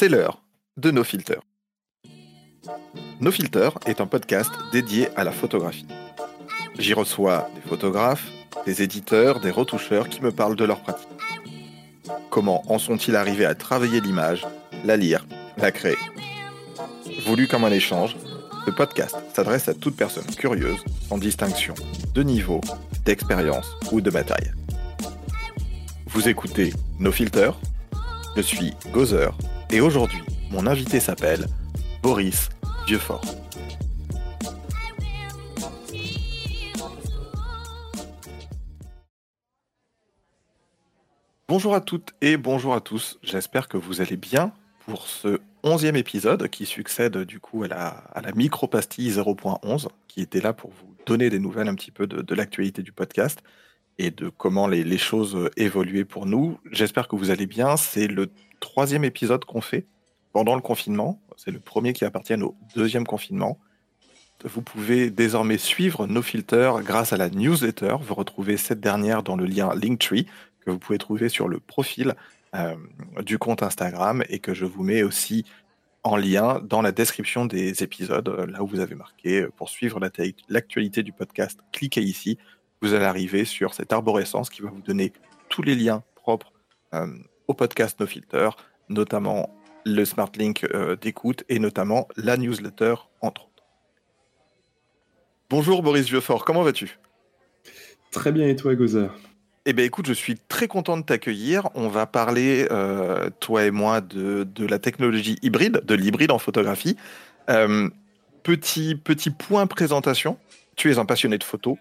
c'est l'heure de No Filter. No Filter est un podcast dédié à la photographie. J'y reçois des photographes, des éditeurs, des retoucheurs qui me parlent de leur pratique. Comment en sont-ils arrivés à travailler l'image, la lire, la créer? Voulu comme un échange, ce podcast s'adresse à toute personne curieuse, en distinction de niveau, d'expérience ou de bataille. Vous écoutez No Filter, je suis Gozer et aujourd'hui, mon invité s'appelle Boris Vieuxfort. Bonjour à toutes et bonjour à tous, j'espère que vous allez bien pour ce onzième épisode qui succède du coup à la, micro-pastille 0.11 qui était là pour vous donner des nouvelles un petit peu de, de l'actualité du podcast et de comment les, les choses évoluaient pour nous. J'espère que vous allez bien, c'est le troisième épisode qu'on fait pendant le confinement. C'est le premier qui appartient au deuxième confinement. Vous pouvez désormais suivre nos filters grâce à la newsletter. Vous retrouvez cette dernière dans le lien Linktree que vous pouvez trouver sur le profil euh, du compte Instagram et que je vous mets aussi en lien dans la description des épisodes, euh, là où vous avez marqué euh, pour suivre l'actualité du podcast, cliquez ici. Vous allez arriver sur cette arborescence qui va vous donner tous les liens propres au podcast No Filter, notamment le Smart Link euh, d'écoute et notamment la newsletter, entre autres. Bonjour Boris Vieuxfort, comment vas-tu? Très bien, et toi, Gozer? Eh bien, écoute, je suis très content de t'accueillir. On va parler, euh, toi et moi, de, de, la technologie hybride, de l'hybride en photographie. Euh, petit, petit point présentation. Tu es un passionné de photos.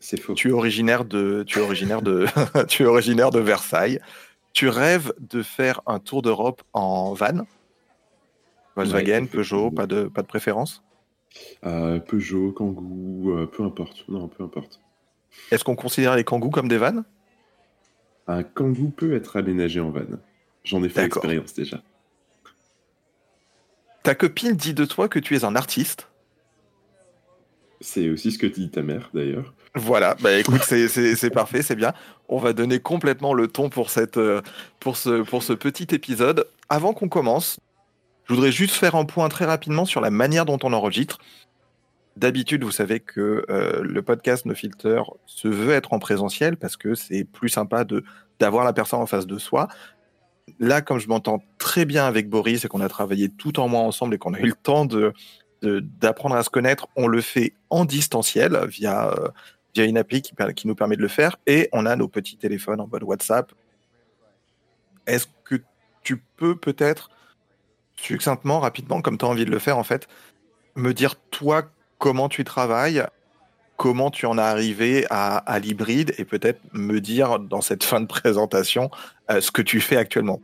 C'est faux. Tu es originaire de, tu es originaire de, tu es originaire de Versailles. Tu rêves de faire un tour d'Europe en van? Volkswagen, ouais, Peugeot, pas de, pas de préférence? Euh, Peugeot, Kangoo, euh, peu importe. Non, peu importe. Est-ce qu'on considère les Kangoo comme des vannes? Un Kangoo peut être aménagé en van. J'en ai fait l'expérience déjà. Ta copine dit de toi que tu es un artiste. C'est aussi ce que dit ta mère d'ailleurs. Voilà, bah écoute, c'est parfait, c'est bien. On va donner complètement le ton pour, cette, pour, ce, pour ce petit épisode. Avant qu'on commence, je voudrais juste faire un point très rapidement sur la manière dont on enregistre. D'habitude, vous savez que euh, le podcast No Filter se veut être en présentiel parce que c'est plus sympa d'avoir la personne en face de soi. Là, comme je m'entends très bien avec Boris et qu'on a travaillé tout en mois ensemble et qu'on a eu le temps de, d'apprendre à se connaître, on le fait en distanciel via, euh, via une appli qui, nous permet de le faire et on a nos petits téléphones en mode WhatsApp. Est-ce que tu peux peut-être succinctement, rapidement, comme tu as envie de le faire en fait, me dire toi comment tu travailles, comment tu en es arrivé à, à l'hybride et peut-être me dire dans cette fin de présentation euh, ce que tu fais actuellement?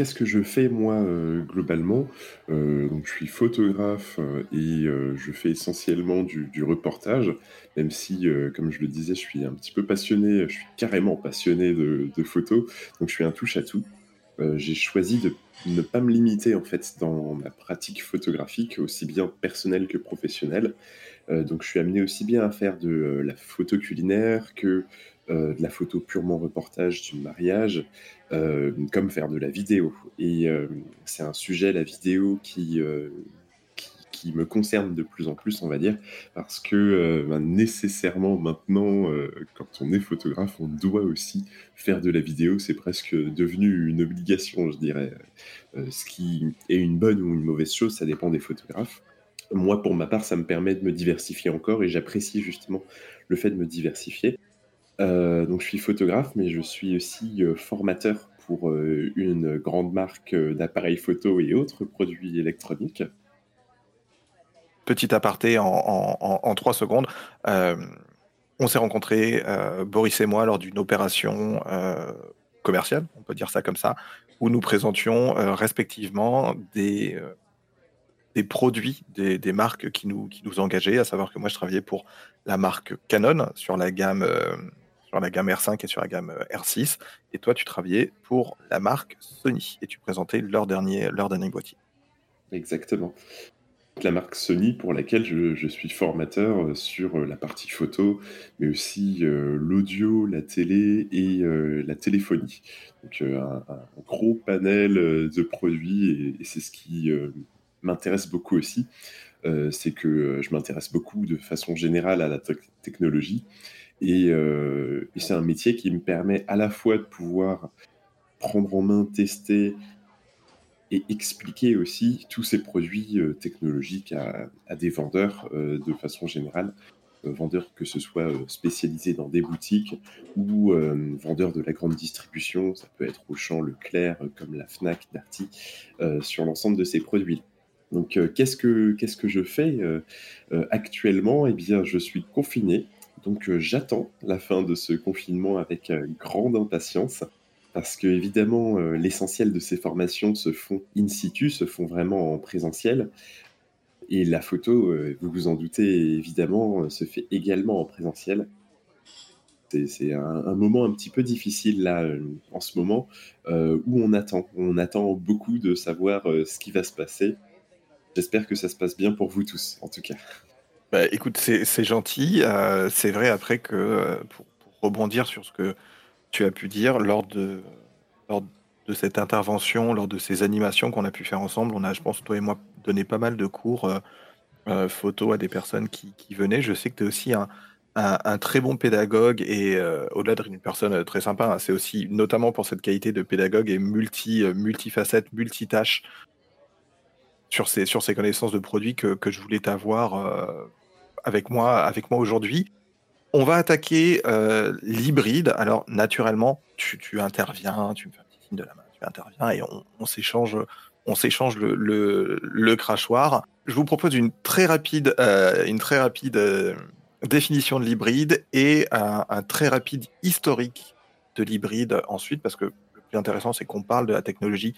Qu'est-ce que je fais moi euh, globalement euh, Donc je suis photographe euh, et je fais essentiellement du, reportage, même si, comme je le disais, je suis un petit peu passionné, je suis carrément passionné de, de photos, donc je suis un touche à tout. J'ai choisi de ne pas me limiter en fait dans ma pratique photographique, aussi bien personnelle que professionnelle. donc je suis amené aussi bien à faire de la photo culinaire que euh, de la photo purement reportage du mariage, euh, comme faire de la vidéo. Et euh, c'est un sujet, la vidéo, qui, qui, me concerne de plus en plus, on va dire, parce que ben, nécessairement maintenant, quand on est photographe, on doit aussi faire de la vidéo. C'est presque devenu une obligation, je dirais. ce qui est une bonne ou une mauvaise chose, ça dépend des photographes moi, pour ma part, ça me permet de me diversifier encore et j'apprécie justement le fait de me diversifier. Euh, donc je suis photographe, mais je suis aussi euh, formateur pour euh, une grande marque d'appareils photo et autres produits électroniques. Petit aparté en, trois secondes. on s'est rencontrés, Boris et moi, lors d'une opération commerciale, on peut dire ça comme ça, où nous présentions respectivement des des produits des, des, marques qui nous, qui nous engageaient, à savoir que moi je travaillais pour la marque Canon sur la gamme sur la gamme R5 et sur la gamme R6. Et toi, tu travaillais pour la marque Sony et tu présentais leur dernier, boîtier. Exactement. la marque Sony pour laquelle je, suis formateur euh, sur euh, la partie photo, mais aussi euh, l'audio, la télé et la téléphonie. Donc un, gros panel de produits et, c'est ce qui m'intéresse beaucoup aussi. c'est que je m'intéresse beaucoup de façon générale à la technologie et, et c'est un métier qui me permet à la fois de pouvoir prendre en main, tester, et expliquer aussi tous ces produits euh, technologiques à, des vendeurs euh, de façon générale, euh, vendeurs que ce soit spécialisés dans des boutiques ou vendeurs de la grande distribution, ça peut être Auchan, Leclerc, comme la Fnac, Darty, sur l'ensemble de ces produits. Donc, qu'est-ce que qu'est-ce que je fais actuellement? Eh bien, je suis confiné, donc j'attends la fin de ce confinement avec grande impatience parce que évidemment euh, l'essentiel de ces formations se font in situ, se font vraiment en présentiel. Et la photo, euh, vous vous en doutez évidemment, euh, se fait également en présentiel. C'est un, moment un petit peu difficile là en ce moment où on attend. On attend beaucoup de savoir ce qui va se passer. J'espère que ça se passe bien pour vous tous, en tout cas. Bah, écoute, c'est gentil. c'est vrai après que pour, rebondir sur ce que tu as pu dire lors de, lors de cette intervention, lors de ces animations qu'on a pu faire ensemble. On a, je pense, toi et moi, donné pas mal de cours euh, euh photo à des personnes qui, qui, venaient. Je sais que tu es aussi un, un, très bon pédagogue et euh, au-delà d'une personne euh, très sympa, hein, c'est aussi notamment pour cette qualité de pédagogue et multi, multifacette, multitâche sur ces, sur ces connaissances de produits que, que je voulais t'avoir avec moi, avec moi aujourd'hui. On va attaquer euh, l'hybride. Alors, naturellement, tu, interviens, tu me fais un petit signe de la main, tu interviens et on, s'échange, on s'échange le, crachoir. Je vous propose une très rapide, euh, une très rapide euh, définition de l'hybride et un, très rapide historique de l'hybride ensuite, parce que le plus intéressant, c'est qu'on parle de la technologie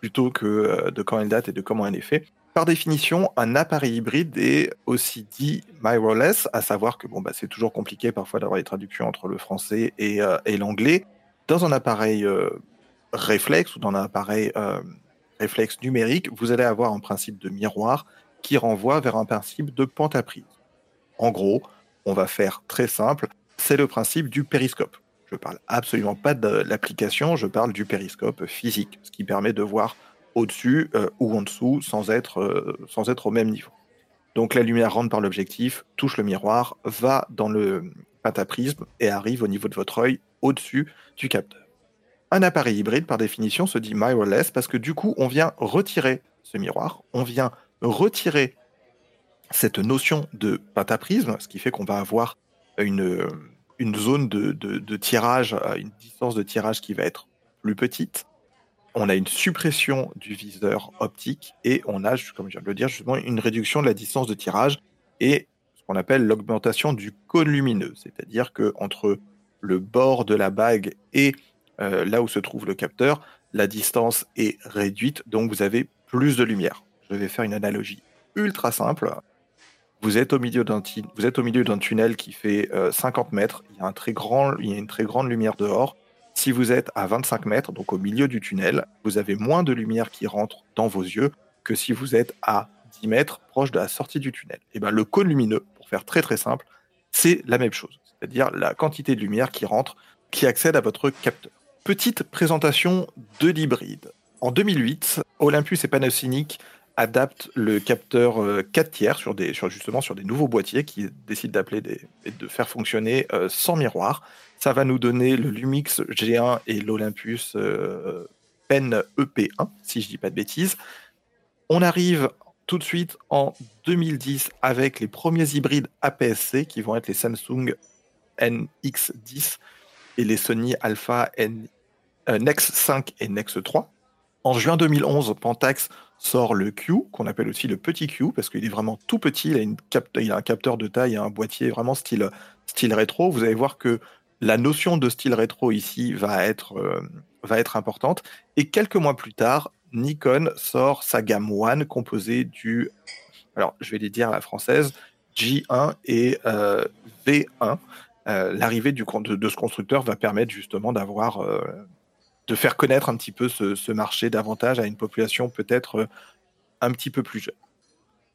plutôt que de quand elle date et de comment elle est faite. Par définition, un appareil hybride est aussi dit mirrorless, à savoir que bon, bah, c'est toujours compliqué parfois d'avoir les traductions entre le français et, euh, l'anglais. Dans un appareil euh, réflexe ou dans un appareil euh, réflexe numérique, vous allez avoir un principe de miroir qui renvoie vers un principe de pentaprise. En gros, on va faire très simple, c'est le principe du périscope. Je ne parle absolument pas de l'application, je parle du périscope physique, ce qui permet de voir au-dessus euh, ou en dessous sans être, euh, sans être au même niveau. Donc la lumière rentre par l'objectif, touche le miroir, va dans le pataprisme et arrive au niveau de votre œil au-dessus du capteur. Un appareil hybride, par définition, se dit mirrorless parce que du coup, on vient retirer ce miroir, on vient retirer cette notion de pataprisme, ce qui fait qu'on va avoir une, une zone de, de tirage, une distance de tirage qui va être plus petite on a une suppression du viseur optique et on a, comme je viens de le dire, justement une réduction de la distance de tirage et ce qu'on appelle l'augmentation du cône lumineux, c'est-à-dire que entre le bord de la bague et euh, là où se trouve le capteur, la distance est réduite, donc vous avez plus de lumière. Je vais faire une analogie ultra simple. Vous êtes au milieu d'un tunnel qui fait 50 euh, mètres. Il y a une très grande lumière dehors. Si vous êtes à 25 mètres, donc au milieu du tunnel, vous avez moins de lumière qui rentre dans vos yeux que si vous êtes à 10 mètres proche de la sortie du tunnel. Et ben, le cône lumineux, pour faire très très simple, c'est la même chose, c'est-à-dire la quantité de lumière qui rentre, qui accède à votre capteur. Petite présentation de l'hybride. En 2008, Olympus et Panasonic adaptent le capteur 4 euh, tiers sur des, sur justement sur des nouveaux boîtiers qui décident d'appeler et de faire fonctionner euh, sans miroir. Ça va nous donner le Lumix G1 et l'Olympus euh, Pen EP1, si je dis pas de bêtises. On arrive tout de suite en 2010 avec les premiers hybrides APS-C qui vont être les Samsung NX10 et les Sony Alpha N, euh, Nex 5 et Nex 3. En juin 2011, Pentax sort le Q, qu'on appelle aussi le petit Q, parce qu'il est vraiment tout petit, il a, une il a un capteur de taille un boîtier vraiment style, style rétro. Vous allez voir que la notion de style rétro ici va être, euh, va être importante. Et quelques mois plus tard, Nikon sort sa gamme One composée du, alors je vais les dire à la française, J1 et euh, V1. Euh, l'arrivée de, ce constructeur va permettre justement d'avoir, de faire connaître un petit peu ce, marché davantage à une population peut-être un petit peu plus jeune.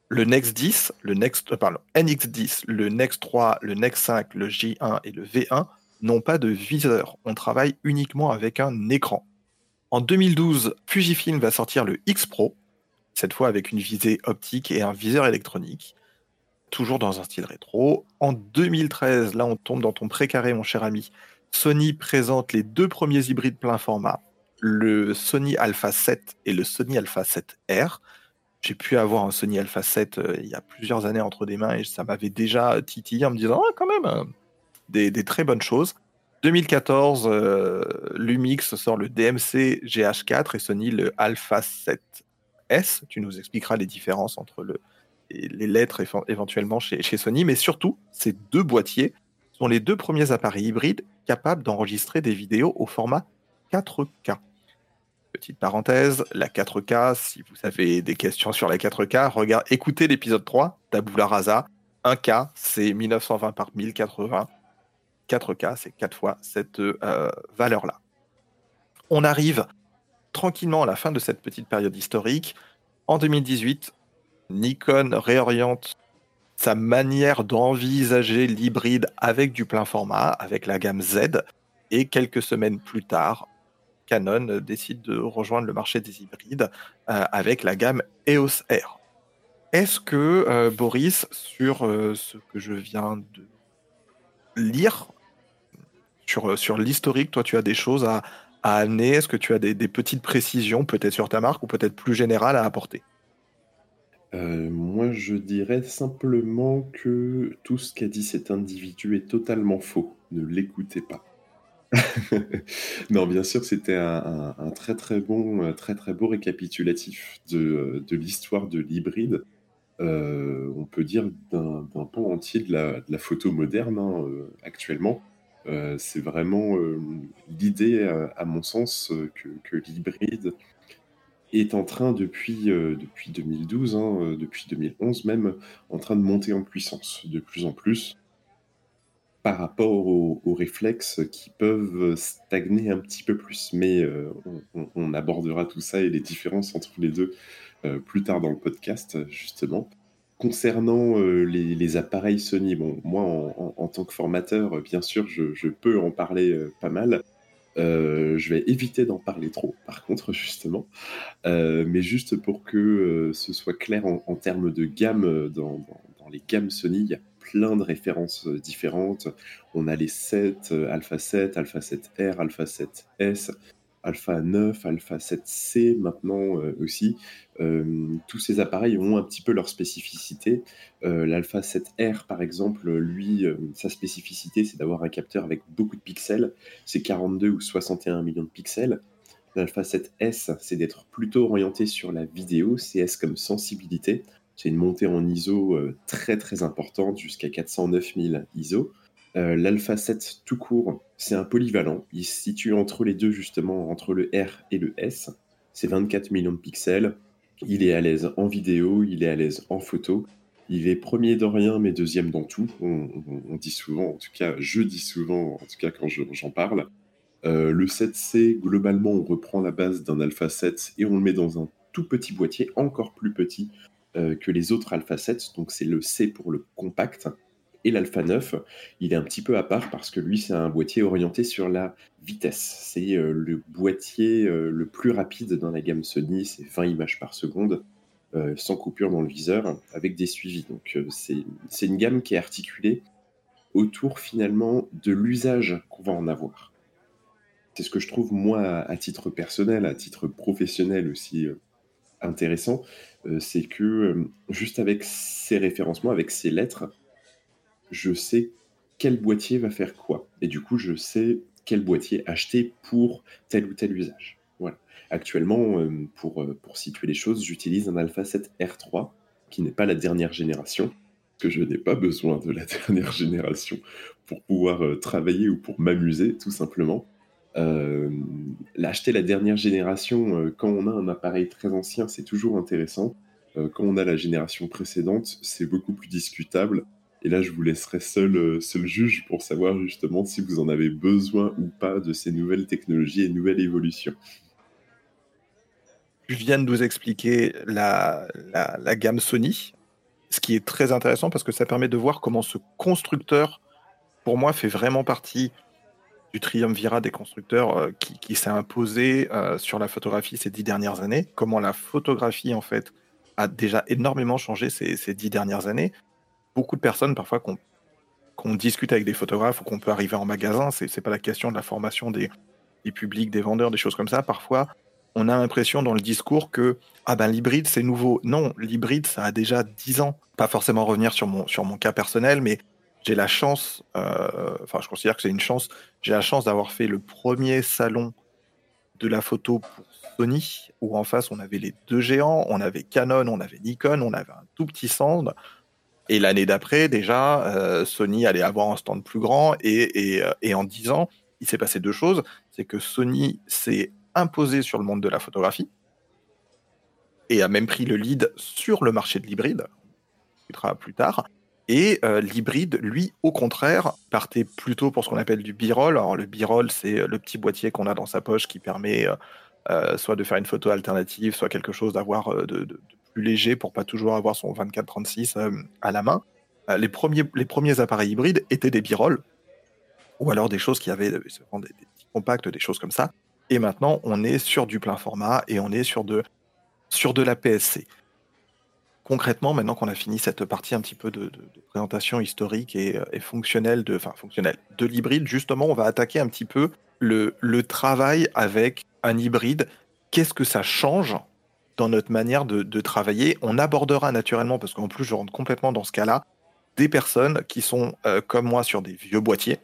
Le Next 10, le pardon, NX10, le Next 3, le Next 5, le J1 et le V1 n'ont pas de viseur. On travaille uniquement avec un écran. En 2012, Fujifilm va sortir le X Pro, cette fois avec une visée optique et un viseur électronique, toujours dans un style rétro. En 2013, là on tombe dans ton précaré mon cher ami, Sony présente les deux premiers hybrides plein format, le Sony Alpha 7 et le Sony Alpha 7R. J'ai pu avoir un Sony Alpha 7 euh, il y a plusieurs années entre des mains et ça m'avait déjà titillé en me disant ah, quand même des, très bonnes choses. 2014, euh, Lumix sort le DMC GH4 et Sony le Alpha 7S. Tu nous expliqueras les différences entre le, les lettres éventuellement chez, Sony, mais surtout, ces deux boîtiers sont les deux premiers appareils hybrides capables d'enregistrer des vidéos au format 4K. Petite parenthèse, la 4K, si vous avez des questions sur la 4K, regarde, écoutez l'épisode 3, Tabula Rasa. 1K, c'est 1920 par 1080. 4K, c'est 4 fois cette euh, valeur-là. On arrive tranquillement à la fin de cette petite période historique. En 2018, Nikon réoriente sa manière d'envisager l'hybride avec du plein format, avec la gamme Z. Et quelques semaines plus tard, Canon décide de rejoindre le marché des hybrides euh, avec la gamme EOS R. Est-ce que, euh, Boris, sur ce que je viens de lire, sur, euh, sur l'historique, toi, tu as des choses à, à amener? Est-ce que tu as des, des petites précisions, peut-être sur ta marque ou peut-être plus générales à apporter? Euh, moi, je dirais simplement que tout ce qu'a dit cet individu est totalement faux. Ne l'écoutez pas. non, bien sûr, c'était un, un, très très bon, très très beau récapitulatif de, de l'histoire de l'hybride. Euh, on peut dire d'un pan entier de la, de la photo moderne hein, actuellement. Euh, c'est vraiment euh, l'idée, euh, à mon sens, que, l'hybride est en train depuis, depuis 2012, hein, depuis 2011 même, en train de monter en puissance de plus en plus par rapport aux, réflexes qui peuvent stagner un petit peu plus. Mais on, abordera tout ça et les différences entre les deux plus tard dans le podcast, justement. Concernant euh, les, appareils Sony, bon, moi en, tant que formateur, euh, bien sûr, je, peux en parler euh, pas mal. Je vais éviter d'en parler trop, par contre, justement. Mais juste pour que ce soit clair en, termes de gamme, dans, dans, les gammes Sony, il y a plein de références différentes. On a les 7, Alpha 7, Alpha 7R, Alpha 7S, Alpha 9, Alpha 7C maintenant euh, aussi. Euh, tous ces appareils ont un petit peu leur spécificité. Euh, L'Alpha 7R, par exemple, lui, sa spécificité, c'est d'avoir un capteur avec beaucoup de pixels. C'est 42 ou 61 millions de pixels. L'Alpha 7S, c'est d'être plutôt orienté sur la vidéo, CS comme sensibilité. C'est une montée en ISO très très importante, jusqu'à 409 000 ISO. Euh, L'Alpha 7 tout court, c'est un polyvalent. Il se situe entre les deux, justement, entre le R et le S. C'est 24 millions de pixels. Il est à l'aise en vidéo, il est à l'aise en photo. Il est premier dans rien, mais deuxième dans tout. On, dit souvent, en tout cas, je dis souvent, en tout cas quand j'en parle. Euh, le 7C, globalement, on reprend la base d'un Alpha 7 et on le met dans un tout petit boîtier, encore plus petit euh, que les autres Alpha 7. Donc c'est le C pour le compact. Et l'Alpha 9, il est un petit peu à part parce que lui, c'est un boîtier orienté sur la vitesse. C'est euh, le boîtier euh, le plus rapide dans la gamme Sony, c'est 20 images par seconde, euh, sans coupure dans le viseur, avec des suivis. Donc c'est une gamme qui est articulée autour finalement de l'usage qu'on va en avoir. C'est ce que je trouve, moi, à titre personnel, à titre professionnel aussi intéressant, c'est que juste avec ces référencements, avec ces lettres, je sais quel boîtier va faire quoi. Et du coup, je sais quel boîtier acheter pour tel ou tel usage. Voilà. Actuellement, euh, pour, euh, pour situer les choses, j'utilise un Alpha 7 R3 qui n'est pas la dernière génération, que je n'ai pas besoin de la dernière génération pour pouvoir euh, travailler ou pour m'amuser, tout simplement. Acheter la dernière génération quand on a un appareil très ancien, c'est toujours intéressant. Quand on a la génération précédente, c'est beaucoup plus discutable. Et là, je vous laisserai seul, euh, seul juge pour savoir justement si vous en avez besoin ou pas de ces nouvelles technologies et nouvelles évolutions. Tu viens de nous expliquer la, la, gamme Sony. ce qui est très intéressant parce que ça permet de voir comment ce constructeur, pour moi, fait vraiment partie du triumvirat des constructeurs euh, qui, s'est imposé euh, sur la photographie ces dix dernières années. Comment la photographie, en fait, a déjà énormément changé ces, dix dernières années. Beaucoup de personnes, parfois, qu'on discute avec des photographes ou qu'on peut arriver en magasin, c'est n'est pas la question de la formation des, des publics, des vendeurs, des choses comme ça. Parfois, on a l'impression dans le discours que ah ben l'hybride c'est nouveau. Non, l'hybride ça a déjà 10 ans. Pas forcément revenir sur mon, sur mon cas personnel, mais j'ai la chance, euh, enfin je considère que c'est une chance, j'ai la chance d'avoir fait le premier salon de la photo pour Sony, où en face on avait les deux géants, on avait Canon, on avait Nikon, on avait un tout petit stand. Et l'année d'après, déjà, euh, Sony allait avoir un stand plus grand. Et, euh, en 10 ans, il s'est passé deux choses. C'est que Sony s'est imposé sur le monde de la photographie et a même pris le lead sur le marché de l'hybride, plus tard. Et euh, l'hybride, lui, au contraire, partait plutôt pour ce qu'on appelle du b-roll. Alors le b-roll, c'est le petit boîtier qu'on a dans sa poche qui permet soit de faire une photo alternative, soit quelque chose d'avoir de, plus léger pour pas toujours avoir son 24-36 à la main. les, premiers, les premiers appareils hybrides étaient des b-roll, ou alors des choses qui avaient des, des petits compacts, des choses comme ça. Et maintenant, on est sur du plein format et on est sur de, sur de la PSC. Concrètement, maintenant qu'on a fini cette partie un petit peu de, présentation historique et, fonctionnelle de, enfin fonctionnelle de l'hybride, justement, on va attaquer un petit peu le, le travail avec un hybride. Qu'est-ce que ça change dans notre manière de, travailler On abordera naturellement, parce qu'en plus, je rentre complètement dans ce cas-là, des personnes qui sont euh, comme moi sur des vieux boîtiers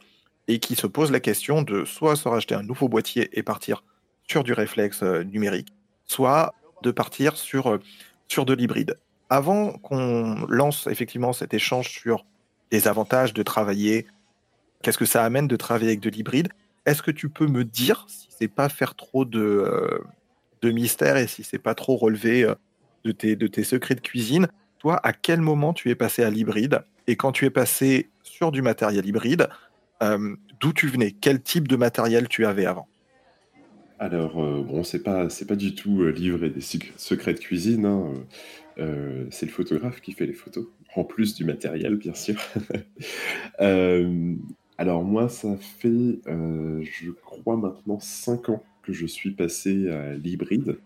et qui se posent la question de soit se racheter un nouveau boîtier et partir sur du réflexe euh, numérique, soit de partir sur, euh, sur de l'hybride. Avant qu'on lance effectivement cet échange sur les avantages de travailler, qu'est-ce que ça amène de travailler avec de l'hybride, est-ce que tu peux me dire, si c'est pas faire trop de, de mystère et si c'est pas trop relever de, tes, de tes secrets de cuisine, toi, à quel moment tu es passé à l'hybride? Et quand tu es passé sur du matériel hybride, euh, d'où tu venais, quel type de matériel tu avais avant? Alors, euh, bon, c'est pas, c'est pas du tout euh, livrer des secrets de cuisine. Hein, c'est le photographe qui fait les photos, en plus du matériel, bien sûr. alors, moi, ça fait, je crois maintenant 5 ans que je suis passé à l'hybride.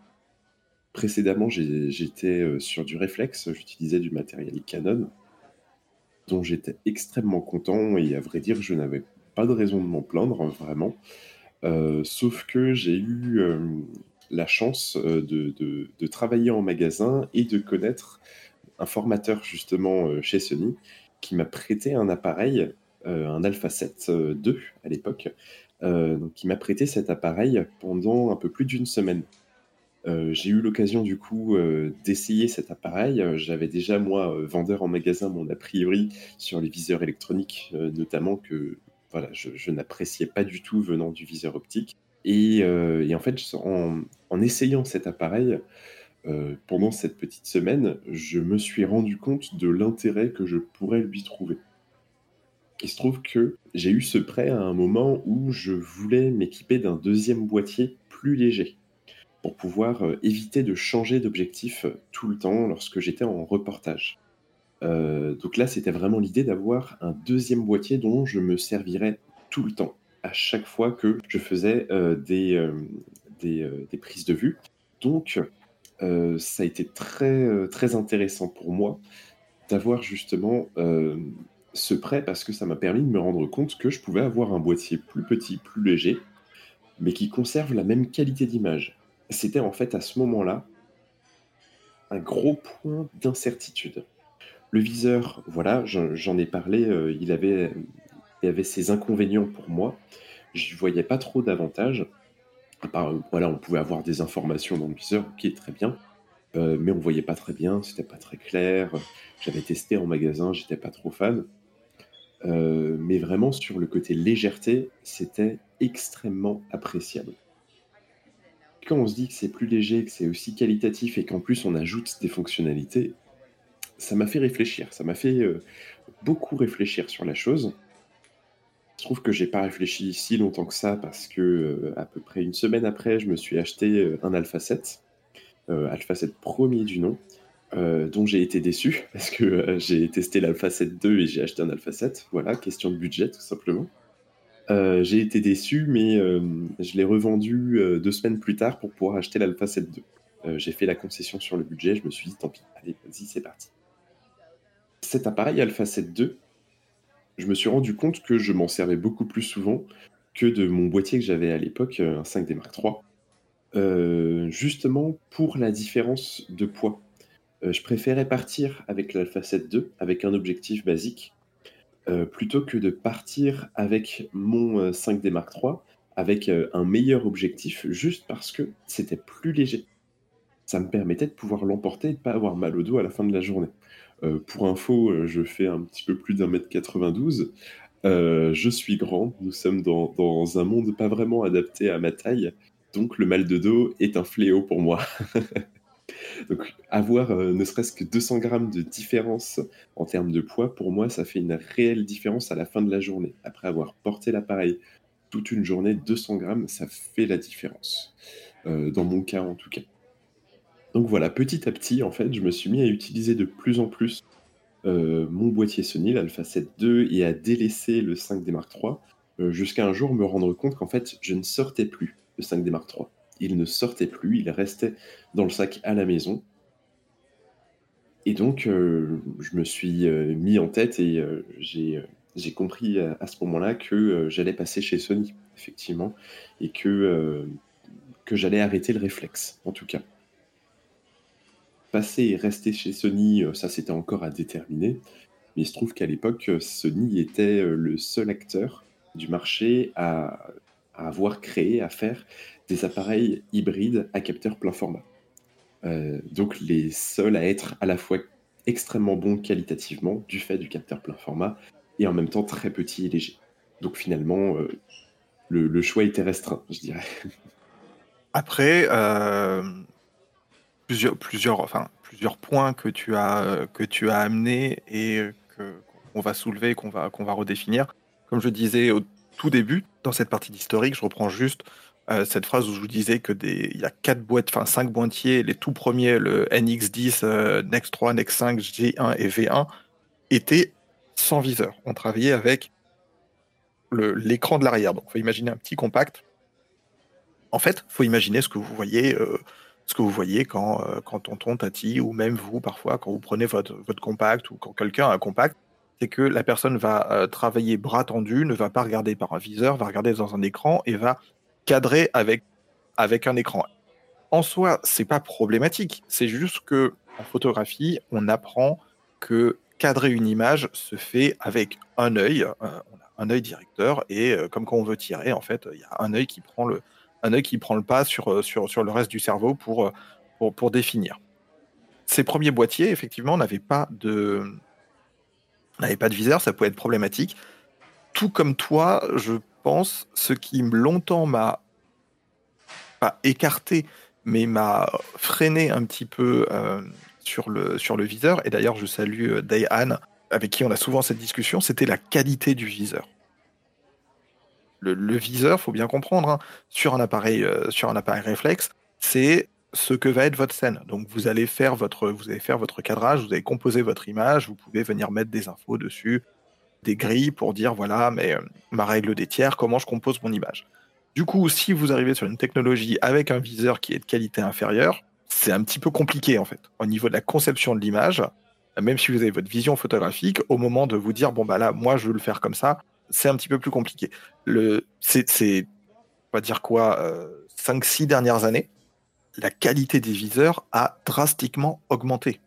Précédemment, j'étais sur du réflexe, j'utilisais du matériel Canon dont j'étais extrêmement content et à vrai dire, je n'avais pas de raison de m'en plaindre, vraiment. Euh, sauf que j'ai eu euh, la chance euh, de, travailler en magasin et de connaître un formateur justement chez Sony qui m'a prêté un appareil, un Alpha 7 II à l'époque, qui m'a prêté cet appareil pendant un peu plus d'une semaine. Euh, j'ai eu l'occasion du coup euh, d'essayer cet appareil. Euh, j'avais déjà moi vendeur en magasin mon a priori sur les viseurs électroniques, notamment que voilà je, n'appréciais pas du tout venant du viseur optique. Et, en fait, en, essayant cet appareil pendant cette petite semaine, je me suis rendu compte de l'intérêt que je pourrais lui trouver. Il se trouve que j'ai eu ce prêt à un moment où je voulais m'équiper d'un deuxième boîtier plus léger pour pouvoir euh, éviter de changer d'objectif euh, tout le temps lorsque j'étais en reportage. Euh, donc là, c'était vraiment l'idée d'avoir un deuxième boîtier dont je me servirais tout le temps, à chaque fois que je faisais des, des, prises de vue. Donc, ça a été très, très intéressant pour moi d'avoir justement ce prêt parce que ça m'a permis de me rendre compte que je pouvais avoir un boîtier plus petit, plus léger, mais qui conserve la même qualité d'image c'était en fait à ce moment-là un gros point d'incertitude. Le viseur, voilà, j'en ai parlé, euh, il, avait, il avait ses inconvénients pour moi. Je ne voyais pas trop d'avantages. voilà, on pouvait avoir des informations dans le viseur, est très bien, euh, mais on ne voyait pas très bien, c'était pas très clair. J'avais testé en magasin, j'étais pas trop fan. Euh, mais vraiment, sur le côté légèreté, c'était extrêmement appréciable quand on se dit que c'est plus léger, que c'est aussi qualitatif et qu'en plus on ajoute des fonctionnalités, ça m'a fait réfléchir. Ça m'a fait euh, beaucoup réfléchir sur la chose. Je trouve que j'ai pas réfléchi si longtemps que ça parce que euh, à peu près une semaine après, je me suis acheté un Alpha 7, Alpha 7 premier du nom, dont j'ai été déçu parce que j'ai testé l'Alpha 7 2 et j'ai acheté un Alpha 7. Voilà, question de budget tout simplement. j'ai été déçu, mais je l'ai revendu deux semaines plus tard pour pouvoir acheter l'Alpha 7 2. j'ai fait la concession sur le budget, je me suis dit tant pis, allez, vas-y, c'est parti. Cet appareil Alpha 7 2, je me suis rendu compte que je m'en servais beaucoup plus souvent que de mon boîtier que j'avais à l'époque, un 5D Mark III, justement pour la différence de poids. Euh, je préférais partir avec l'Alpha 7 II, avec un objectif basique, euh, plutôt que de partir avec mon 5D euh, Mark III, avec un meilleur objectif, juste parce que c'était plus léger. Ça me permettait de pouvoir l'emporter et de pas avoir mal au dos à la fin de la journée. pour info, je fais un petit peu plus d'un mètre 92. je suis grand, nous sommes dans, un monde pas vraiment adapté à ma taille, donc le mal de dos est un fléau pour moi. Donc, avoir euh, ne serait-ce que 200 grammes de différence en termes de poids, pour moi, ça fait une réelle différence à la fin de la journée. Après avoir porté l'appareil toute une journée, 200 grammes, ça fait la différence. Euh, dans mon cas, en tout cas. Donc voilà, petit à petit, en fait, je me suis mis à utiliser de plus en plus euh, mon boîtier Sony, l'Alpha 7 II, et à délaisser le 5D Mark III, jusqu'à un jour me rendre compte qu'en fait, je ne sortais plus le 5D Mark III il ne sortait plus, il restait dans le sac à la maison. Et donc, euh, je me suis euh, mis en tête et euh, j'ai compris à, ce moment-là que j'allais passer chez Sony, effectivement, et que, que j'allais arrêter le réflexe, en tout cas. Passer et rester chez Sony, ça c'était encore à déterminer, mais il se trouve qu'à l'époque, Sony était le seul acteur du marché à, à avoir créé, à faire des appareils hybrides à capteur plein format. Euh, donc les seuls à être à la fois extrêmement bons qualitativement du fait du capteur plein format et en même temps très petit et léger. Donc finalement, euh, le, choix était restreint, je dirais. Après, euh, plusieurs, plusieurs, enfin, plusieurs points que tu as, que tu as amenés et qu'on va soulever, qu'on va, qu'on va redéfinir. Comme je disais au tout début, dans cette partie d'historique, je reprends juste euh, cette phrase où je vous disais que des, il y a quatre boîtes, enfin cinq boîtiers, les tout premiers, le NX10, euh, Next 3, Next 5, G1 et V1, étaient sans viseur. On travaillait avec l'écran de l'arrière. Donc, faut imaginer un petit compact. En fait, faut imaginer ce que vous voyez, euh, ce que vous voyez quand, quand tonton, tati, ou même vous, parfois, quand vous prenez votre, votre compact ou quand quelqu'un a un compact, c'est que la personne va travailler bras tendu, ne va pas regarder par un viseur, va regarder dans un écran et va cadré avec, avec un écran. En soi, c'est pas problématique. C'est juste que en photographie, on apprend que cadrer une image se fait avec un œil. Euh, un œil directeur et euh, comme quand on veut tirer, en fait, il y a un œil qui prend le, un œil qui prend le pas sur, euh, sur, sur le reste du cerveau pour, pour, pour définir. Ces premiers boîtiers, effectivement, n'avaient pas de n'avaient pas de viseur, ça pouvait être problématique. Tout comme toi, je pense, ce qui longtemps m'a pas écarté, mais m'a freiné un petit peu euh, sur, le, sur le viseur, et d'ailleurs je salue euh, Dayan, avec qui on a souvent cette discussion, c'était la qualité du viseur. Le, le viseur, faut bien comprendre, hein, sur, un appareil, euh, sur un appareil réflexe, c'est ce que va être votre scène. Donc vous allez faire votre, vous allez faire votre cadrage, vous allez composer votre image, vous pouvez venir mettre des infos dessus, des grilles pour dire voilà, mais euh, ma règle des tiers, comment je compose mon image. Du coup, si vous arrivez sur une technologie avec un viseur qui est de qualité inférieure, c'est un petit peu compliqué en fait. Au niveau de la conception de l'image, même si vous avez votre vision photographique, au moment de vous dire bon bah là, moi je veux le faire comme ça, c'est un petit peu plus compliqué. Le, c'est, on va dire quoi, euh, 5-6 dernières années, la qualité des viseurs a drastiquement augmenté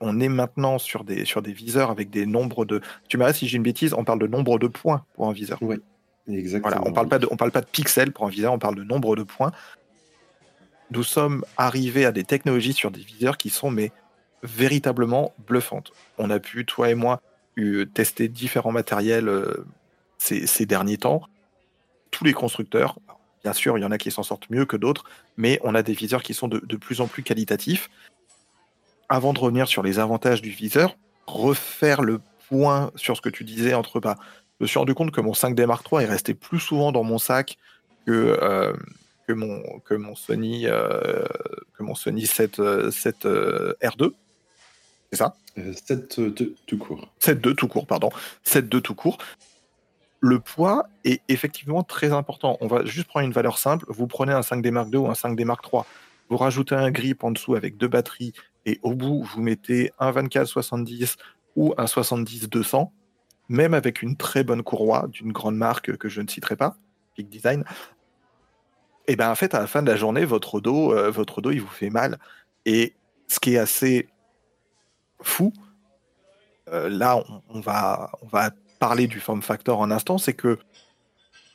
on est maintenant sur des, sur des viseurs avec des nombres de. Tu m'arrêtes si j'ai une bêtise, on parle de nombre de points pour un viseur. Oui, exactement. Voilà, on parle pas de, on parle pas de pixels pour un viseur, on parle de nombre de points. Nous sommes arrivés à des technologies sur des viseurs qui sont mais véritablement bluffantes. On a pu, toi et moi, tester différents matériels euh, ces, derniers temps. Tous les constructeurs, bien sûr, il y en a qui s'en sortent mieux que d'autres, mais on a des viseurs qui sont de, de plus en plus qualitatifs avant de revenir sur les avantages du viseur, refaire le point sur ce que tu disais entre bah, je me suis rendu compte que mon 5D Mark III est resté plus souvent dans mon sac que, euh, que, mon, que mon Sony, euh, que mon Sony 7, 7 R2. C'est ça? 7-2 tout court. 7-2 tout court, pardon. 7-2 tout court. Le poids est effectivement très important. On va juste prendre une valeur simple. Vous prenez un 5D Mark II ou un 5D Mark III. Vous rajoutez un grip en dessous avec deux batteries et au bout, vous mettez un 24-70 ou un 70-200, même avec une très bonne courroie d'une grande marque que je ne citerai pas, Peak Design. Et bien en fait, à la fin de la journée, votre dos, euh, votre dos, il vous fait mal. Et ce qui est assez fou, euh, là, on, va, on va parler du form factor en instant, c'est que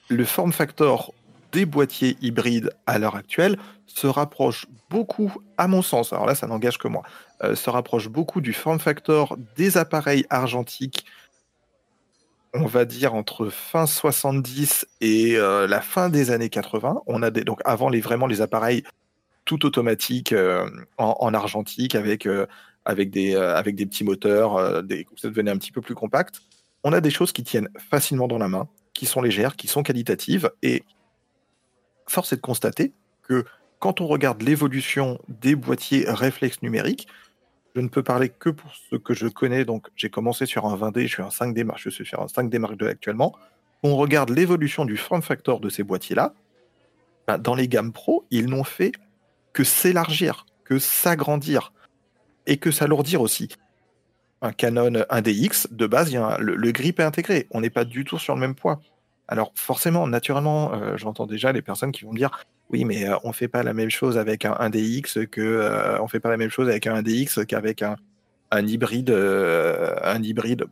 le form factor des boîtiers hybrides à l'heure actuelle se rapproche beaucoup, à mon sens, alors là ça n'engage que moi, euh, se rapproche beaucoup du form factor des appareils argentiques, on va dire entre fin 70 et euh, la fin des années 80. On a des, donc avant les, vraiment les appareils tout automatiques euh, en, argentique avec, avec, des, avec des petits moteurs, des, ça devenait un petit peu plus compact. On a des choses qui tiennent facilement dans la main, qui sont légères, qui sont qualitatives et force est de constater que quand on regarde l'évolution des boîtiers réflexes numériques, je ne peux parler que pour ce que je connais. Donc, j'ai commencé sur un 20D, je suis un 5D, je suis sur un 5D Mark II actuellement. On regarde l'évolution du form factor de ces boîtiers-là. Ben, dans les gammes pro, ils n'ont fait que s'élargir, que s'agrandir et que s'alourdir aussi. Un Canon 1DX, de base, le grip est intégré. On n'est pas du tout sur le même poids. Alors forcément, naturellement, euh, j'entends déjà les personnes qui vont me dire oui, mais on euh, on fait pas la même chose avec un, DX que euh, on fait pas la même chose avec un DX qu'avec un, hybride, un hybride.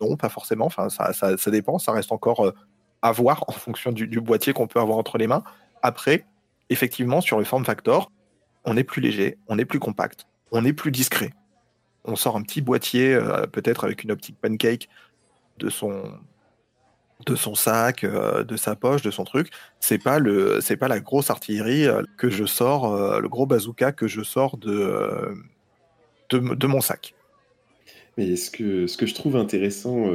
Non, pas forcément. Enfin, ça, dépend. Ça reste encore à voir en fonction du, boîtier qu'on peut avoir entre les mains. Après, effectivement, sur le form factor, on est plus léger, on est plus compact, on est plus discret. On sort un petit boîtier, peut-être avec une optique pancake de son de son sac, euh, de sa poche, de son truc. C'est pas le, c'est pas la grosse artillerie euh, que je sors, euh, le gros bazooka que je sors de, de, mon sac. Mais ce que, ce que je trouve intéressant,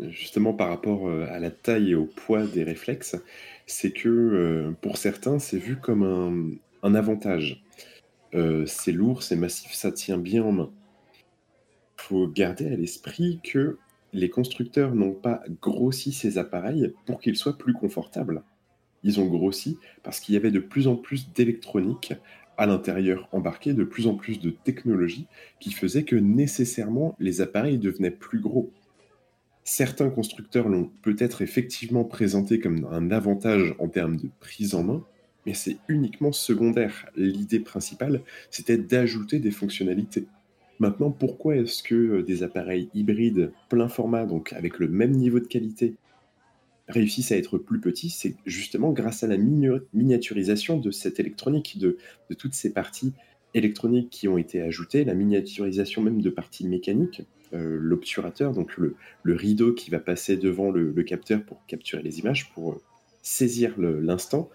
justement par rapport à la taille et au poids des réflexes, c'est que pour certains, c'est vu comme un, un avantage. c'est lourd, c'est massif, ça tient bien en main. Il faut garder à l'esprit que les constructeurs n'ont pas grossi ces appareils pour qu'ils soient plus confortables. Ils ont grossi parce qu'il y avait de plus en plus d'électronique à l'intérieur embarqué, de plus en plus de technologie qui faisait que nécessairement les appareils devenaient plus gros. Certains constructeurs l'ont peut-être effectivement présenté comme un avantage en termes de prise en main, mais c'est uniquement secondaire. L'idée principale, c'était d'ajouter des fonctionnalités. Maintenant, pourquoi est-ce que euh, des appareils hybrides plein format, donc avec le même niveau de qualité, réussissent à être plus petits? C'est justement grâce à la miniaturisation de cette électronique, de, toutes ces parties électroniques qui ont été ajoutées, la miniaturisation même de parties mécaniques, euh, l'obturateur, donc le, rideau qui va passer devant le, capteur pour capturer les images, pour euh, saisir l'instant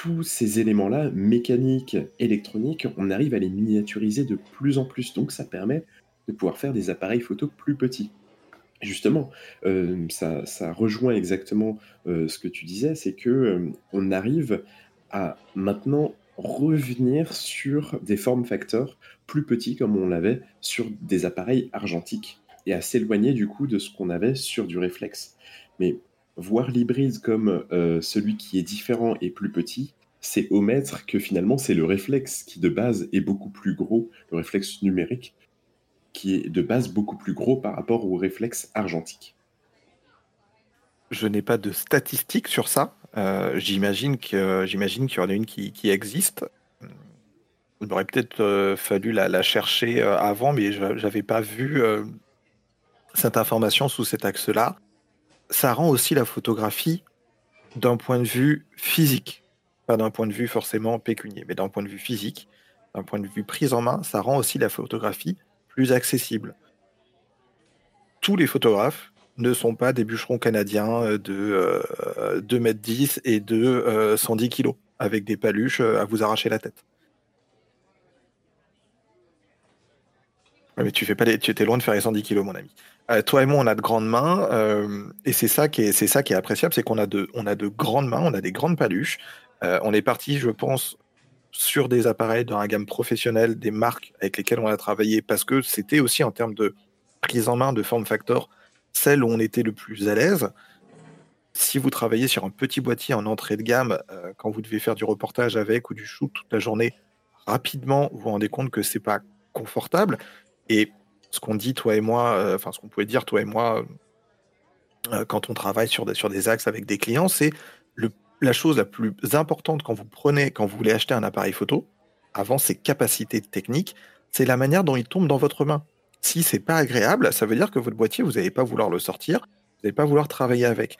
tous ces éléments-là, mécaniques, électroniques, on arrive à les miniaturiser de plus en plus. Donc ça permet de pouvoir faire des appareils photo plus petits. Justement, euh, ça, rejoint exactement euh, ce que tu disais, c'est que euh, on arrive à maintenant revenir sur des formes facteurs plus petits comme on l'avait sur des appareils argentiques et à s'éloigner du coup de ce qu'on avait sur du réflexe. Voir l'hybride comme euh, celui qui est différent et plus petit, c'est omettre que finalement c'est le réflexe qui de base est beaucoup plus gros, le réflexe numérique, qui est de base beaucoup plus gros par rapport au réflexe argentique. Je n'ai pas de statistiques sur ça. Euh, j'imagine qu'il y en a une qui, existe. Il aurait peut-être euh, fallu la, chercher avant, mais je n'avais pas vu cette information sous cet axe-là ça rend aussi la photographie d'un point de vue physique, pas d'un point de vue forcément pécunier, mais d'un point de vue physique, d'un point de vue prise en main, ça rend aussi la photographie plus accessible. Tous les photographes ne sont pas des bûcherons canadiens euh, de 2m10 euh, et de 110 euh, kg avec des paluches à vous arracher la tête. Mais tu fais pas tu étais loin de faire les 110 kg, mon ami. Euh, toi et moi, on a de grandes mains, euh, et c'est ça qui est, c'est ça qui est appréciable, c'est qu'on a de, on a de grandes mains, on a des grandes paluches. Euh, on est parti, je pense, sur des appareils dans la gamme professionnelle, des marques avec lesquelles on a travaillé, parce que c'était aussi en termes de prise en main de form factor, celle où on était le plus à l'aise. Si vous travaillez sur un petit boîtier en entrée de gamme, quand vous devez faire du reportage avec ou du shoot toute la journée, rapidement vous vous rendez compte que c'est pas confortable. Et ce qu'on dit toi et moi, euh, enfin ce qu'on pouvait dire toi et moi euh, quand on travaille sur des, sur des axes avec des clients, c'est la chose la plus importante quand vous prenez, quand vous voulez acheter un appareil photo, avant ses capacités techniques, c'est la manière dont il tombe dans votre main. Si c'est pas agréable, ça veut dire que votre boîtier, vous n'allez pas vouloir le sortir, vous n'allez pas vouloir travailler avec.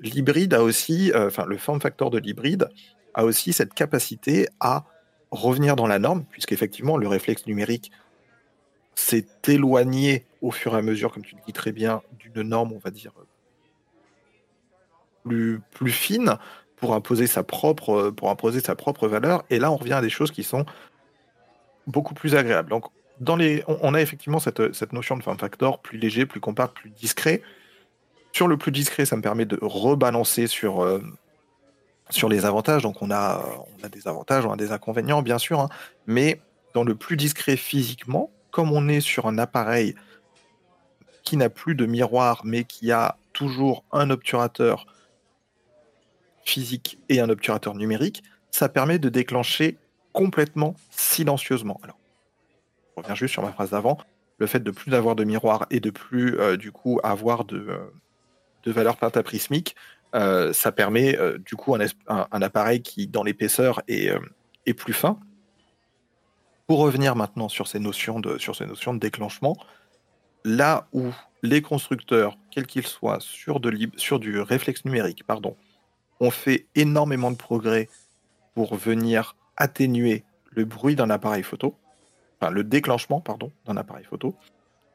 L'hybride a aussi, euh, enfin le form factor de l'hybride a aussi cette capacité à revenir dans la norme, puisqu'effectivement le réflexe numérique s'est éloigné au fur et à mesure, comme tu le dis très bien, d'une norme, on va dire, plus, plus fine pour imposer sa propre pour imposer sa propre valeur. Et là, on revient à des choses qui sont beaucoup plus agréables. Donc, dans les, on, a effectivement cette, cette notion de form factor plus léger, plus compact, plus discret. Sur le plus discret, ça me permet de rebalancer sur, euh, sur les avantages. Donc, on a, on a des avantages, on a des inconvénients, bien sûr. Hein. mais dans le plus discret physiquement, comme on est sur un appareil qui n'a plus de miroir, mais qui a toujours un obturateur physique et un obturateur numérique, ça permet de déclencher complètement silencieusement. Alors, je reviens juste sur ma phrase d'avant. Le fait de plus avoir de miroir et de plus euh, du coup avoir de, euh, valeur pentaprismique, euh, ça permet du coup un, appareil qui dans l'épaisseur est, plus fin. Pour revenir maintenant sur ces notions de, sur ces notions de déclenchement, là où les constructeurs, quels qu'ils soient, sur, de, sur du réflexe numérique, pardon, on fait énormément de progrès pour venir atténuer le bruit d'un appareil photo, enfin le déclenchement, pardon, d'un appareil photo.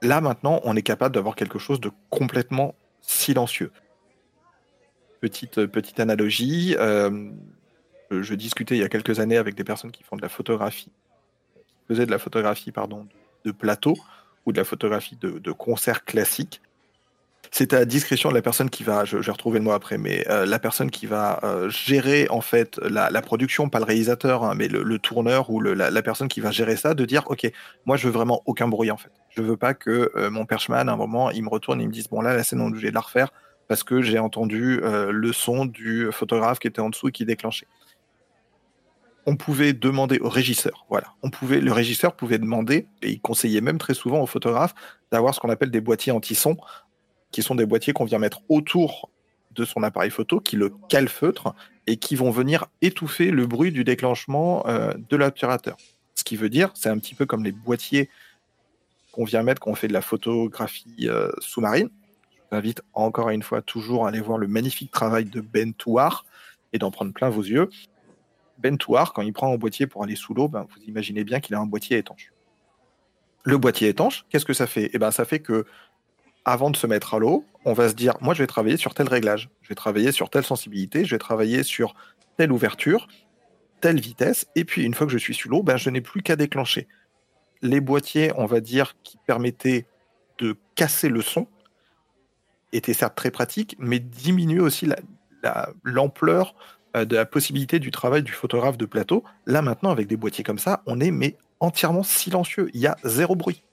Là maintenant, on est capable d'avoir quelque chose de complètement silencieux. Petite, petite analogie, euh, je discutais il y a quelques années avec des personnes qui font de la photographie, qui faisaient de la photographie pardon, de plateau ou de la photographie de, concert classique c'est à discrétion de la personne qui va, je, vais retrouver le mot après, mais euh, la personne qui va euh, gérer en fait la, production, pas le réalisateur, hein, mais le, tourneur ou la, personne qui va gérer ça, de dire ok, moi je veux vraiment aucun bruit en fait. Je veux pas que euh, mon perchman à un moment il me retourne et me dise bon là la scène on est obligé de la refaire parce que j'ai entendu le son du photographe qui était en dessous et qui déclenchait. On pouvait demander au régisseur, voilà. On pouvait, le régisseur pouvait demander, et il conseillait même très souvent au photographe, d'avoir ce qu'on appelle des boîtiers anti-son qui sont des boîtiers qu'on vient mettre autour de son appareil photo, qui le calfeutre et qui vont venir étouffer le bruit du déclenchement euh, de l'obturateur. Ce qui veut dire, c'est un petit peu comme les boîtiers qu'on vient mettre quand on fait de la photographie euh, sous-marine. Je vous invite encore une fois toujours à aller voir le magnifique travail de Ben Touar et d'en prendre plein vos yeux. Ben Touar, quand il prend un boîtier pour aller sous l'eau, ben, vous imaginez bien qu'il a un boîtier étanche. Le boîtier étanche, qu'est-ce que ça fait? Eh ben, ça fait que avant de se mettre à l'eau, on va se dire, moi, je vais travailler sur tel réglage, je vais travailler sur telle sensibilité, je vais travailler sur telle ouverture, telle vitesse, et puis une fois que je suis sous l'eau, ben, je n'ai plus qu'à déclencher. Les boîtiers, on va dire, qui permettaient de casser le son, étaient certes très pratiques, mais diminuaient aussi l'ampleur de la possibilité du travail du photographe de plateau. Là maintenant, avec des boîtiers comme ça, on est mais entièrement silencieux. Il y a zéro bruit.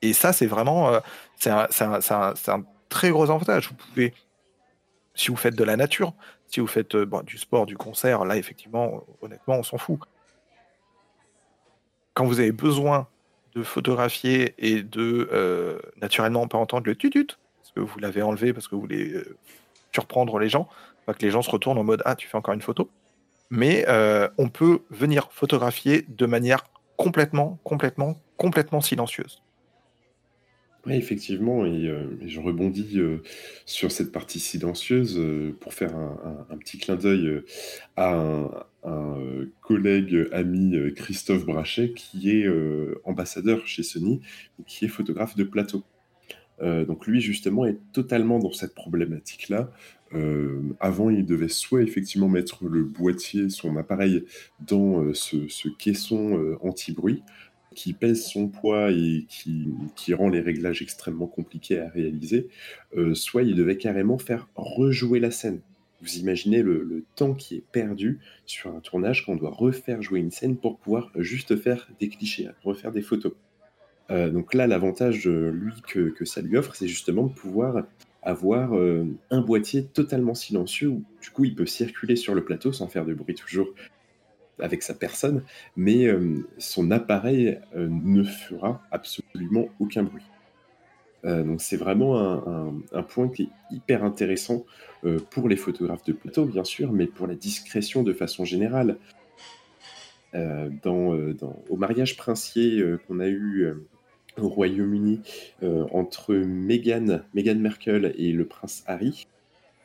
Et ça, c'est vraiment euh, c'est un, un, très gros avantage. Vous pouvez, si vous faites de la nature, si vous faites euh, du sport, du concert, là, effectivement, honnêtement, on s'en fout. Quand vous avez besoin de photographier et de euh, naturellement pas entendre le tutut, parce que vous l'avez enlevé, parce que vous voulez surprendre les gens, pas que les gens se retournent en mode Ah, tu fais encore une photo. Mais on peut venir photographier de manière complètement, complètement, complètement silencieuse. Oui, effectivement, et, euh, je rebondis euh, sur cette partie silencieuse euh, pour faire un, petit clin d'œil à un, collègue, ami, Christophe Brachet, qui est ambassadeur chez Sony, qui est photographe de plateau. Donc lui, justement, est totalement dans cette problématique-là. avant, il devait soit effectivement mettre le boîtier, son appareil, dans ce, ce caisson anti-bruit, qui pèse son poids et qui, rend les réglages extrêmement compliqués à réaliser, euh, soit il devait carrément faire rejouer la scène. Vous imaginez le, temps qui est perdu sur un tournage quand on doit refaire jouer une scène pour pouvoir juste faire des clichés, refaire des photos. Euh, donc là, l'avantage, lui, que, ça lui offre, c'est justement de pouvoir avoir euh, un boîtier totalement silencieux où du coup il peut circuler sur le plateau sans faire de bruit toujours avec sa personne, mais euh, son appareil ne fera absolument aucun bruit. donc c'est vraiment un, point qui est hyper intéressant pour les photographes de plateau, bien sûr, mais pour la discrétion de façon générale. Dans, au mariage princier qu'on a eu au Royaume-Uni euh, entre Meghan, Meghan Merkel et le prince Harry,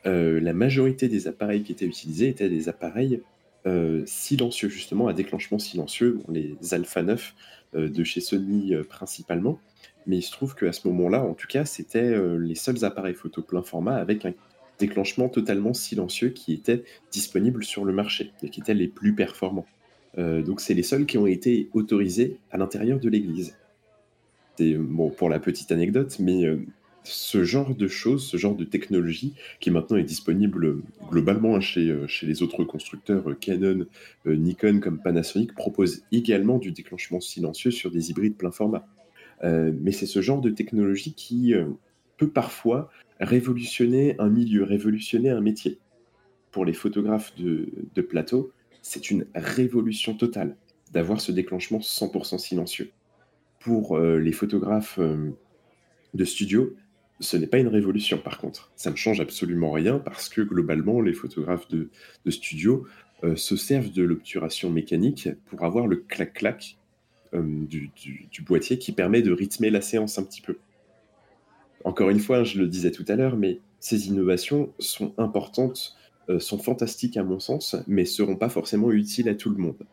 euh, la majorité des appareils qui étaient utilisés étaient des appareils euh, silencieux, justement, à déclenchement silencieux, les Alpha 9 de chez Sony principalement. Mais il se trouve qu'à ce moment-là, en tout cas, c'était les seuls appareils photo plein format avec un déclenchement totalement silencieux qui étaient disponibles sur le marché et qui étaient les plus performants. Donc c'est les seuls qui ont été autorisés à l'intérieur de l'église bon pour la petite anecdote, mais euh, ce genre de choses, ce genre de technologie qui maintenant est disponible euh, globalement hein, chez, euh, chez les autres constructeurs Canon, Nikon comme Panasonic, propose également du déclenchement silencieux sur des hybrides plein format. mais c'est ce genre de technologie qui peut parfois révolutionner un milieu, révolutionner un métier. Pour les photographes de, de plateau, c'est une révolution totale d'avoir ce déclenchement 100% silencieux pour euh, les photographes euh, de studio, ce n'est pas une révolution par contre. Ça ne change absolument rien parce que globalement, les photographes de, studio euh, se servent de l'obturation mécanique pour avoir le clac-clac du, boîtier qui permet de rythmer la séance un petit peu. Encore une fois, je le disais tout à l'heure, mais ces innovations sont importantes, sont fantastiques à mon sens, mais seront pas forcément utiles à tout le monde.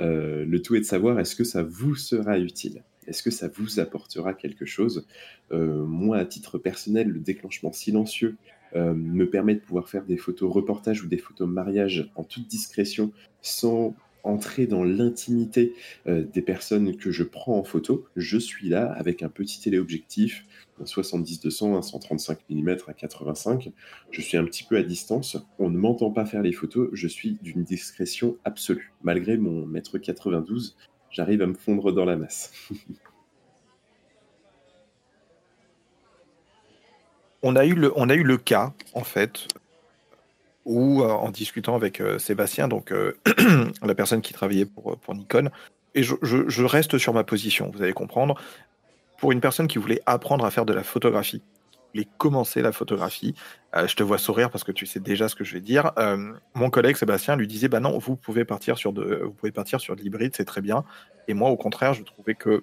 le tout est de savoir est-ce que ça vous sera utile? Est-ce que ça vous apportera quelque chose? Euh, Moi, à titre personnel, le déclenchement silencieux euh, me permet de pouvoir faire des photos reportages ou des photos mariage en toute discrétion sans entrer dans l'intimité euh, des personnes que je prends en photo. Je suis là avec un petit téléobjectif, un 70-200, un 135 mm à 85. Je suis un petit peu à distance. On ne m'entend pas faire les photos. Je suis d'une discrétion absolue. Malgré mon mètre 92, j'arrive à me fondre dans la masse. on, a eu le, on a eu le cas, en fait, où, euh, en discutant avec euh, Sébastien, donc euh, la personne qui travaillait pour, pour Nikon, et je, reste sur ma position, vous allez comprendre, pour une personne qui voulait apprendre à faire de la photographie, voulait commencer la photographie, je te vois sourire parce que tu sais déjà ce que je vais dire. mon collègue Sébastien lui disait bah non, vous pouvez partir sur de, vous pouvez partir sur de l'hybride, c'est très bien. Et moi, au contraire, je trouvais que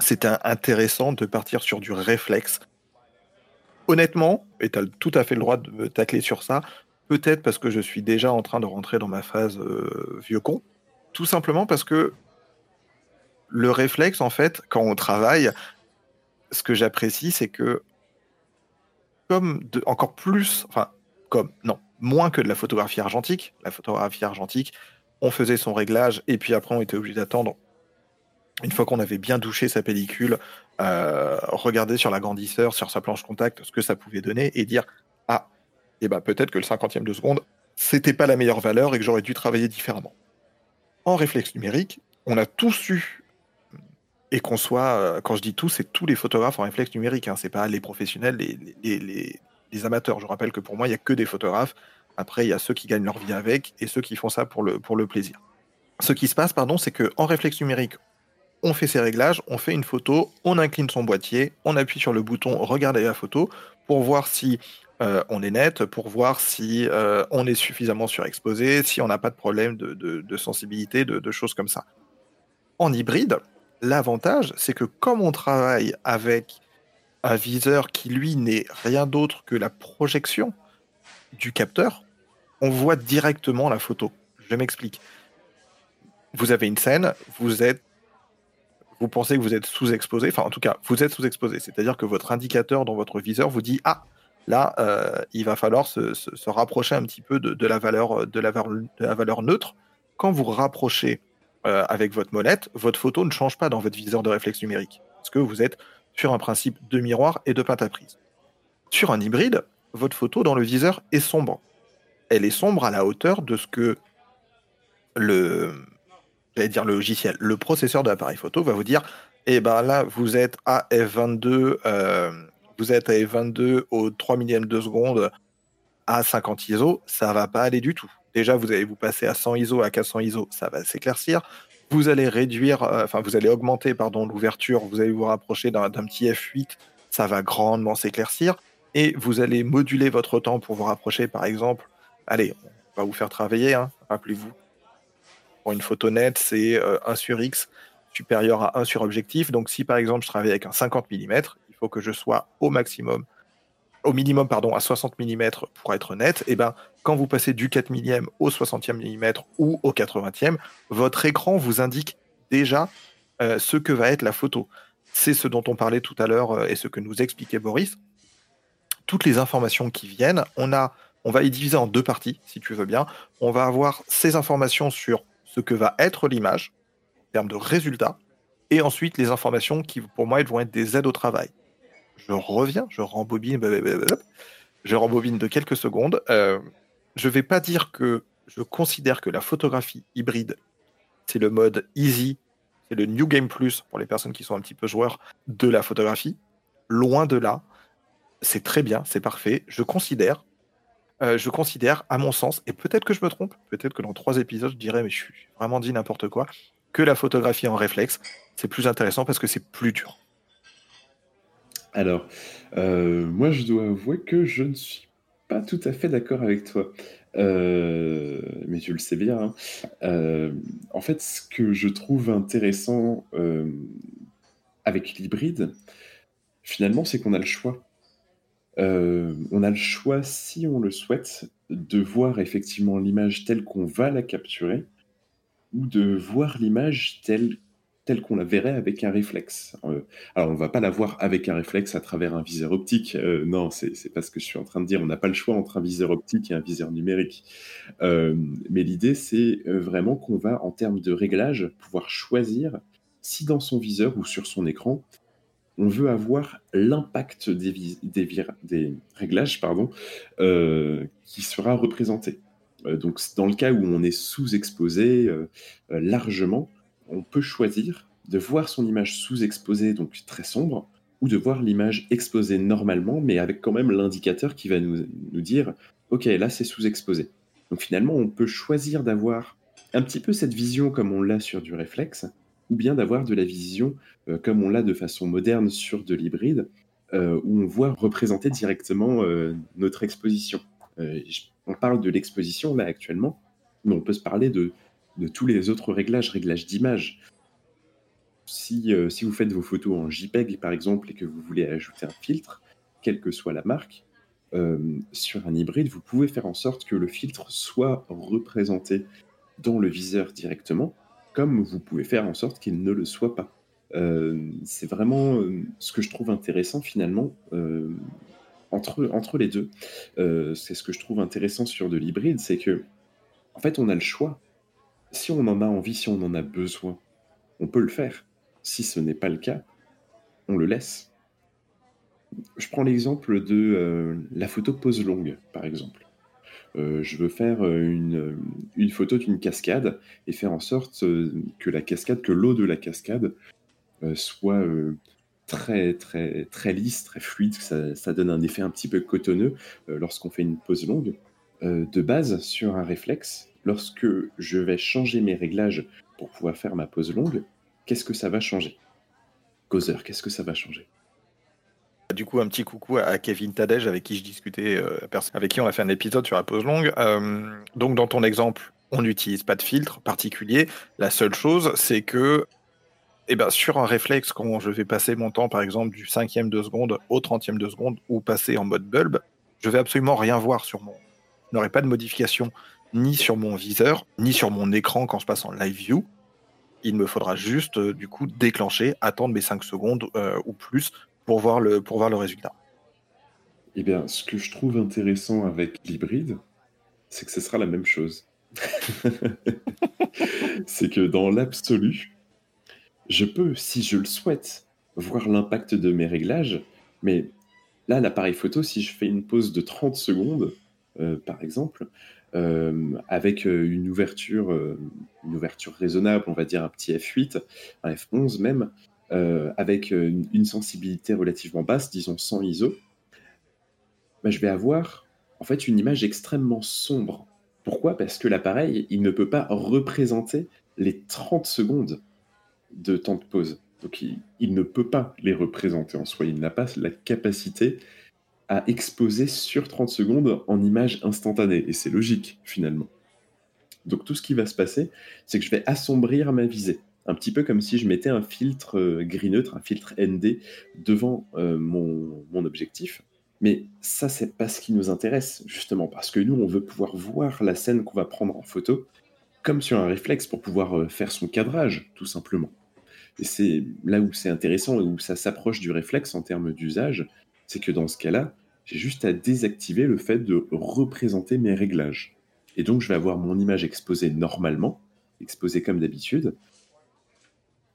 c'était intéressant de partir sur du réflexe. Honnêtement, et tu as tout à fait le droit de tacler sur ça, peut-être parce que je suis déjà en train de rentrer dans ma phase vieux con, tout simplement parce que le réflexe, en fait, quand on travaille, ce que j'apprécie, c'est que comme encore plus, enfin, comme, non, moins que de la photographie argentique, la photographie argentique, on faisait son réglage et puis après on était obligé d'attendre. Une fois qu'on avait bien douché sa pellicule, euh, regarder sur l'agrandisseur, sur sa planche contact, ce que ça pouvait donner et dire Ah, eh ben peut-être que le cinquantième de seconde, c'était pas la meilleure valeur et que j'aurais dû travailler différemment. En réflexe numérique, on a tous eu et qu'on soit, euh, quand je dis tous, c'est tous les photographes en réflexe numérique, hein, c'est pas les professionnels, les, amateurs. Je rappelle que pour moi, il n'y a que des photographes. Après, il y a ceux qui gagnent leur vie avec et ceux qui font ça pour le, pour le plaisir. Ce qui se passe, pardon, c'est qu'en réflexe numérique, on fait ses réglages, on fait une photo, on incline son boîtier, on appuie sur le bouton regarder la photo pour voir si euh, on est net, pour voir si euh, on est suffisamment surexposé, si on n'a pas de problème de, sensibilité, de choses comme ça. En hybride, L'avantage, c'est que comme on travaille avec un viseur qui, lui, n'est rien d'autre que la projection du capteur, on voit directement la photo. Je m'explique. Vous avez une scène, vous êtes vous pensez que vous êtes sous-exposé, enfin en tout cas, vous êtes sous-exposé, c'est-à-dire que votre indicateur dans votre viseur vous dit ah là euh, il va falloir se, rapprocher un petit peu de, la valeur, la, de la valeur neutre. Quand vous rapprochez euh, avec votre molette, votre photo ne change pas dans votre viseur de réflexe numérique. Parce que vous êtes sur un principe de miroir et de pâte à prise. Sur un hybride, votre photo dans le viseur est sombre. Elle est sombre à la hauteur de ce que le, dire le logiciel, le processeur de l'appareil photo va vous dire, eh ben là, vous êtes à F22, euh, vous êtes à F22 au 3 millième de seconde à 50 ISO, ça va pas aller du tout. Déjà, vous allez vous passer à 100 ISO, à 400 ISO, ça va s'éclaircir. Vous allez réduire, euh, enfin, vous allez augmenter, pardon, l'ouverture, vous allez vous rapprocher d'un petit F8, ça va grandement s'éclaircir. Et vous allez moduler votre temps pour vous rapprocher, par exemple. Allez, on va vous faire travailler, hein, rappelez-vous. Une photo nette, c'est 1 euh, sur X supérieur à 1 sur objectif. Donc, si par exemple je travaille avec un 50 mm, il faut que je sois au maximum au minimum pardon, à 60 mm pour être net, et eh ben, quand vous passez du 4 millième au 60e mm ou au 80e, votre écran vous indique déjà euh, ce que va être la photo. C'est ce dont on parlait tout à l'heure euh, et ce que nous expliquait Boris. Toutes les informations qui viennent, on, a, on va les diviser en deux parties, si tu veux bien. On va avoir ces informations sur ce que va être l'image, en termes de résultats, et ensuite les informations qui, pour moi, elles vont être des aides au travail je reviens, je rembobine, je rembobine de quelques secondes. Euh, je ne vais pas dire que je considère que la photographie hybride, c'est le mode easy, c'est le New Game Plus pour les personnes qui sont un petit peu joueurs de la photographie. Loin de là, c'est très bien, c'est parfait. Je considère, euh, je considère, à mon sens, et peut-être que je me trompe, peut-être que dans trois épisodes, je dirais, mais je suis vraiment dit n'importe quoi, que la photographie en réflexe, c'est plus intéressant parce que c'est plus dur. Alors, euh, moi, je dois avouer que je ne suis pas tout à fait d'accord avec toi. Euh, mais tu le sais bien. Hein. En fait, ce que je trouve intéressant avec l'hybride, finalement, c'est qu'on a le choix. On a le choix, si on le souhaite, de voir effectivement l'image telle qu'on va la capturer ou de voir l'image telle telle qu'on la verrait avec un réflexe. Euh, alors, on ne va pas la voir avec un réflexe à travers un viseur optique. Euh, non, c'est pas ce que je suis en train de dire. On n'a pas le choix entre un viseur optique et un viseur numérique. Euh, mais l'idée, c'est vraiment qu'on va, en termes de réglage, pouvoir choisir si dans son viseur ou sur son écran, on veut avoir l'impact des, réglages pardon, qui sera représenté. donc, dans le cas où on est sous-exposé largement, on peut choisir de voir son image sous-exposée, donc très sombre, ou de voir l'image exposée normalement, mais avec quand même l'indicateur qui va nous, dire, OK, là c'est sous-exposé. Donc finalement, on peut choisir d'avoir un petit peu cette vision comme on l'a sur du réflexe, ou bien d'avoir de la vision euh, comme on l'a de façon moderne sur de l'hybride, euh, où on voit représenter directement euh, notre exposition. on parle de l'exposition là actuellement, mais on peut se parler de de tous les autres réglages, réglages d'image. Si, si vous faites vos photos en JPEG, par exemple, et que vous voulez ajouter un filtre, quelle que soit la marque, sur un hybride, vous pouvez faire en sorte que le filtre soit représenté dans le viseur directement, comme vous pouvez faire en sorte qu'il ne le soit pas. Euh, c'est vraiment ce que je trouve intéressant finalement entre, entre les deux. c'est ce que je trouve intéressant sur de l'hybride, c'est que en fait on a le choix si on en a envie, si on en a besoin, on peut le faire. Si ce n'est pas le cas, on le laisse. Je prends l'exemple de euh, la photo pose longue, par exemple. Euh, je veux faire euh, une, une photo d'une cascade et faire en sorte que la cascade, que l'eau de la cascade soit très très très lisse, très fluide, ça, ça, donne un effet un petit peu cotonneux lorsqu'on fait une pose longue. de base, sur un réflexe, lorsque je vais changer mes réglages pour pouvoir faire ma pause longue, qu'est-ce que ça va changer? Causeur, qu'est-ce que ça va changer? Du coup, un petit coucou à Kevin Tadej avec qui je discutais, euh, avec qui on a fait un épisode sur la pause longue. Euh, donc, dans ton exemple, on n'utilise pas de filtre particulier. La seule chose, c'est que eh ben, sur un réflexe, quand je vais passer mon temps, par exemple, du cinquième de seconde au trentième de seconde ou passer en mode bulb, je vais absolument rien voir sur mon. Je n'aurai pas de modification ni sur mon viseur, ni sur mon écran quand je passe en live view. Il me faudra juste, euh, du coup, déclencher, attendre mes 5 secondes ou plus pour voir, le, résultat. Eh bien, ce que je trouve intéressant avec l'hybride, c'est que ce sera la même chose. c'est que dans l'absolu, je peux, si je le souhaite, voir l'impact de mes réglages, mais là, l'appareil photo, si je fais une pause de 30 secondes, par exemple, avec une ouverture, une ouverture raisonnable, on va dire un petit f8, un f11 même, avec une, sensibilité relativement basse, disons 100 ISO, bah, je vais avoir en fait une image extrêmement sombre. Pourquoi? Parce que l'appareil, il ne peut pas représenter les 30 secondes de temps de pause. Donc il, ne peut pas les représenter en soi. Il n'a pas la capacité à exposer sur 30 secondes en image instantanée. Et c'est logique finalement. Donc tout ce qui va se passer, c'est que je vais assombrir ma visée. Un petit peu comme si je mettais un filtre euh, gris neutre, un filtre ND devant euh, mon, objectif. Mais ça, c'est pas ce qui nous intéresse, justement, parce que nous, on veut pouvoir voir la scène qu'on va prendre en photo comme sur un réflexe pour pouvoir euh, faire son cadrage, tout simplement. Et c'est là où c'est intéressant et où ça s'approche du réflexe en termes d'usage, c'est que dans ce cas-là, j'ai juste à désactiver le fait de représenter mes réglages. Et donc, je vais avoir mon image exposée normalement, exposée comme d'habitude,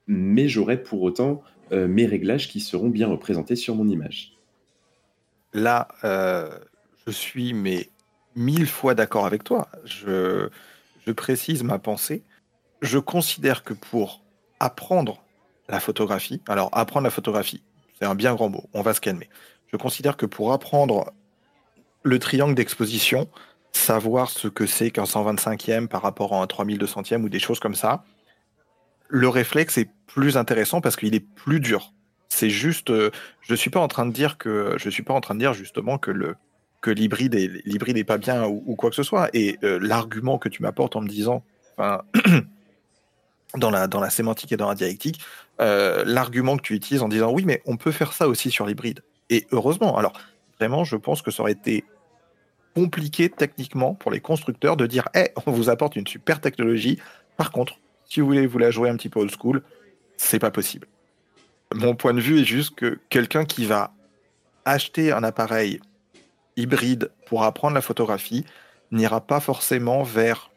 mais j'aurai pour autant euh, mes réglages qui seront bien représentés sur mon image. Là, euh, je suis mais mille fois d'accord avec toi. Je, je précise ma pensée. Je considère que pour apprendre la photographie, alors apprendre la photographie, c'est un bien grand mot, on va se calmer. Je considère que pour apprendre le triangle d'exposition, savoir ce que c'est qu'un 125e par rapport à un 3200e ou des choses comme ça, le réflexe est plus intéressant parce qu'il est plus dur. C'est juste, euh, je suis pas en train de dire que, je suis pas en train de dire justement que le que l'hybride est l'hybride pas bien ou, quoi que ce soit. Et euh, l'argument que tu m'apportes en me disant, dans la dans la sémantique et dans la dialectique, euh, l'argument que tu utilises en disant oui, mais on peut faire ça aussi sur l'hybride. Et heureusement. Alors vraiment, je pense que ça aurait été compliqué techniquement pour les constructeurs de dire, hey, on vous apporte une super technologie. Par contre, si vous voulez vous la jouer un petit peu old school, c'est pas possible. Mon point de vue est juste que quelqu'un qui va acheter un appareil hybride pour apprendre la photographie n'ira pas forcément vers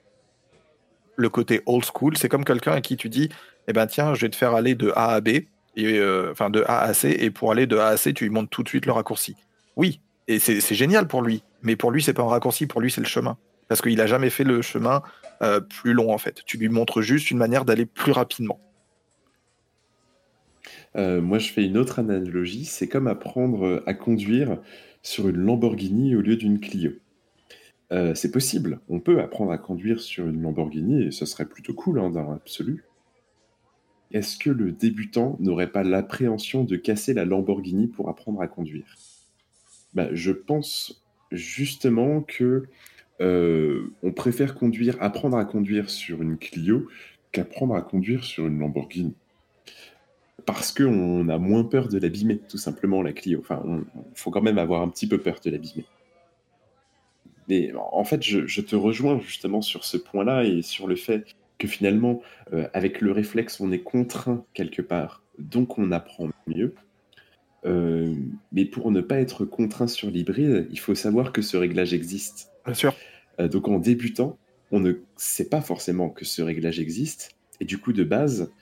le côté old school. C'est comme quelqu'un à qui tu dis, eh ben tiens, je vais te faire aller de A à B, et, euh, enfin de A à C, et pour aller de A à C, tu lui montres tout de suite le raccourci. Oui, et c'est génial pour lui, mais pour lui, c'est pas un raccourci, pour lui, c'est le chemin. Parce qu'il n'a jamais fait le chemin euh, plus long, en fait. Tu lui montres juste une manière d'aller plus rapidement. Euh, moi, je fais une autre analogie. C'est comme apprendre à conduire sur une Lamborghini au lieu d'une Clio. Euh, c'est possible. On peut apprendre à conduire sur une Lamborghini et ce serait plutôt cool hein, dans l'absolu. Est-ce que le débutant n'aurait pas l'appréhension de casser la Lamborghini pour apprendre à conduire? Bah, Je pense justement que on préfère apprendre à conduire sur une Clio qu'apprendre à conduire sur une Lamborghini parce qu'on a moins peur de l'abîmer, tout simplement, la Clio. Enfin, il faut quand même avoir un petit peu peur de l'abîmer. Mais en fait, je, te rejoins justement sur ce point-là et sur le fait que finalement, euh, avec le réflexe, on est contraint quelque part, donc on apprend mieux. Euh, mais pour ne pas être contraint sur l'hybride, il faut savoir que ce réglage existe. Bien sûr. Euh, donc en débutant, on ne sait pas forcément que ce réglage existe. Et du coup, de base,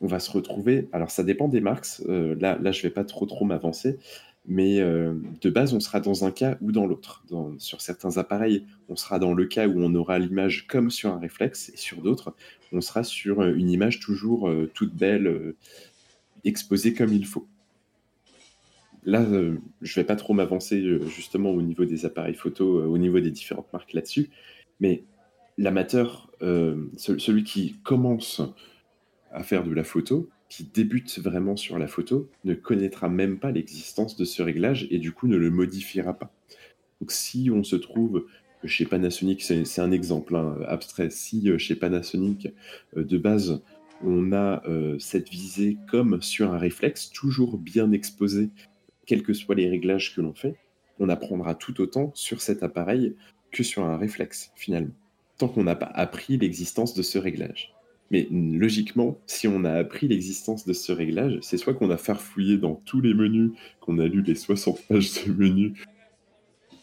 on va se retrouver. Alors, ça dépend des marques. Euh, là, là, je vais pas trop trop m'avancer, mais de base, on sera dans un cas ou dans l'autre. Sur certains appareils, on sera dans le cas où on aura l'image comme sur un réflexe, et sur d'autres, on sera sur une image toujours toute belle, exposée comme il faut. Là, je vais pas trop m'avancer justement au niveau des appareils photo, au niveau des différentes marques là-dessus, mais l'amateur, celui qui commence à faire de la photo, qui débute vraiment sur la photo, ne connaîtra même pas l'existence de ce réglage et du coup ne le modifiera pas. Donc si on se trouve chez Panasonic, c'est un exemple hein, abstrait, si euh, chez Panasonic, euh, de base, on a euh, cette visée comme sur un réflexe, toujours bien exposée, quels que soient les réglages que l'on fait, on apprendra tout autant sur cet appareil que sur un réflexe, finalement, tant qu'on n'a pas appris l'existence de ce réglage. Mais logiquement, si on a appris l'existence de ce réglage, c'est soit qu'on a farfouillé dans tous les menus, qu'on a lu les 60 pages de menus,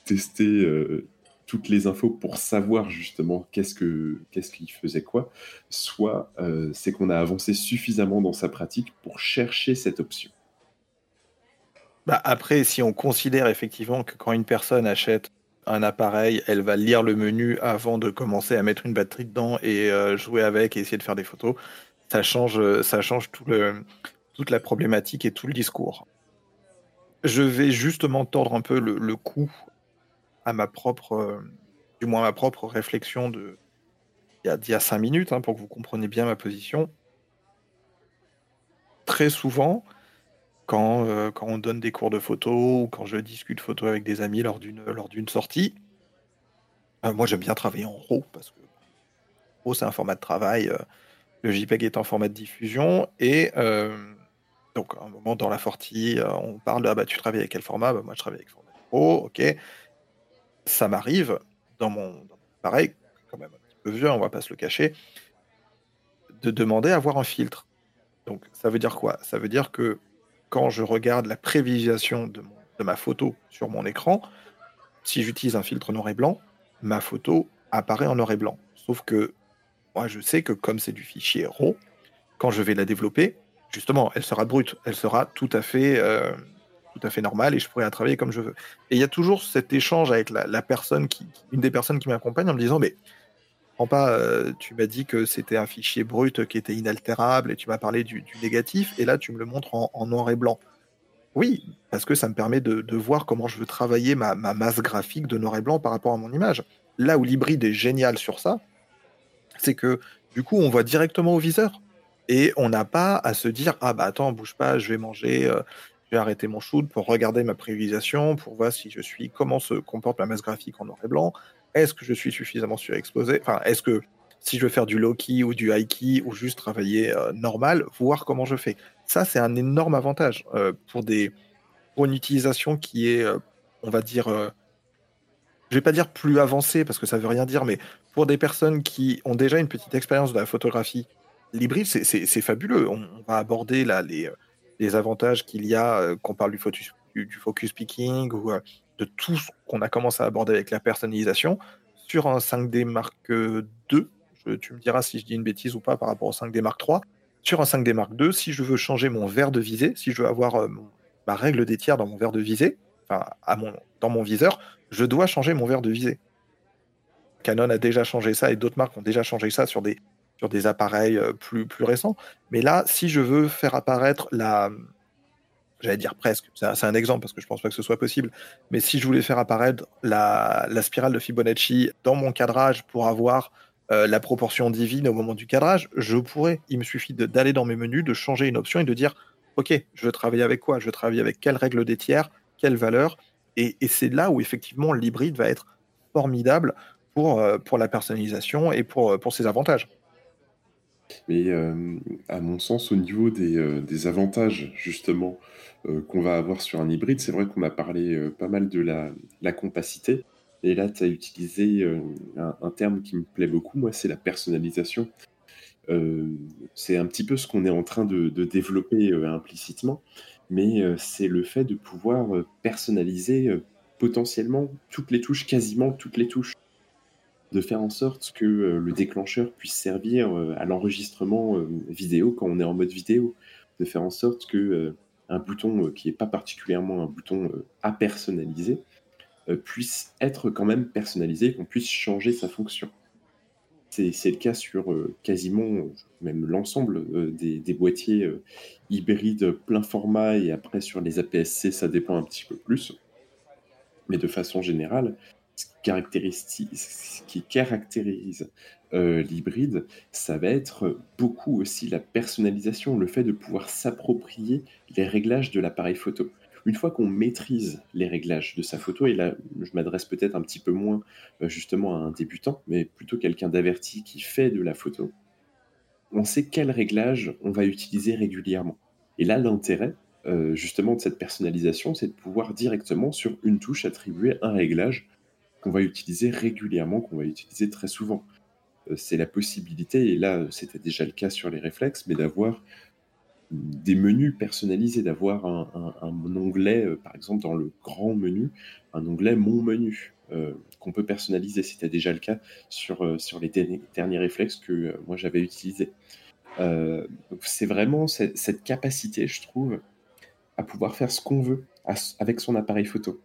testé euh, toutes les infos pour savoir justement qu'est-ce que qu'est-ce qu'il faisait quoi, soit euh, c'est qu'on a avancé suffisamment dans sa pratique pour chercher cette option. Bah, après, si on considère effectivement que quand une personne achète un appareil, elle va lire le menu avant de commencer à mettre une batterie dedans et euh, jouer avec et essayer de faire des photos, ça change, euh, ça change toute la problématique et tout le discours. Je vais justement tordre un peu le, coup à ma propre, euh, du moins ma propre réflexion de il y a, il y a cinq minutes hein, pour que vous compreniez bien ma position. Très souvent, quand, euh, quand on donne des cours de photo ou quand je discute photo avec des amis lors d'une lors d'une sortie, euh, moi j'aime bien travailler en RAW parce que RAW c'est un format de travail, euh, le JPEG est un format de diffusion et donc à un moment dans la sortie, on parle ah bah tu travailles avec quel format? Bah, moi je travaille avec format RAW, ok. Ça m'arrive dans mon, dans appareil, quand même un petit peu vieux, on va pas se le cacher, de demander à avoir un filtre. Donc ça veut dire quoi? Ça veut dire que quand je regarde la prévisualisation de, ma photo sur mon écran, si j'utilise un filtre noir et blanc, ma photo apparaît en noir et blanc. Sauf que moi, je sais que comme c'est du fichier RAW, quand je vais la développer, justement, elle sera brute, elle sera tout à fait, euh, tout à fait normale et je pourrai la travailler comme je veux. Et il y a toujours cet échange avec la, la personne qui, une des personnes qui m'accompagne en me disant, mais pas, euh, tu m'as dit que c'était un fichier brut qui était inaltérable et tu m'as parlé du, négatif et là tu me le montres en, noir et blanc. Oui, parce que ça me permet de, voir comment je veux travailler ma, ma masse graphique de noir et blanc par rapport à mon image. Là où l'hybride est génial sur ça, c'est que du coup on voit directement au viseur et on n'a pas à se dire ah bah attends bouge pas, je vais manger, euh, je vais arrêter mon shoot pour regarder ma prévisualisation, pour voir si je suis comment se comporte ma masse graphique en noir et blanc, est-ce que je suis suffisamment surexposé, enfin est-ce que si je veux faire du low key ou du high key ou juste travailler euh, normal, voir comment je fais? Ça c'est un énorme avantage euh, pour des une utilisation qui est euh, on va dire je vais pas dire plus avancée parce que ça veut rien dire, mais pour des personnes qui ont déjà une petite expérience de la photographie, l'hybride, c'est fabuleux. On, va aborder là les, les avantages qu'il y a, qu'on parle du focus, du, du focus picking ou de tout ce qu'on a commencé à aborder avec la personnalisation sur un 5D Mark II. Je- tu me diras si je dis une bêtise ou pas par rapport au 5D Mark III. Sur un 5D Mark II, si je veux changer mon verre de visée, si je veux avoir euh, ma règle des tiers dans mon verre de visée, enfin, à mon, dans mon viseur, je dois changer mon verre de visée. Canon a déjà changé ça et d'autres marques ont déjà changé ça sur des, sur des appareils euh, plus, plus récents. Mais là, si je veux faire apparaître la. J'allais dire presque, c'est un, exemple parce que je pense pas que ce soit possible, mais si je voulais faire apparaître la, spirale de Fibonacci dans mon cadrage pour avoir euh, la proportion divine au moment du cadrage, je pourrais. Il me suffit d'aller dans mes menus, de changer une option et de dire Ok, je veux travailler avec quoi? Je veux travailler avec quelle règle des tiers, quelle valeur? Et, et c'est là où effectivement l'hybride va être formidable pour, euh, pour la personnalisation et pour, euh, pour ses avantages. Mais euh, à mon sens, au niveau des, euh, des avantages justement euh, qu'on va avoir sur un hybride, c'est vrai qu'on a parlé pas mal de la, la compacité. Et là, tu as utilisé un, un terme qui me plaît beaucoup, moi, c'est la personnalisation. C'est un petit peu ce qu'on est en train de, de développer implicitement, mais c'est le fait de pouvoir personnaliser potentiellement toutes les touches, quasiment toutes les touches de faire en sorte que euh, le déclencheur puisse servir euh, à l'enregistrement euh, vidéo quand on est en mode vidéo, de faire en sorte que un bouton qui n'est pas particulièrement un bouton à personnaliser puisse être quand même personnalisé, qu'on puisse changer sa fonction. C'est le cas sur quasiment même l'ensemble des, des boîtiers hybrides plein format et après sur les APS-C ça dépend un petit peu plus. Mais de façon générale, ce qui caractérise, euh, l'hybride, ça va être beaucoup aussi la personnalisation, le fait de pouvoir s'approprier les réglages de l'appareil photo. Une fois qu'on maîtrise les réglages de sa photo, et là je m'adresse peut-être un petit peu moins euh, justement à un débutant, mais plutôt quelqu'un d'averti qui fait de la photo, on sait quels réglages on va utiliser régulièrement. Et là, l'intérêt euh, justement de cette personnalisation, c'est de pouvoir directement sur une touche attribuer un réglage qu'on va utiliser régulièrement, qu'on va utiliser très souvent. Euh, c'est la possibilité, et là c'était déjà le cas sur les réflexes, mais d'avoir des menus personnalisés, d'avoir un, onglet, euh, par exemple dans le grand menu, un onglet Mon menu, euh, qu'on peut personnaliser. C'était déjà le cas sur, sur les derniers, réflexes que moi j'avais utilisés. C'est vraiment cette capacité, je trouve, à pouvoir faire ce qu'on veut avec son appareil photo.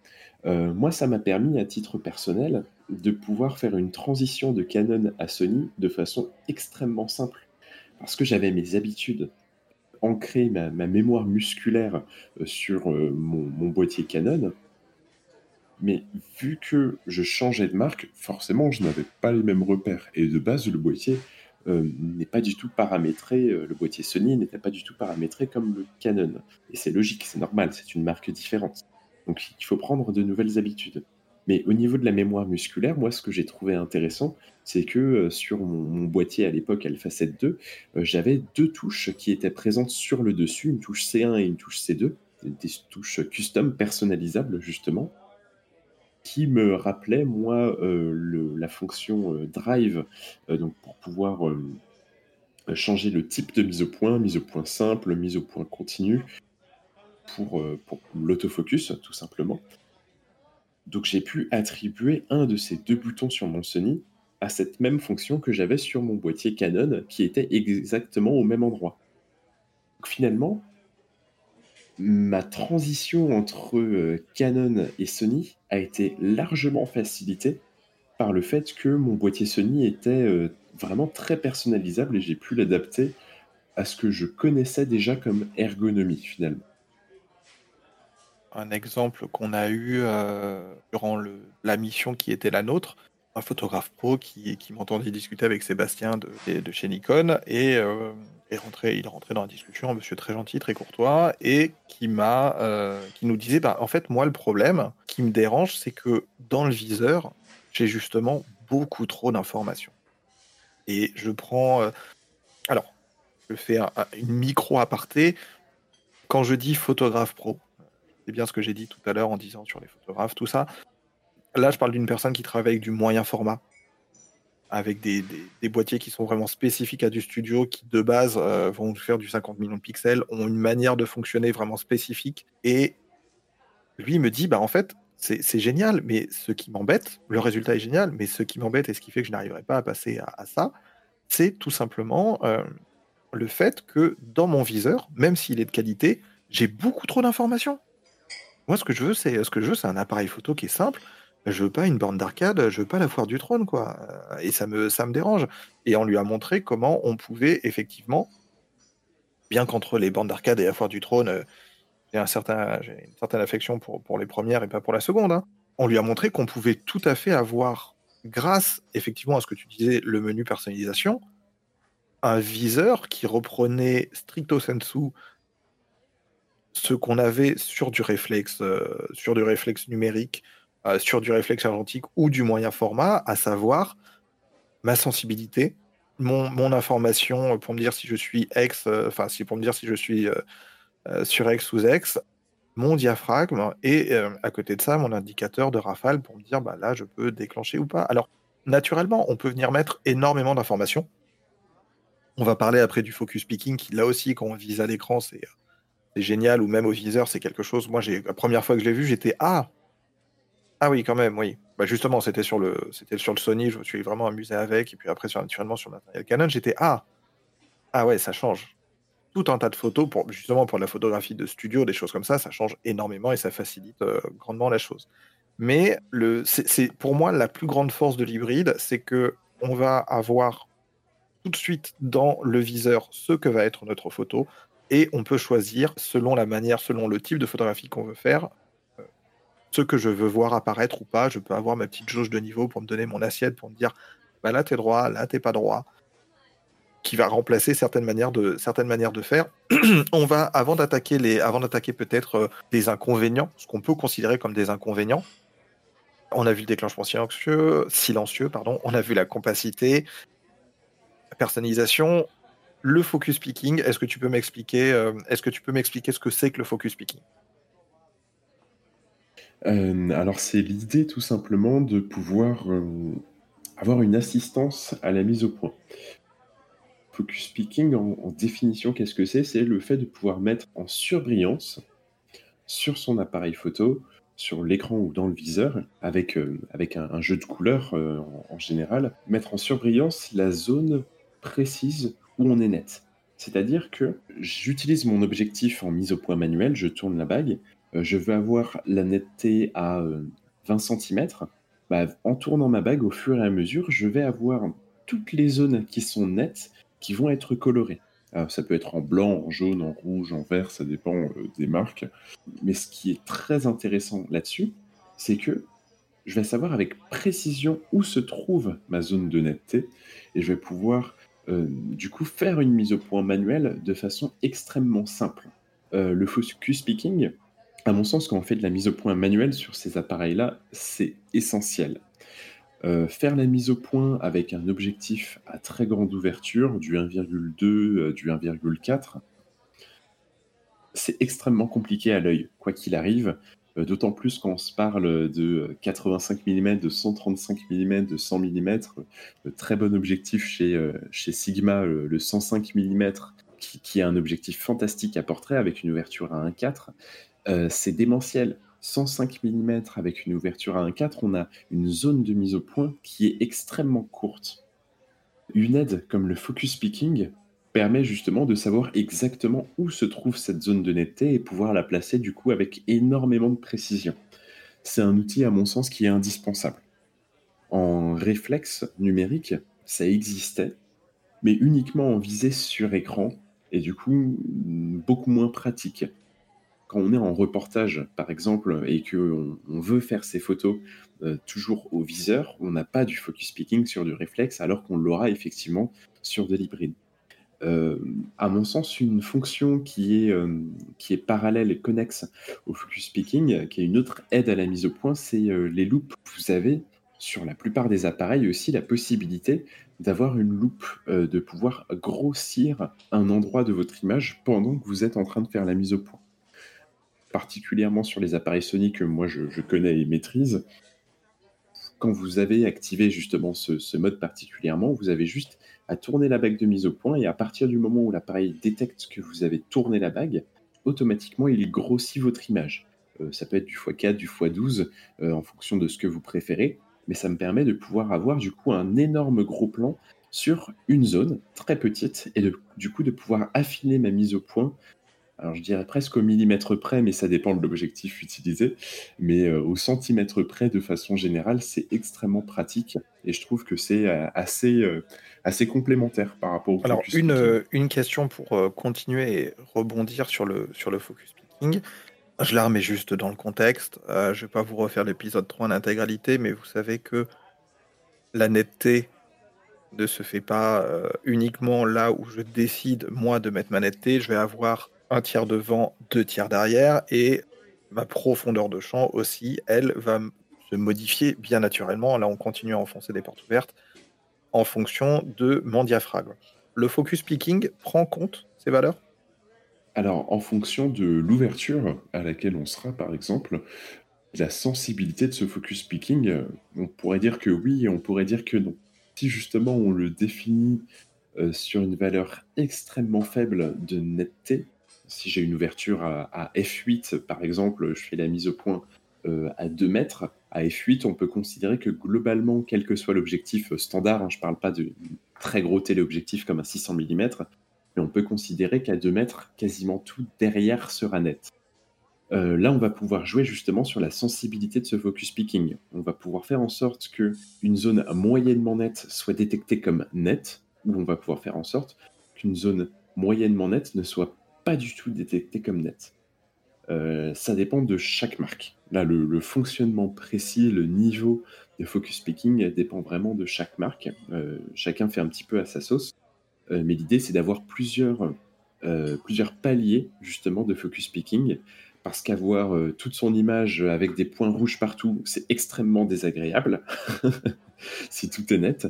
Euh, moi, ça m'a permis, à titre personnel, de pouvoir faire une transition de Canon à Sony de façon extrêmement simple. Parce que j'avais mes habitudes, ancrées, ma, mémoire musculaire euh, sur euh, mon, boîtier Canon. Mais vu que je changeais de marque, forcément, je n'avais pas les mêmes repères. Et de base, le boîtier n'est pas du tout paramétré, le boîtier Sony n'était pas du tout paramétré comme le Canon. Et c'est logique, c'est normal, c'est une marque différente. Donc il faut prendre de nouvelles habitudes. Mais au niveau de la mémoire musculaire, moi, ce que j'ai trouvé intéressant, c'est que euh, sur mon, boîtier à l'époque Alpha 7 II, euh, j'avais deux touches qui étaient présentes sur le dessus, une touche C1 et une touche C2, des touches custom personnalisables justement, qui me rappelaient, moi, euh, la fonction drive, donc pour pouvoir changer le type de mise au point, mise au point simple, mise au point continue, pour, euh, pour l'autofocus, tout simplement. Donc j'ai pu attribuer un de ces deux boutons sur mon Sony à cette même fonction que j'avais sur mon boîtier Canon, qui était exactement au même endroit. Finalement, ma transition entre euh, Canon et Sony a été largement facilitée par le fait que mon boîtier Sony était euh, vraiment très personnalisable et j'ai pu l'adapter à ce que je connaissais déjà comme ergonomie finalement un exemple qu'on a eu euh, durant la mission qui était la nôtre, un photographe pro qui, m'entendait discuter avec Sébastien de, de chez Nikon et euh, est rentré, il rentré dans la discussion, un monsieur très gentil, très courtois, et qui m'a, euh, qui nous disait, bah, en fait, moi, le problème qui me dérange, c'est que dans le viseur, j'ai justement beaucoup trop d'informations. Et je prends, alors, je fais une micro aparté. Quand je dis photographe pro, c'est bien ce que j'ai dit tout à l'heure en disant sur les photographes, tout ça. Là, je parle d'une personne qui travaille avec du moyen format, avec des, boîtiers qui sont vraiment spécifiques à du studio, qui de base euh, vont faire du 50 millions de pixels, ont une manière de fonctionner vraiment spécifique. Et lui me dit, bah en fait, c'est génial, mais ce qui m'embête, le résultat est génial, mais ce qui m'embête et ce qui fait que je n'arriverai pas à passer à, ça, c'est tout simplement euh, le fait que dans mon viseur, même s'il est de qualité, j'ai beaucoup trop d'informations. Moi, ce que je veux, c'est un appareil photo qui est simple. Je veux pas une borne d'arcade, je veux pas la foire du trône, quoi. Euh, et ça me, dérange. Et on lui a montré comment on pouvait effectivement, bien qu'entre les bornes d'arcade et la foire du trône, euh, j'ai un certain, j'ai une certaine affection pour, pour les premières et pas pour la seconde. Hein. On lui a montré qu'on pouvait tout à fait avoir, grâce effectivement à ce que tu disais, le menu personnalisation, un viseur qui reprenait stricto sensu ce qu'on avait sur du réflexe, euh, sur du réflexe numérique, euh, sur du réflexe argentique ou du moyen format, à savoir ma sensibilité, mon, information pour me dire si je suis ex, euh, enfin pour me dire si je suis sur ex ou ex, mon diaphragme et à côté de ça mon indicateur de rafale pour me dire bah là je peux déclencher ou pas. Alors naturellement on peut venir mettre énormément d'informations. On va parler après du focus picking qui là aussi quand on vise à l'écran c'est génial, ou même au viseur, c'est quelque chose. Moi, j'ai la première fois que je l'ai vu, j'étais ah ah oui, quand même, oui. Bah justement, c'était sur le c'était sur le Sony, je me suis vraiment amusé avec, et puis après sur naturellement sur le matériel Canon, j'étais ah ah ouais, ça change. Tout un tas de photos pour justement pour la photographie de studio, des choses comme ça, ça change énormément et ça facilite euh, grandement la chose. Mais le c'est pour moi la plus grande force de l'hybride, c'est que on va avoir tout de suite dans le viseur ce que va être notre photo, et on peut choisir, selon la manière, selon le type de photographie qu'on veut faire, euh, ce que je veux voir apparaître ou pas. Je peux avoir ma petite jauge de niveau pour me donner mon assiette, pour me dire bah là t'es droit, là t'es pas droit, qui va remplacer certaines manières de, certaines manières de faire. on va, avant d'attaquer les, avant d'attaquer peut-être euh, des inconvénients, ce qu'on peut considérer comme des inconvénients, on a vu le déclenchement silencieux, silencieux pardon, on a vu la compacité, la personnalisation, le focus picking, est-ce que tu peux m'expliquer euh, est-ce que tu peux m'expliquer ce que c'est que le focus picking euh, alors c'est l'idée tout simplement de pouvoir euh, avoir une assistance à la mise au point. Focus picking en, définition, qu'est-ce que c'est? C'est le fait de pouvoir mettre en surbrillance sur son appareil photo, sur l'écran ou dans le viseur, avec, avec un, jeu de couleurs en général, mettre en surbrillance la zone précise où on est net. C'est-à-dire que j'utilise mon objectif en mise au point manuel, je tourne la bague, je veux avoir la netteté à 20 cm, bah, en tournant ma bague au fur et à mesure, je vais avoir toutes les zones qui sont nettes qui vont être colorées. ça peut être en blanc, en jaune, en rouge, en vert, ça dépend des marques. Mais ce qui est très intéressant là-dessus, c'est que je vais savoir avec précision où se trouve ma zone de netteté et je vais pouvoir euh, du coup faire une mise au point manuelle de façon extrêmement simple. Euh, le focus picking, à mon sens, quand on fait de la mise au point manuelle sur ces appareils-là, c'est essentiel. Euh, faire la mise au point avec un objectif à très grande ouverture, du 1,2, du 1,4, c'est extrêmement compliqué à l'œil, quoi qu'il arrive. Euh, d'autant plus quand on se parle de 85 mm, de 135 mm, de 100 mm. Le très bon objectif chez, euh, chez Sigma, le 105 mm, qui, est un objectif fantastique à portrait avec une ouverture à 1,4. Euh, c'est démentiel. 105 mm avec une ouverture à 1,4, on a une zone de mise au point qui est extrêmement courte. Une aide comme le focus picking permet justement de savoir exactement où se trouve cette zone de netteté et pouvoir la placer du coup avec énormément de précision. C'est un outil à mon sens qui est indispensable. En réflexe numérique, ça existait, mais uniquement en visée sur écran et du coup beaucoup moins pratique. Quand on est en reportage, par exemple, et qu'on on veut faire ces photos euh, toujours au viseur, on n'a pas du focus picking sur du réflexe, alors qu'on l'aura effectivement sur de l'hybride. Euh, à mon sens, une fonction qui est, euh, qui est parallèle et connexe au focus picking, qui est une autre aide à la mise au point, c'est euh, les loupes. Vous avez sur la plupart des appareils aussi la possibilité d'avoir une loupe, de pouvoir grossir un endroit de votre image pendant que vous êtes en train de faire la mise au point. Particulièrement sur les appareils Sony que moi je, connais et maîtrise, quand vous avez activé justement ce, mode particulièrement, vous avez juste à tourner la bague de mise au point et à partir du moment où l'appareil détecte que vous avez tourné la bague, automatiquement il grossit votre image. Euh, ça peut être du x4, du x12 euh, en fonction de ce que vous préférez, mais ça me permet de pouvoir avoir du coup un énorme gros plan sur une zone très petite et du coup de pouvoir affiner ma mise au point alors je dirais presque au millimètre près, mais ça dépend de l'objectif utilisé. Mais euh, au centimètre près, de façon générale, c'est extrêmement pratique et je trouve que c'est euh, assez, euh, assez complémentaire par rapport au Alors, une, une question pour continuer et rebondir sur le, sur le focus picking. Je la remets juste dans le contexte. je ne vais pas vous refaire l'épisode 3 en intégralité, mais vous savez que la netteté ne se fait pas uniquement là où je décide, moi, de mettre ma netteté. Je vais avoir un tiers devant, deux tiers derrière, et ma profondeur de champ aussi, elle, va se modifier bien naturellement. Là, on continue à enfoncer des portes ouvertes en fonction de mon diaphragme. Le focus picking prend compte ces valeurs? Alors, en fonction de l'ouverture à laquelle on sera, par exemple, la sensibilité de ce focus picking, on pourrait dire que oui, on pourrait dire que non. Si justement on le définit euh, sur une valeur extrêmement faible de netteté, si j'ai une ouverture à, F8, par exemple, je fais la mise au point euh, à 2 mètres, à F8, on peut considérer que globalement, quel que soit l'objectif standard, hein, je ne parle pas de très gros téléobjectif comme un 600 mm, mais on peut considérer qu'à 2 mètres, quasiment tout derrière sera net. Euh, là, on va pouvoir jouer justement sur la sensibilité de ce focus picking. On va pouvoir faire en sorte que une zone moyennement nette soit détectée comme nette, ou on va pouvoir faire en sorte qu'une zone moyennement nette ne soit pas du tout détecté comme net. Euh, ça dépend de chaque marque. Là, le, fonctionnement précis, le niveau de focus picking dépend vraiment de chaque marque. Euh, chacun fait un petit peu à sa sauce. Euh, mais l'idée, c'est d'avoir plusieurs, plusieurs paliers justement de focus picking. Parce qu'avoir toute son image avec des points rouges partout, c'est extrêmement désagréable, si tout est net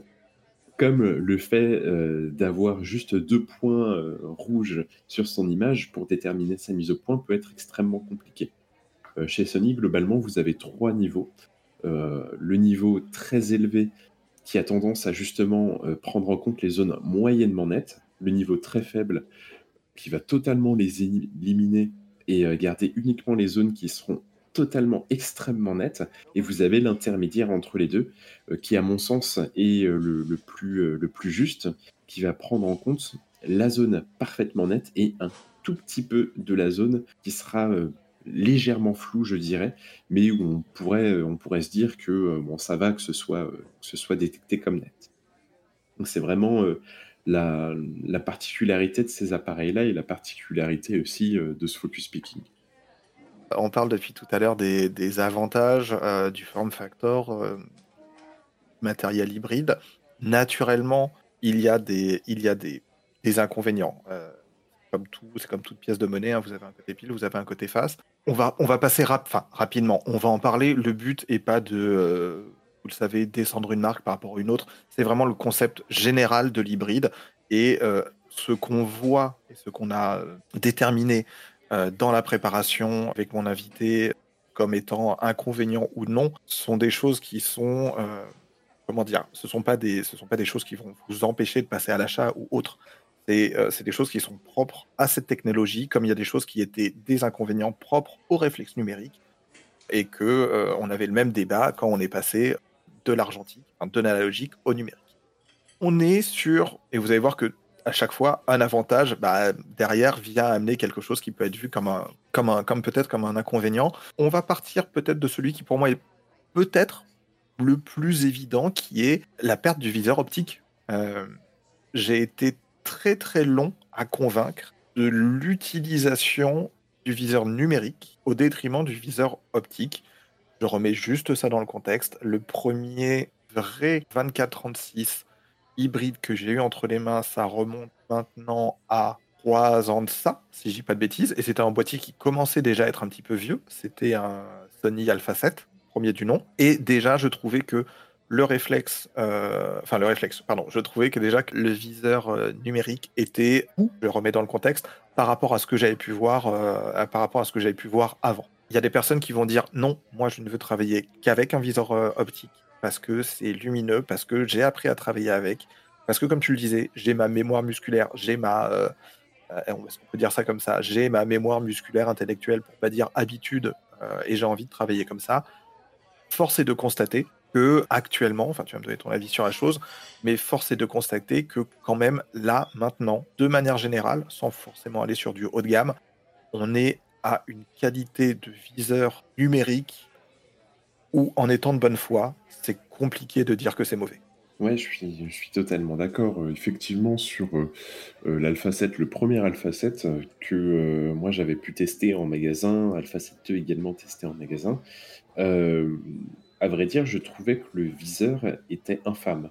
comme le fait euh, d'avoir juste deux points euh, rouges sur son image pour déterminer sa mise au point peut être extrêmement compliqué. Euh, chez Sony, globalement, vous avez trois niveaux. le niveau très élevé qui a tendance à justement prendre en compte les zones moyennement nettes, le niveau très faible qui va totalement les éliminer et garder uniquement les zones qui seront totalement extrêmement net et vous avez l'intermédiaire entre les deux euh, qui à mon sens est euh, le, plus, euh, le plus juste qui va prendre en compte la zone parfaitement nette et un tout petit peu de la zone qui sera légèrement flou, je dirais, mais où on pourrait, on pourrait se dire que bon, ça va que ce soit, que ce soit détecté comme net. C'est vraiment la, la, particularité de ces appareils-là et la particularité aussi de ce focus picking. On parle depuis tout à l'heure des, avantages du form factor matériel hybride. Naturellement, il y a des, inconvénients comme tout, c'est comme toute pièce de monnaie, hein, vous avez un côté pile, vous avez un côté face. On va, passer rap, rapidement, on va en parler. Le but est pas de, euh, vous le savez, descendre une marque par rapport à une autre. C'est vraiment le concept général de l'hybride et euh, ce qu'on voit et ce qu'on a euh, déterminé dans la préparation avec mon invité comme étant inconvénients ou non, sont des choses qui sont comment dire, ce sont pas des, ce sont pas des choses qui vont vous empêcher de passer à l'achat ou autre. Euh, c'est des choses qui sont propres à cette technologie, comme il y a des choses qui étaient des inconvénients propres au réflexe numérique, et que euh, on avait le même débat quand on est passé de l'argentique, de l'analogique au numérique. On est sur, et vous allez voir que à chaque fois, un avantage bah, derrière vient amener quelque chose qui peut être vu comme un, comme un, comme peut-être comme un inconvénient. On va partir peut-être de celui qui pour moi est peut-être le plus évident, qui est la perte du viseur optique. Euh, j'ai été très très long à convaincre de l'utilisation du viseur numérique au détriment du viseur optique. Je remets juste ça dans le contexte. Le premier vrai 24-36 hybride que j'ai eu entre les mains, ça remonte maintenant à 3 ans de ça, si je dis pas de bêtises. Et c'était un boîtier qui commençait déjà à être un petit peu vieux. C'était un Sony Alpha 7, premier du nom. Et déjà, je trouvais que le réflexe, euh, enfin le réflexe, pardon, je trouvais que déjà que le viseur euh, numérique était, je le remets dans le contexte, par rapport à ce que j'avais pu voir, euh, par rapport à ce que j'avais pu voir avant. Il y a des personnes qui vont dire non, moi je ne veux travailler qu'avec un viseur optique parce que c'est lumineux, parce que j'ai appris à travailler avec, parce que comme tu le disais, j'ai ma mémoire musculaire, j'ai ma, on peut dire ça comme ça, j'ai ma mémoire musculaire intellectuelle pour pas dire habitude et j'ai envie de travailler comme ça. Force est de constater que actuellement, enfin tu vas me donner ton avis sur la chose, mais force est de constater que quand même là, maintenant, de manière générale, sans forcément aller sur du haut de gamme, on est à une qualité de viseur numérique où en étant de bonne foi, c'est compliqué de dire que c'est mauvais. Ouais, je suis, totalement d'accord. Euh, effectivement, sur euh, euh, l'Alpha 7, le premier Alpha 7 que moi j'avais pu tester en magasin, Alpha 7 2 également testé en magasin, à vrai dire, je trouvais que le viseur était infâme.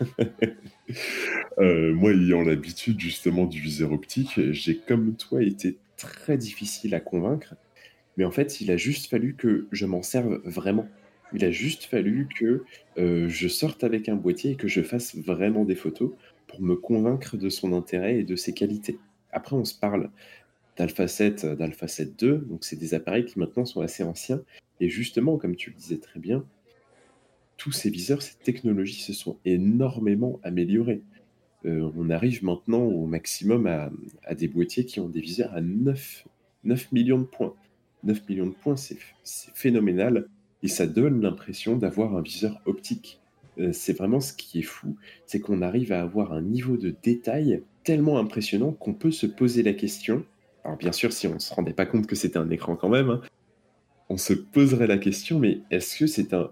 Euh, moi, ayant l'habitude justement du viseur optique, j'ai comme toi été très difficile à convaincre. Mais en fait, il a juste fallu que je m'en serve vraiment. Il a juste fallu que euh, je sorte avec un boîtier et que je fasse vraiment des photos pour me convaincre de son intérêt et de ses qualités. Après, on se parle d'Alpha 7, d'Alpha 7 2, donc c'est des appareils qui maintenant sont assez anciens, et justement, comme tu le disais très bien, tous ces viseurs, ces technologies se sont énormément améliorées. Euh, on arrive maintenant au maximum à, des boîtiers qui ont des viseurs à 9, 9 millions de points. 9 millions de points, c'est phénoménal et ça donne l'impression d'avoir un viseur optique. Euh, c'est vraiment ce qui est fou, c'est qu'on arrive à avoir un niveau de détail tellement impressionnant qu'on peut se poser la question. Alors bien sûr, si on ne se rendait pas compte que c'était un écran quand même, hein, on se poserait la question, mais est-ce que c'est un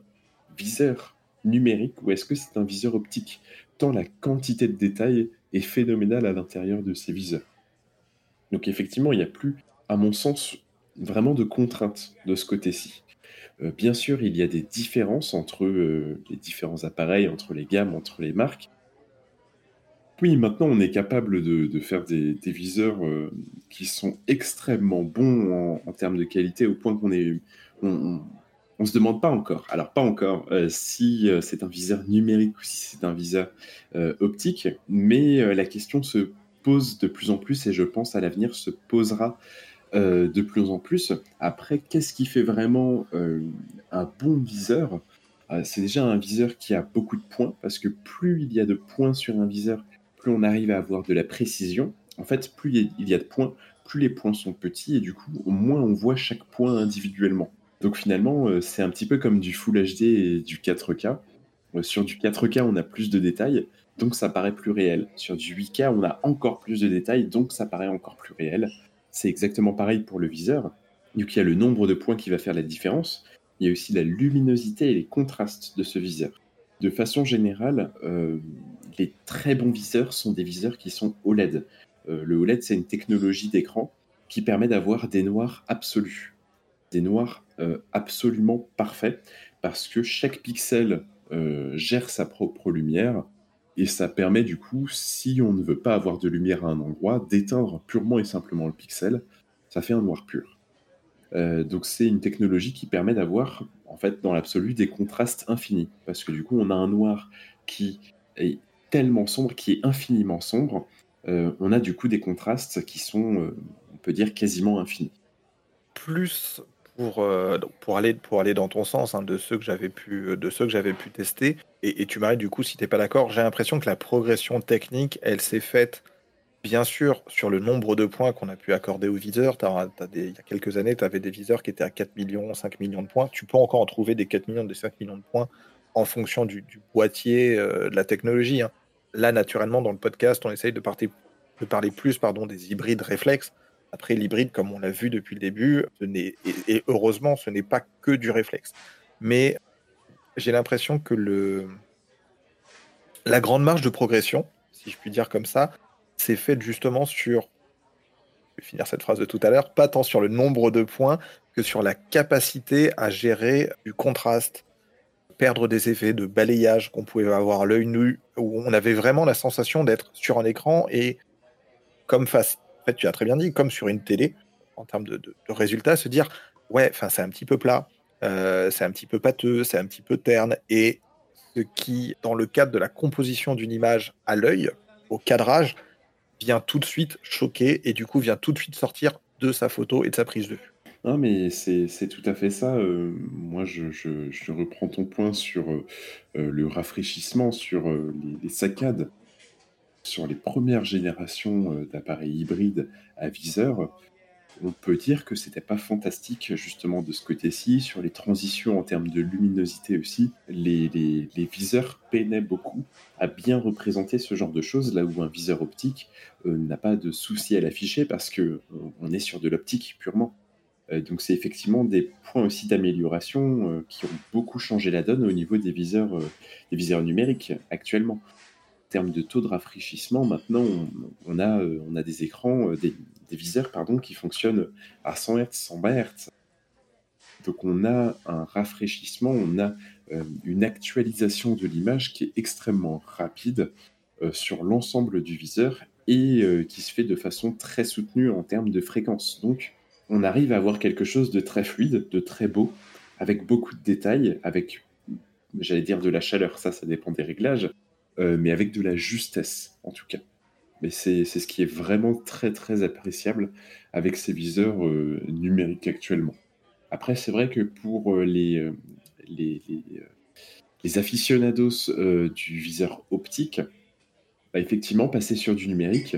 viseur numérique ou est-ce que c'est un viseur optique? Tant la quantité de détails est phénoménale à l'intérieur de ces viseurs. Donc effectivement, il n'y a plus, à mon sens, vraiment de contraintes de ce côté-ci. Euh, bien sûr, il y a des différences entre euh, les différents appareils, entre les gammes, entre les marques. Oui, maintenant on est capable de, faire des, viseurs euh, qui sont extrêmement bons en, termes de qualité au point qu'on est, on, se demande pas encore. Alors pas encore si c'est un viseur numérique ou si c'est un viseur optique, mais la question se pose de plus en plus et je pense à l'avenir se posera de plus en plus. Après, qu'est-ce qui fait vraiment un bon viseur? C'est déjà un viseur qui a beaucoup de points parce que plus il y a de points sur un viseur, plus on arrive à avoir de la précision. En fait, plus il y a de points, plus les points sont petits et du coup, au moins on voit chaque point individuellement. Donc finalement, euh, c'est un petit peu comme du Full HD et du 4K. Euh, sur du 4K, on a plus de détails, donc ça paraît plus réel. Sur du 8K, on a encore plus de détails, donc ça paraît encore plus réel. C'est exactement pareil pour le viseur. Donc il y a le nombre de points qui va faire la différence. Il y a aussi la luminosité et les contrastes de ce viseur. De façon générale, euh, les très bons viseurs sont des viseurs qui sont OLED. Euh, le OLED, c'est une technologie d'écran qui permet d'avoir des noirs absolus, des noirs euh, absolument parfaits, parce que chaque pixel gère sa propre lumière, et ça permet du coup, si on ne veut pas avoir de lumière à un endroit, d'éteindre purement et simplement le pixel, ça fait un noir pur. donc c'est une technologie qui permet d'avoir, en fait, dans l'absolu, des contrastes infinis, parce que du coup, on a un noir qui est tellement sombre, qui est infiniment sombre, euh, on a du coup des contrastes qui sont, euh, on peut dire, quasiment infinis. Plus pour, euh, pour, aller, dans ton sens hein, de ceux que j'avais pu, tester, et, tu m'arrêtes du coup si tu n'es pas d'accord, j'ai l'impression que la progression technique, elle s'est faite bien sûr sur le nombre de points qu'on a pu accorder aux viseurs. il y a quelques années, tu avais des viseurs qui étaient à 4 millions, 5 millions de points. Tu peux encore en trouver des 4 millions, des 5 millions de points en fonction du, boîtier, de la technologie. Hein. Là, naturellement, dans le podcast, on essaye de, parler plus des hybrides réflexes. Après, l'hybride, comme on l'a vu depuis le début, et, heureusement, ce n'est pas que du réflexe. Mais j'ai l'impression que le, la grande marge de progression, si je puis dire comme ça, c'est faite justement sur, je vais finir cette phrase de tout à l'heure, pas tant sur le nombre de points que sur la capacité à gérer du contraste, perdre des effets de balayage qu'on pouvait avoir à l'œil nu, où on avait vraiment la sensation d'être sur un écran et comme face, fait, tu as très bien dit, comme sur une télé, en termes de, résultats, se dire, ouais, c'est un petit peu plat, euh, c'est un petit peu pâteux, c'est un petit peu terne, et ce qui, dans le cadre de la composition d'une image à l'œil, au cadrage, vient tout de suite choquer et du coup vient tout de suite sortir de sa photo et de sa prise de vue. Non, mais c'est tout à fait ça. Euh, moi, je, reprends ton point sur euh, le rafraîchissement, sur les, saccades, sur les premières générations d'appareils hybrides à viseur. On peut dire que c'était pas fantastique justement de ce côté-ci, sur les transitions en termes de luminosité aussi. Les, viseurs peinaient beaucoup à bien représenter ce genre de choses, là où un viseur optique n'a pas de souci à l'afficher parce que on est sur de l'optique purement. Euh, donc c'est effectivement des points aussi d'amélioration euh, qui ont beaucoup changé la donne au niveau euh, des viseurs numériques actuellement. Termes de taux de rafraîchissement, maintenant on, a, on a des écrans, des, viseurs pardon, qui fonctionnent à 100 Hz, 100 Hz. Donc on a un rafraîchissement, on a une actualisation de l'image qui est extrêmement rapide sur l'ensemble du viseur et qui se fait de façon très soutenue en termes de fréquence. Donc on arrive à avoir quelque chose de très fluide, de très beau, avec beaucoup de détails, avec, j'allais dire de la chaleur, ça, ça dépend des réglages, euh, mais avec de la justesse, en tout cas. Mais c'est ce qui est vraiment très, très appréciable avec ces viseurs euh, numériques actuellement. Après, c'est vrai que pour euh, les, les, les, aficionados du viseur optique, bah, effectivement, passer sur du numérique,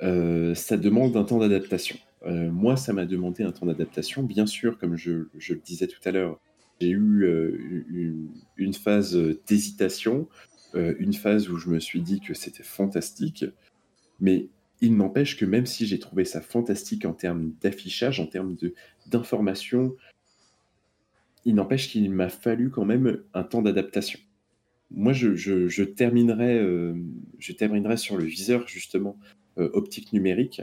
ça demande un temps d'adaptation. Moi, ça m'a demandé un temps d'adaptation. Bien sûr, comme je, le disais tout à l'heure, j'ai eu une, phase d'hésitation, euh, une phase où je me suis dit que c'était fantastique, mais il n'empêche que même si j'ai trouvé ça fantastique en termes d'affichage, en termes d'information, il n'empêche qu'il m'a fallu quand même un temps d'adaptation. Moi, je, terminerai, je terminerai sur le viseur justement optique numérique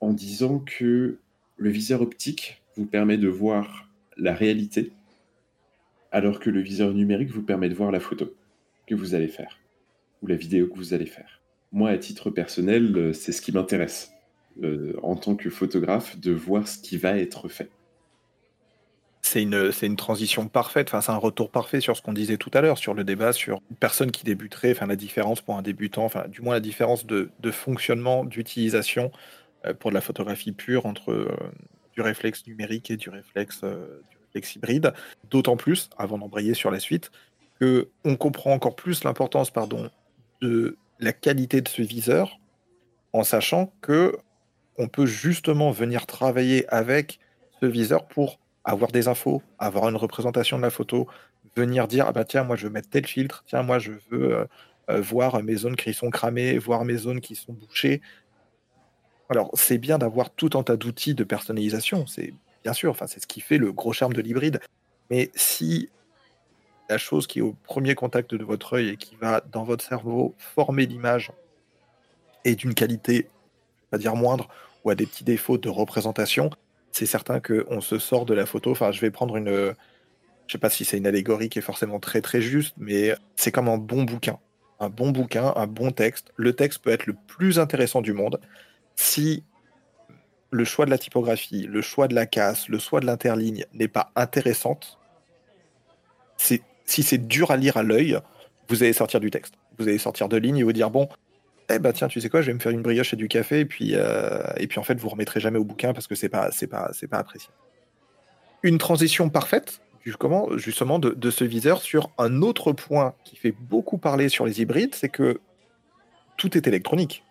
en disant que le viseur optique vous permet de voir la réalité, alors que le viseur numérique vous permet de voir la photo que vous allez faire, ou la vidéo que vous allez faire. Moi, à titre personnel, euh, c'est ce qui m'intéresse, euh, en tant que photographe, de voir ce qui va être fait. C'est une, une transition parfaite, enfin, c'est un retour parfait sur ce qu'on disait tout à l'heure, sur le débat sur une personne qui débuterait, enfin, la différence pour un débutant, enfin, du moins la différence de, de fonctionnement, d'utilisation euh, pour de la photographie pure entre du réflexe numérique et du réflexe, du réflexe hybride. D'autant plus, avant d'embrayer sur la suite, on comprend encore plus l'importance pardon, de la qualité de ce viseur en sachant que on peut justement venir travailler avec ce viseur pour avoir des infos, avoir une représentation de la photo, venir dire ah bah tiens moi je veux mettre tel filtre, tiens moi je veux voir mes zones qui sont cramées, voir mes zones qui sont bouchées, alors, c'est bien d'avoir tout un tas d'outils de personnalisation. C'est bien sûr, enfin, c'est ce qui fait le gros charme de l'hybride. Mais si la chose qui est au premier contact de votre œil et qui va dans votre cerveau former l'image est d'une qualité, pas dire moindre, ou à des petits défauts de représentation, c'est certain qu'on se sort de la photo. Enfin, je vais prendre une. Je sais pas si c'est une allégorie qui est forcément très très juste, mais c'est comme un bon bouquin. Un bon bouquin, un bon texte. Le texte peut être le plus intéressant du monde. Si le choix de la typographie, le choix de la casse, le choix de l'interligne n'est pas intéressante, si c'est dur à lire à l'œil, vous allez sortir du texte. Vous allez sortir de ligne et vous dire bon, eh ben tiens, tu sais quoi, je vais me faire une brioche et du café et puis euh, et puis en fait vous remettrez jamais au bouquin parce que c'est pas c'est pas c'est pas apprécié. Une transition parfaite justement de, ce viseur sur un autre point qui fait beaucoup parler sur les hybrides, c'est que tout est électronique.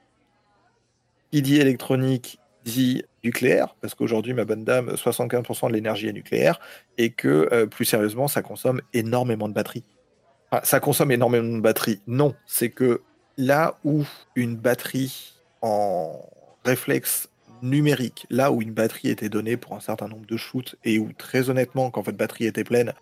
Il dit électronique dit nucléaire, parce qu'aujourd'hui, ma bonne dame, 75% de l'énergie est nucléaire, et que euh, plus sérieusement, ça consomme énormément de batterie. ça consomme énormément de batterie. Non, c'est que là où une batterie en réflexe numérique, là où une batterie était donnée pour un certain nombre de shoots, et où très honnêtement, quand votre batterie était pleine,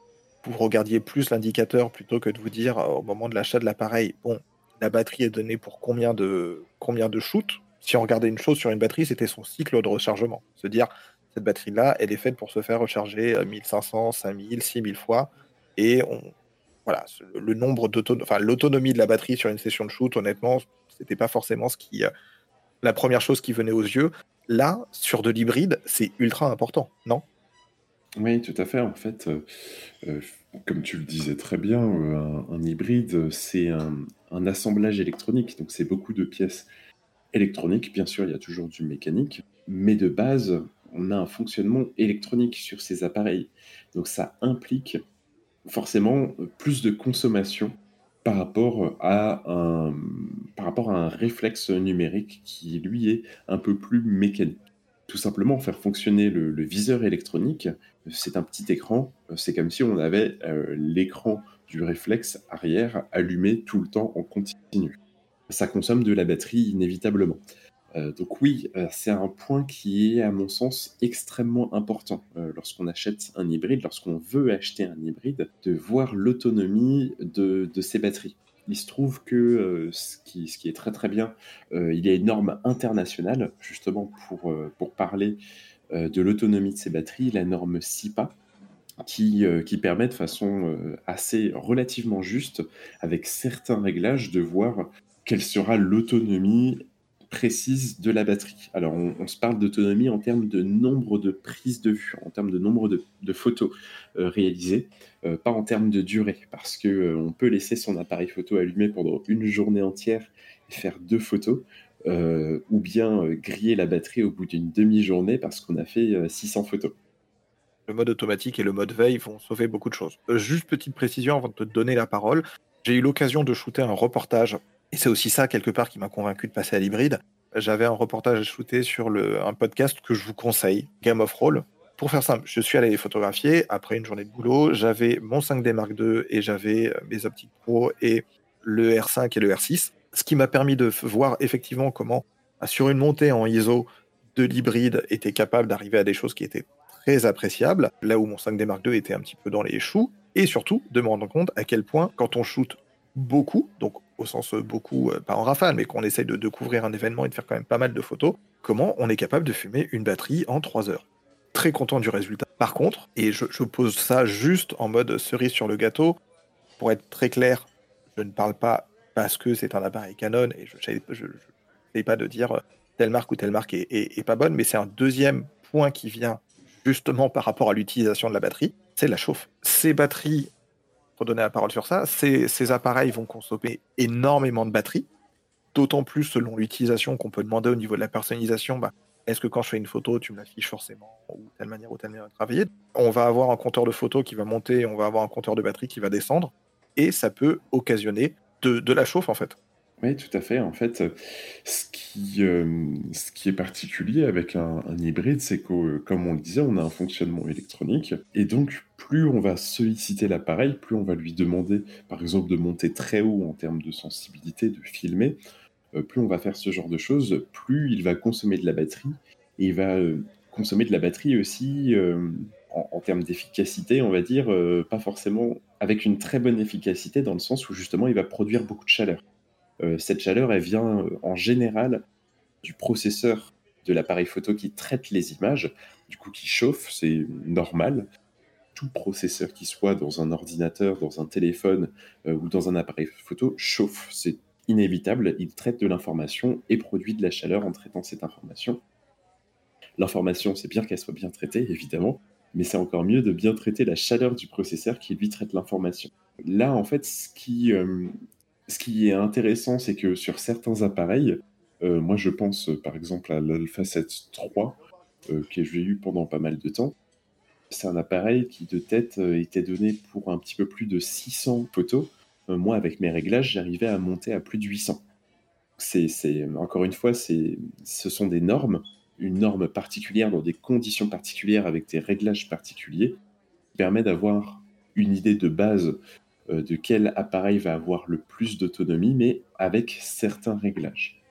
vous regardiez plus l'indicateur plutôt que de vous dire euh, au moment de l'achat de l'appareil, bon, la batterie est donnée pour combien de, combien de shoots si on regardait une chose sur une batterie, c'était son cycle de rechargement. Se dire, cette batterie-là, elle est faite pour se faire recharger 1500, 5000, 6000 fois. Et on, voilà, le nombre l'autonomie de la batterie sur une session de shoot, honnêtement, c'était pas forcément ce qui, euh, la première chose qui venait aux yeux. Là, sur de l'hybride, c'est ultra important, non? Oui, tout à fait. En fait, euh, euh, comme tu le disais très bien, un, hybride, c'est un, assemblage électronique, donc c'est beaucoup de pièces électronique, bien sûr, il y a toujours du mécanique, mais de base, on a un fonctionnement électronique sur ces appareils. Donc ça implique forcément plus de consommation par rapport à un, par rapport à un réflexe numérique qui, lui, est un peu plus mécanique. Tout simplement, faire fonctionner le, viseur électronique, c'est un petit écran, c'est comme si on avait euh, l'écran du réflexe arrière allumé tout le temps en continu ça consomme de la batterie inévitablement. Euh, donc oui, euh, c'est un point qui est à mon sens extrêmement important euh, lorsqu'on achète un hybride, lorsqu'on veut acheter un hybride, de voir l'autonomie de, de, ces batteries. Il se trouve que ce qui, ce, qui, est très très bien, il y a une norme internationale justement pour, pour parler de l'autonomie de ces batteries, la norme SIPA, qui, qui, permet de façon assez relativement juste, avec certains réglages, de voir quelle sera l'autonomie précise de la batterie. Alors, on, se parle d'autonomie en termes de nombre de prises de vue, en termes de nombre de, photos euh, réalisées, euh, pas en termes de durée, parce que euh, peut laisser son appareil photo allumé pendant une journée entière et faire deux photos, ou bien griller la batterie au bout d'une demi-journée parce qu'on a fait 600 photos. Le mode automatique et le mode veille vont sauver beaucoup de choses. juste petite précision avant de te donner la parole. J'ai eu l'occasion de shooter un reportage et c'est aussi ça, quelque part, qui m'a convaincu de passer à l'hybride. J'avais un reportage à shooter sur un podcast que je vous conseille, Game of Roll. Pour faire simple, je suis allé les photographier après une journée de boulot. J'avais mon 5D Mark II et j'avais euh, mes optiques pro et le R5 et le R6. Ce qui m'a permis de voir effectivement comment, sur une montée en ISO de l'hybride, était capable d'arriver à des choses qui étaient très appréciables, là où mon 5D Mark II était un petit peu dans les choux. Et surtout, de me rendre compte à quel point, quand on shoot beaucoup, donc au sens beaucoup, euh, pas en rafale, mais qu'on essaye de, couvrir un événement et de faire quand même pas mal de photos, comment on est capable de fumer une batterie en 3 heures. Très content du résultat. Par contre, et je, pose ça juste en mode cerise sur le gâteau, pour être très clair, je ne parle pas parce que c'est un appareil Canon et je ne sais pas de dire euh, telle marque ou telle marque est pas bonne, mais c'est un deuxième point qui vient justement par rapport à l'utilisation de la batterie, c'est la chauffe. Ces batteries redonner la parole sur ça, ces, appareils vont consommer énormément de batterie, d'autant plus selon l'utilisation qu'on peut demander au niveau de la personnalisation. Bah, est-ce que quand je fais une photo, tu me l'affiches forcément ou telle manière ou telle manière de travailler? On va avoir un compteur de photo qui va monter, on va avoir un compteur de batterie qui va descendre, et ça peut occasionner de la chauffe en fait. Oui, tout à fait. En fait, ce qui, euh, ce qui est particulier avec un, hybride, c'est que, comme on le disait, on a un fonctionnement électronique. Et donc, plus on va solliciter l'appareil, plus on va lui demander, par exemple, de monter très haut en termes de sensibilité, de filmer, euh, plus on va faire ce genre de choses, plus il va consommer de la batterie et il va euh, consommer de la batterie aussi en, termes d'efficacité, on va dire, pas forcément avec une très bonne efficacité dans le sens où justement il va produire beaucoup de chaleur. Cette chaleur, elle vient en général du processeur de l'appareil photo qui traite les images, du coup qui chauffe, c'est normal. Tout processeur qui soit dans un ordinateur, dans un téléphone ou dans un appareil photo chauffe, c'est inévitable, il traite de l'information et produit de la chaleur en traitant cette information. L'information, c'est bien qu'elle soit bien traitée, évidemment, mais c'est encore mieux de bien traiter la chaleur du processeur qui lui traite l'information. Là, en fait, ce qui, euh, ce qui est intéressant, c'est que sur certains appareils, euh, moi je pense par exemple à l'Alpha 7 III, euh, que j'ai eu pendant pas mal de temps. C'est un appareil qui de tête était donné pour un petit peu plus de 600 photos euh, moi, avec mes réglages, j'arrivais à monter à plus de 800. C'est, encore une fois, ce sont des normes, une norme particulière dans des conditions particulières avec des réglages particuliers, permet d'avoir une idée de base euh, de quel appareil va avoir le plus d'autonomie, mais avec certains réglages.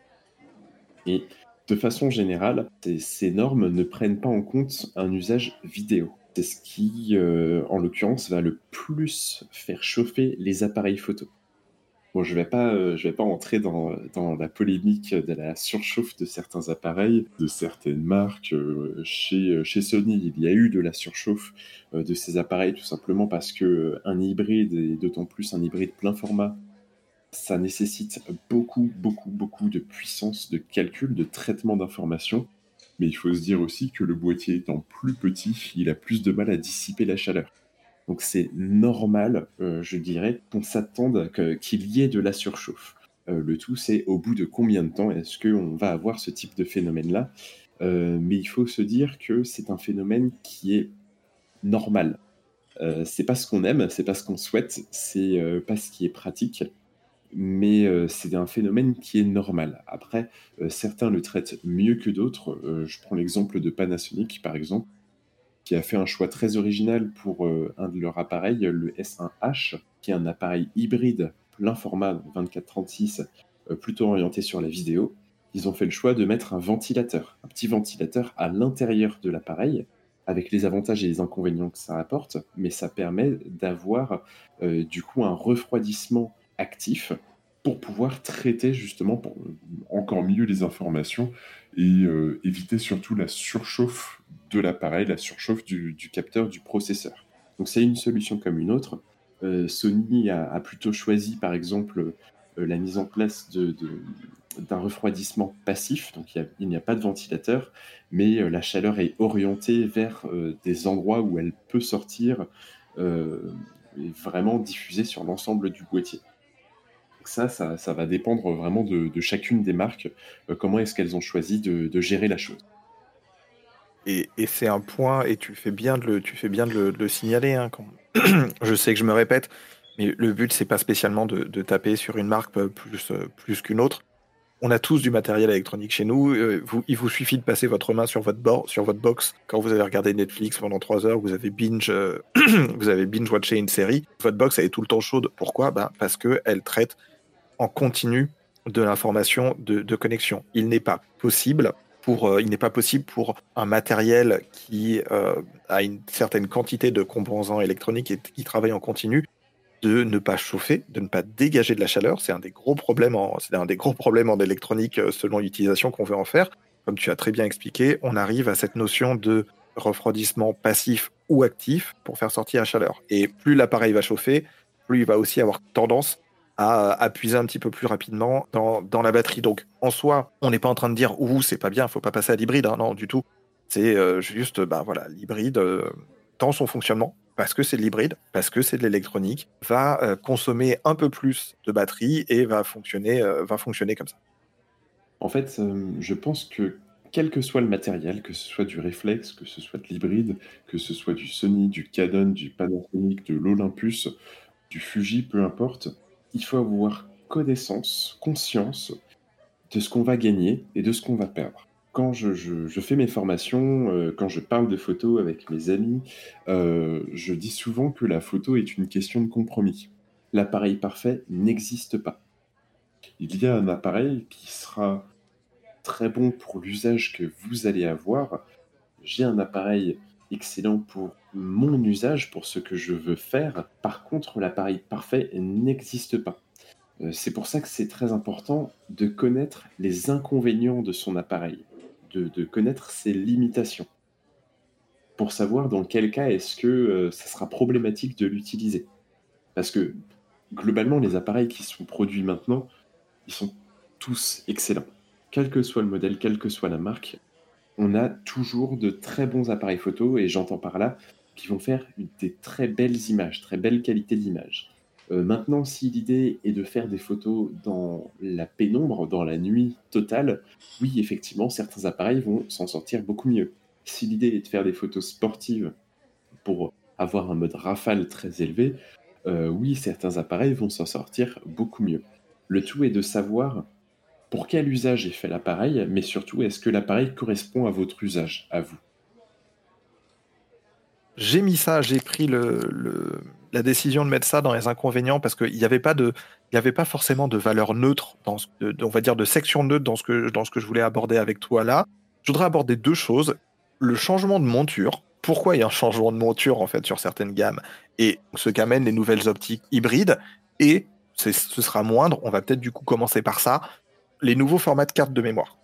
Et de façon générale, ces normes ne prennent pas en compte un usage vidéo c'est ce qui, euh, en l'occurrence, va le plus faire chauffer les appareils photo. Je ne vais, pas, euh, vais pas entrer dans, la polémique de la surchauffe de certains appareils, de certaines marques. Euh, chez, chez Sony, il y a eu de la surchauffe de ces appareils tout simplement parce que un hybride, et d'autant plus un hybride plein format, ça nécessite beaucoup, beaucoup, beaucoup de puissance de calcul, de traitement d'informations mais il faut se dire aussi que le boîtier étant plus petit, il a plus de mal à dissiper la chaleur. Donc c'est normal, euh, je dirais, qu'on s'attende qu'il y ait de la surchauffe. Euh, le tout, c'est au bout de combien de temps est-ce qu'on va avoir ce type de phénomène-là? Euh, Mais il faut se dire que c'est un phénomène qui est normal. c'est pas ce qu'on aime, c'est pas ce qu'on souhaite, c'est pas ce qui est pratique mais c'est un phénomène qui est normal. Après, certains le traitent mieux que d'autres. Je prends l'exemple de Panasonic, par exemple, qui a fait un choix très original pour un de leurs appareils, le S1H, qui est un appareil hybride plein format 24-36, plutôt orienté sur la vidéo. Ils ont fait le choix de mettre un ventilateur, un petit ventilateur à l'intérieur de l'appareil, avec les avantages et les inconvénients que ça apporte, mais ça permet d'avoir du coup un refroidissement actif pour pouvoir traiter justement encore mieux les informations et euh, éviter surtout la surchauffe de l'appareil, la surchauffe du, capteur, du processeur. Donc c'est une solution comme une autre. Euh, Sony a, plutôt choisi par exemple euh, la mise en place d'un refroidissement passif, donc il n'y a, pas de ventilateur, mais la chaleur est orientée vers des endroits où elle peut sortir et vraiment diffuser sur l'ensemble du boîtier ça, ça, va dépendre vraiment de, chacune des marques, euh, comment est-ce qu'elles ont choisi de, gérer la chose. Et, c'est un point, et tu fais bien de le, tu fais bien de le, signaler. Hein, je sais que je me répète, mais le but, c'est pas spécialement de, taper sur une marque euh, plus, euh, plus qu'une autre. On a tous du matériel électronique chez nous. il vous suffit de passer votre main sur votre, bord, sur votre box quand vous avez regardé Netflix pendant trois heures, vous avez binge, vous avez binge watché une série. Votre box elle est tout le temps chaude. Pourquoi? Ben, Parce qu'elle traite en continu de l'information de, connexion. Il n'est pas possible pour, euh, il n'est pas possible pour un matériel qui euh, a une certaine quantité de composants électroniques et qui travaille en continu de ne pas chauffer, de ne pas dégager de la chaleur. C'est un des gros problèmes en, c'est un des gros problèmes en électronique euh, selon l'utilisation qu'on veut en faire. Comme tu as très bien expliqué, on arrive à cette notion de refroidissement passif ou actif pour faire sortir la chaleur. Et plus l'appareil va chauffer, plus il va aussi avoir tendance à, appuyer un petit peu plus rapidement dans, la batterie. Donc, en soi, on n'est pas en train de dire ouh, c'est pas bien, faut pas passer à l'hybride. Hein. non, du tout. C'est euh, juste, bah voilà, l'hybride, euh, dans son fonctionnement, parce que c'est de l'hybride, parce que c'est de l'électronique, va euh, consommer un peu plus de batterie et va fonctionner, va fonctionner comme ça. En fait, je pense que quel que soit le matériel, que ce soit du réflexe, que ce soit de l'hybride, que ce soit du Sony, du Canon, du Panasonic, de l'Olympus, du Fuji, peu importe, il faut avoir connaissance, conscience de ce qu'on va gagner et de ce qu'on va perdre. Quand je, fais mes formations, euh, quand je parle de photos avec mes amis, euh, je dis souvent que la photo est une question de compromis. L'appareil parfait n'existe pas. Il y a un appareil qui sera très bon pour l'usage que vous allez avoir, j'ai un appareil excellent pour mon usage, pour ce que je veux faire. Par contre, l'appareil parfait n'existe pas. Euh, c'est pour ça que c'est très important de connaître les inconvénients de son appareil, de, connaître ses limitations, pour savoir dans quel cas est-ce que euh, ça sera problématique de l'utiliser. Parce que globalement, les appareils qui sont produits maintenant, ils sont tous excellents. Quel que soit le modèle, quelle que soit la marque, on a toujours de très bons appareils photo, et j'entends par là qui vont faire des très belles images, très belle qualité d'image. Euh, maintenant, si l'idée est de faire des photos dans la pénombre, dans la nuit totale, oui, effectivement, certains appareils vont s'en sortir beaucoup mieux. Si l'idée est de faire des photos sportives pour avoir un mode rafale très élevé, euh, oui, certains appareils vont s'en sortir beaucoup mieux. Le tout est de savoir pour quel usage est fait l'appareil, mais surtout, est-ce que l'appareil correspond à votre usage, à vous? J'ai mis ça, j'ai pris le, la décision de mettre ça dans les inconvénients parce qu'il n'y avait pas de, il avait pas forcément de valeur neutre dans on va dire de section neutre dans ce que dans ce que je voulais aborder avec toi là. Je voudrais aborder deux choses le changement de monture. Pourquoi il y a un changement de monture en fait sur certaines gammes et ce qu'amènent les nouvelles optiques hybrides et ce sera moindre. On va peut-être du coup commencer par ça les nouveaux formats de cartes de mémoire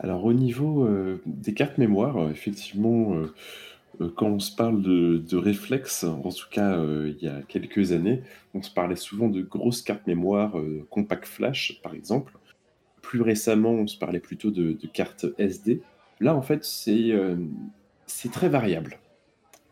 Alors au niveau euh, des cartes mémoire, euh, effectivement, euh, quand on se parle de, de réflexes, en tout cas il y a quelques années, on se parlait souvent de grosses cartes mémoire, compact flash par exemple. Plus récemment, on se parlait plutôt de, cartes SD. Là, en fait, c'est très variable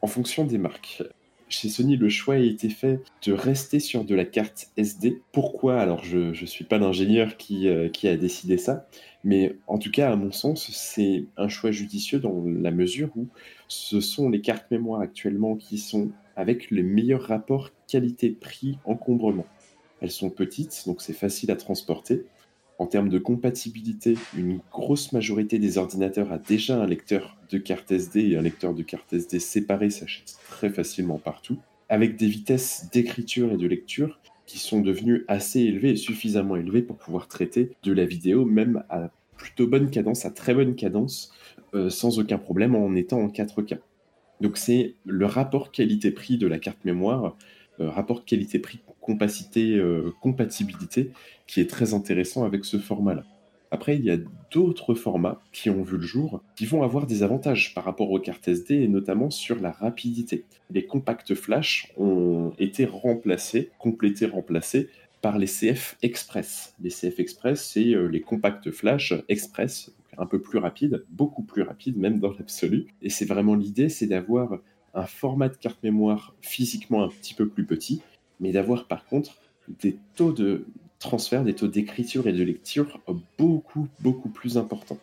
en fonction des marques chez Sony, le choix a été fait de rester sur de la carte SD. Pourquoi? Alors, je ne suis pas l'ingénieur euh, qui a décidé ça, mais en tout cas, à mon sens, c'est un choix judicieux dans la mesure où ce sont les cartes mémoire actuellement qui sont avec le meilleur rapport qualité-prix-encombrement. Elles sont petites, donc c'est facile à transporter. En termes de compatibilité, une grosse majorité des ordinateurs a déjà un lecteur de carte SD et un lecteur de carte SD séparé s'achète très facilement partout, avec des vitesses d'écriture et de lecture qui sont devenues assez élevées et suffisamment élevées pour pouvoir traiter de la vidéo, même à plutôt bonne cadence, à très bonne cadence, euh, sans aucun problème en étant en 4K. Donc c'est le rapport qualité-prix de la carte mémoire euh, rapport qualité-prix, compacité, euh, compatibilité, qui est très intéressant avec ce format-là. Après, il y a d'autres formats qui ont vu le jour, qui vont avoir des avantages par rapport aux cartes SD, et notamment sur la rapidité. Les compacts flash ont été remplacés, complétés, remplacés par les CF Express. Les CF Express, c'est euh, les compacts flash express, un peu plus rapides, beaucoup plus rapides même dans l'absolu. Et c'est vraiment l'idée, c'est d'avoir un format de carte mémoire physiquement un petit peu plus petit, mais d'avoir par contre des taux de transfert, des taux d'écriture et de lecture beaucoup, beaucoup plus importants.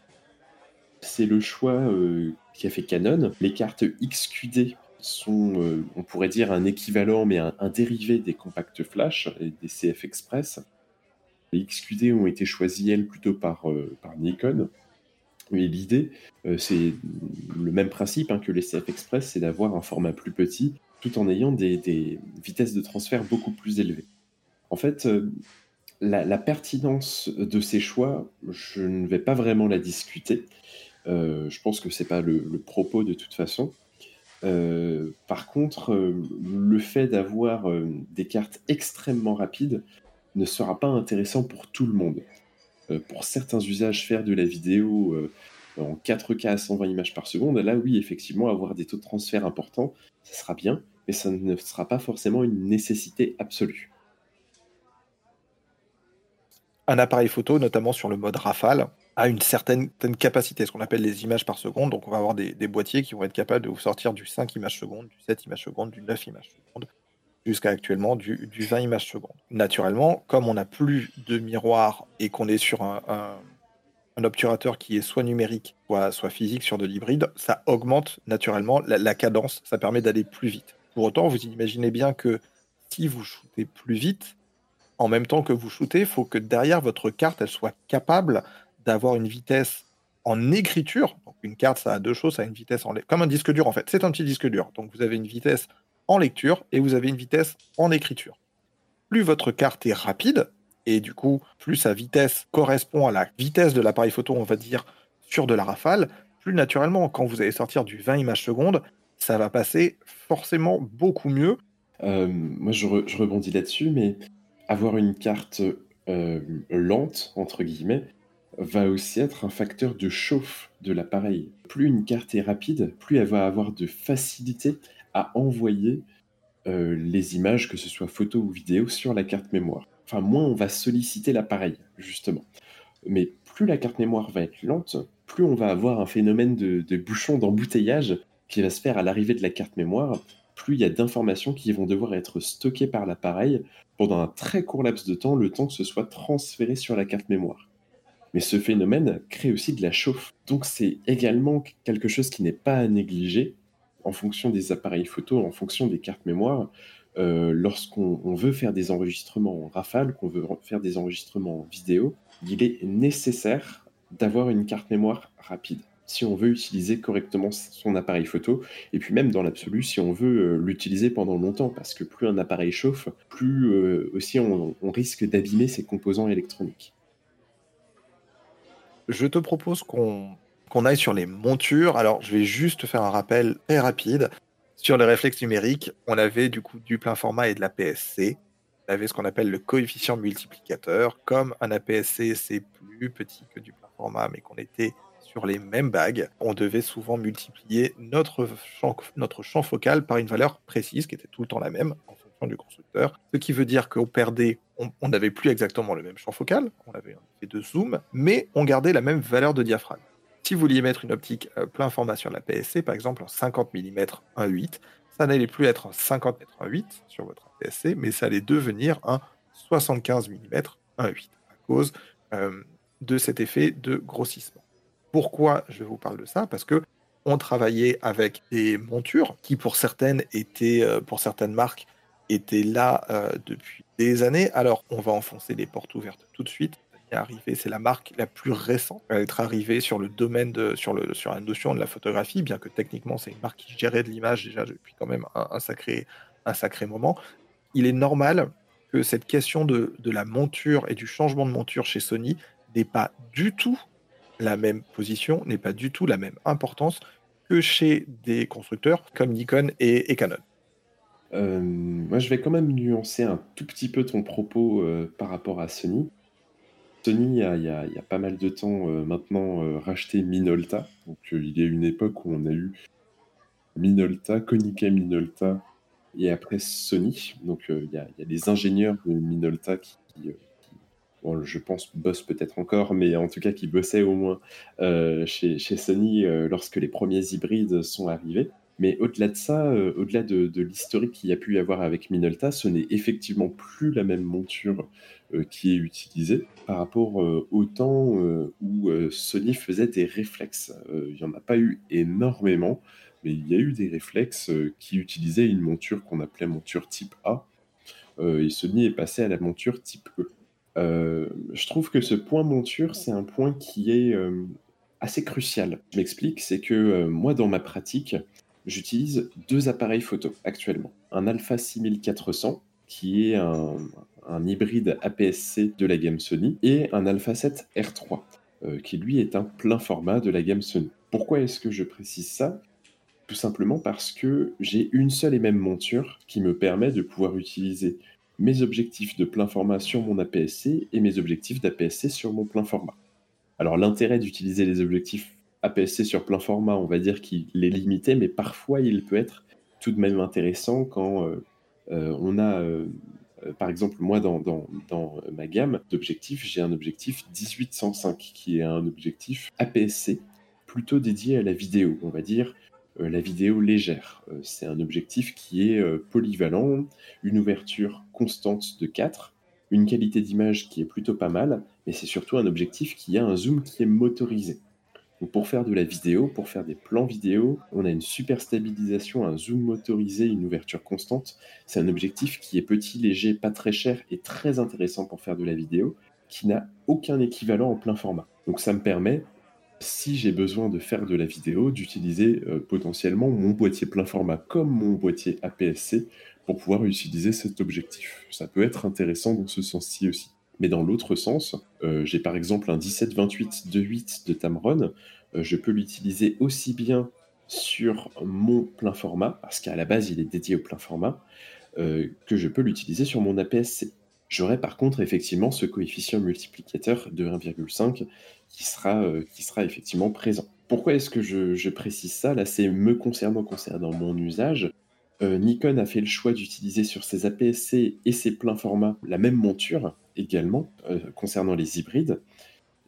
C'est le choix euh, qui a fait Canon. Les cartes XQD sont, euh, on pourrait dire, un équivalent, mais un, dérivé des compacts flash et des CF Express. Les XQD ont été choisies, elles, plutôt par, euh, par Nikon. Mais l'idée, euh, c'est le même principe hein, que les CF Express, c'est d'avoir un format plus petit tout en ayant des, vitesses de transfert beaucoup plus élevées. En fait, euh, la, pertinence de ces choix, je ne vais pas vraiment la discuter. Euh, je pense que ce n'est pas le, propos de toute façon. par contre, le fait d'avoir des cartes extrêmement rapides ne sera pas intéressant pour tout le monde. Euh, pour certains usages, faire de la vidéo euh, en 4K à 120 images par seconde, là oui, effectivement, avoir des taux de transfert importants, ça sera bien, mais ça ne sera pas forcément une nécessité absolue. Un appareil photo, notamment sur le mode rafale, a une certaine, capacité, ce qu'on appelle les images par seconde. Donc on va avoir des, boîtiers qui vont être capables de vous sortir du 5 images secondes, du 7 images secondes, du 9 images secondes jusqu'à actuellement du, 20 images secondes. Naturellement, comme on n'a plus de miroir et qu'on est sur un, obturateur qui est soit numérique, soit physique sur de l'hybride, ça augmente naturellement la, cadence, ça permet d'aller plus vite. Pour autant, vous imaginez bien que si vous shootez plus vite, en même temps que vous shootez, il faut que derrière votre carte, elle soit capable d'avoir une vitesse en écriture. Donc une carte, ça a deux choses, ça a une vitesse en comme un disque dur en fait. C'est un petit disque dur. Donc vous avez une vitesse en lecture et vous avez une vitesse en écriture. Plus votre carte est rapide, et du coup, plus sa vitesse correspond à la vitesse de l'appareil photo, on va dire, sur de la rafale, plus naturellement. Quand vous allez sortir du 20 images secondes, ça va passer forcément beaucoup mieux. Euh, moi, je, rebondis là-dessus, mais avoir une carte euh, lente, entre guillemets, va aussi être un facteur de chauffe de l'appareil. Plus une carte est rapide, plus elle va avoir de facilité à envoyer euh, les images, que ce soit photo ou vidéo, sur la carte mémoire. Enfin, moins on va solliciter l'appareil, justement. Mais plus la carte mémoire va être lente, plus on va avoir un phénomène de, de bouchon d'embouteillage qui va se faire à l'arrivée de la carte mémoire, plus il y a d'informations qui vont devoir être stockées par l'appareil pendant un très court laps de temps, le temps que ce soit transféré sur la carte mémoire. Mais ce phénomène crée aussi de la chauffe. Donc c'est également quelque chose qui n'est pas à négliger en fonction des appareils photo, en fonction des cartes mémoire. Euh, lorsqu'on veut faire des enregistrements en rafale, qu'on veut faire des enregistrements en vidéo, il est nécessaire d'avoir une carte mémoire rapide si on veut utiliser correctement son appareil photo, et puis même dans l'absolu, si on veut euh, l'utiliser pendant longtemps, parce que plus un appareil chauffe, plus euh, aussi on, risque d'abîmer ses composants électroniques. Je te propose qu'on aille sur les montures. Alors, je vais juste faire un rappel très rapide. Sur les réflexes numériques, on avait du coup du plein format et de la PSC. On avait ce qu'on appelle le coefficient multiplicateur. Comme un APS-C, c'est plus petit que du plein format, mais qu'on était sur les mêmes bagues, on devait souvent multiplier notre champ, focal par une valeur précise qui était tout le temps la même en fonction du constructeur. Ce qui veut dire qu'on perdait, on n'avait plus exactement le même champ focal, on avait un effet de zoom, mais on gardait la même valeur de diaphragme. Si vous vouliez mettre une optique euh, plein format sur la PSC, par exemple en 50 mm 1.8, ça n'allait plus être un 50 mm 1.8 sur votre PSC, mais ça allait devenir un 75 mm 1.8 à cause euh, de cet effet de grossissement. Pourquoi je vous parle de ça? Parce que on travaillait avec des montures qui, pour certaines, étaient, euh, pour certaines marques, étaient là euh, depuis des années. Alors, on va enfoncer les portes ouvertes tout de suite. C'est la marque la plus récente à être arrivée sur le domaine de, sur, le, sur la notion de la photographie, bien que techniquement c'est une marque qui gérait de l'image déjà depuis quand même un, sacré, un sacré moment. Il est normal que cette question de, de la monture et du changement de monture chez Sony n'est pas du tout la même position, n'est pas du tout la même importance que chez des constructeurs comme Nikon et, Canon. Euh, moi, je vais quand même nuancer un tout petit peu ton propos euh, par rapport à Sony. Sony, il y a, pas mal de temps euh, maintenant, racheté Minolta. Donc, il y a une époque où on a eu Minolta, Konica Minolta et après Sony. Donc, il y, a des ingénieurs de Minolta qui, je pense bosse peut-être encore, mais en tout cas qui bossait au moins euh, chez, Sony euh, lorsque les premiers hybrides sont arrivés. Mais au-delà de ça, euh, au-delà de, l'historique qu'il y a pu y avoir avec Minolta, ce n'est effectivement plus la même monture qui est utilisée par rapport au temps où Sony faisait des réflexes. il n'y en a pas eu énormément, mais il y a eu des réflexes qui utilisaient une monture qu'on appelait monture type A. et Sony est passé à la monture type E. Euh, je trouve que ce point monture, c'est un point qui est euh, assez crucial. Je m'explique, c'est que euh, moi, dans ma pratique, j'utilise deux appareils photo actuellement. Un Alpha 6400, qui est un, hybride APS-C de la gamme Sony, et un Alpha 7 R3, qui lui est un plein format de la gamme Sony. Pourquoi est-ce que je précise ça? Tout simplement parce que j'ai une seule et même monture qui me permet de pouvoir utiliser mes objectifs de plein format sur mon APS-C et mes objectifs d'APS-C sur mon plein format. Alors l'intérêt d'utiliser les objectifs APS-C sur plein format, on va dire qu'il est limité, mais parfois il peut être tout de même intéressant quand euh, euh, on a, euh, par exemple, moi dans, dans, dans ma gamme d'objectifs, j'ai un objectif 1805 qui est un objectif APS-C plutôt dédié à la vidéo, on va dire la vidéo légère. Euh, c'est un objectif qui est euh, polyvalent, une ouverture constante de 4, une qualité d'image qui est plutôt pas mal, mais c'est surtout un objectif qui a un zoom qui est motorisé. pour faire de la vidéo, pour faire des plans vidéo, on a une super stabilisation, un zoom motorisé, une ouverture constante. C'est un objectif qui est petit, léger, pas très cher et très intéressant pour faire de la vidéo, qui n'a aucun équivalent en plein format. Donc ça me permet si j'ai besoin de faire de la vidéo, d'utiliser euh, potentiellement mon boîtier plein format comme mon boîtier APS-C pour pouvoir utiliser cet objectif. Ça peut être intéressant dans ce sens-ci aussi. Mais dans l'autre sens, euh, j'ai par exemple un 17-28 2.8 de Tamron. je peux l'utiliser aussi bien sur mon plein format, parce qu'à la base il est dédié au plein format, que je peux l'utiliser sur mon APS-C. J'aurai par contre effectivement ce coefficient multiplicateur de 1,5 qui sera, euh, qui sera effectivement présent. Pourquoi est-ce que je, précise ça? Là, c'est me concernant, concernant mon usage. Euh, Nikon a fait le choix d'utiliser sur ses APS-C et ses pleins formats la même monture également, euh, concernant les hybrides.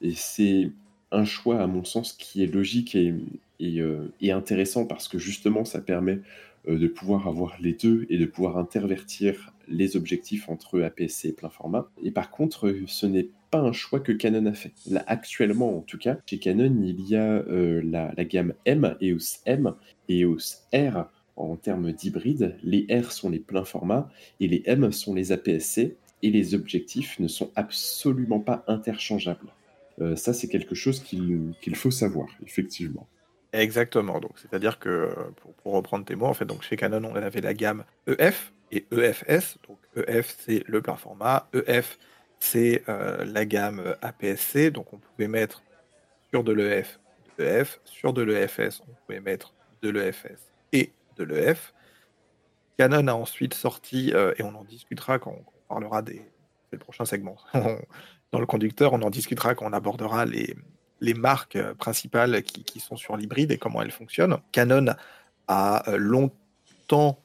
Et c'est un choix, à mon sens, qui est logique et, et intéressant parce que justement, ça permet de pouvoir avoir les deux et de pouvoir intervertir les objectifs entre APS-C et plein format. Et par contre, ce n'est pas un choix que Canon a fait. Là, actuellement, en tout cas, chez Canon, il y a euh, la, gamme M, EOS M EOS R en termes d'hybride. Les R sont les pleins formats et les M sont les APS-C et les objectifs ne sont absolument pas interchangeables. Euh, ça, c'est quelque chose qu'il faut savoir, effectivement. Exactement. Donc, c'est-à-dire que, pour, reprendre tes mots, en fait, donc chez Canon, on avait la gamme EF et EFS. Donc, EF, c'est le plein format. EF, c'est euh, la gamme APS-C. Donc, on pouvait mettre sur de l'EF, de l'EF, sur de l'EFS, on pouvait mettre de l'EFS et de l'EF. Canon a ensuite sorti, euh, et on en discutera quand on, parlera des. C'est le prochain segment. Dans le conducteur, on en discutera quand on abordera les, les marques euh, principales qui, sont sur l'hybride et comment elles fonctionnent. Canon a euh, longtemps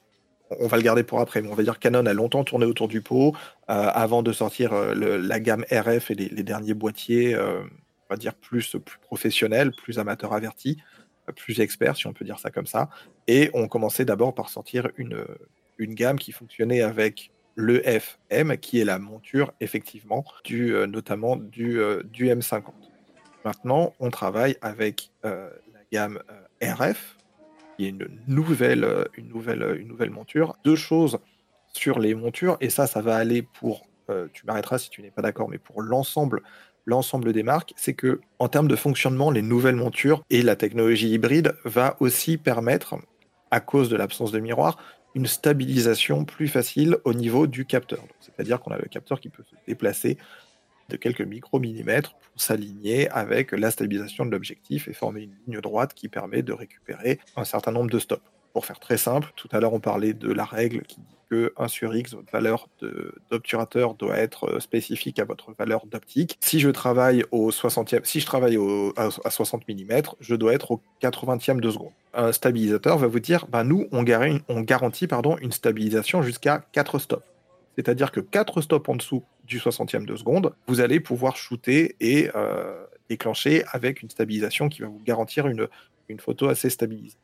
on va le garder pour après, mais on va dire Canon a longtemps tourné autour du pot euh, avant de sortir la gamme RF et les, derniers boîtiers, on va dire plus, professionnels, plus amateurs avertis, plus experts, si on peut dire ça comme ça. Et on commençait d'abord par sortir une, gamme qui fonctionnait avec le FM, qui est la monture effectivement du, notamment du, du M50. Maintenant, on travaille avec euh, la gamme euh, Une nouvelle, euh, une, nouvelle, une nouvelle monture. Deux choses sur les montures, et ça, ça va aller pour, tu m'arrêteras si tu n'es pas d'accord, mais pour l'ensemble l'ensemble des marques, c'est que en termes de fonctionnement, les nouvelles montures et la technologie hybride va aussi permettre, à cause de l'absence de miroir, une stabilisation plus facile au niveau du capteur. C'est-à-dire qu'on a le capteur qui peut se déplacer de quelques micromillimètres pour s'aligner avec la stabilisation de l'objectif et former une ligne droite qui permet de récupérer un certain nombre de stops. Pour faire très simple, tout à l'heure on parlait de la règle qui dit que 1 sur x, votre valeur d'obturateur doit être spécifique à votre valeur d'optique. Si je travaille au 60e, si je à 60 mm, je dois être au 80e de seconde. Un stabilisateur va vous dire, ben nous on garantit, on garantit pardon, une stabilisation jusqu'à 4 stops. C'est-à-dire que 4 stops en dessous du 60e de seconde, vous allez pouvoir shooter et euh, déclencher avec une stabilisation qui va vous garantir une, une photo assez stabilisée.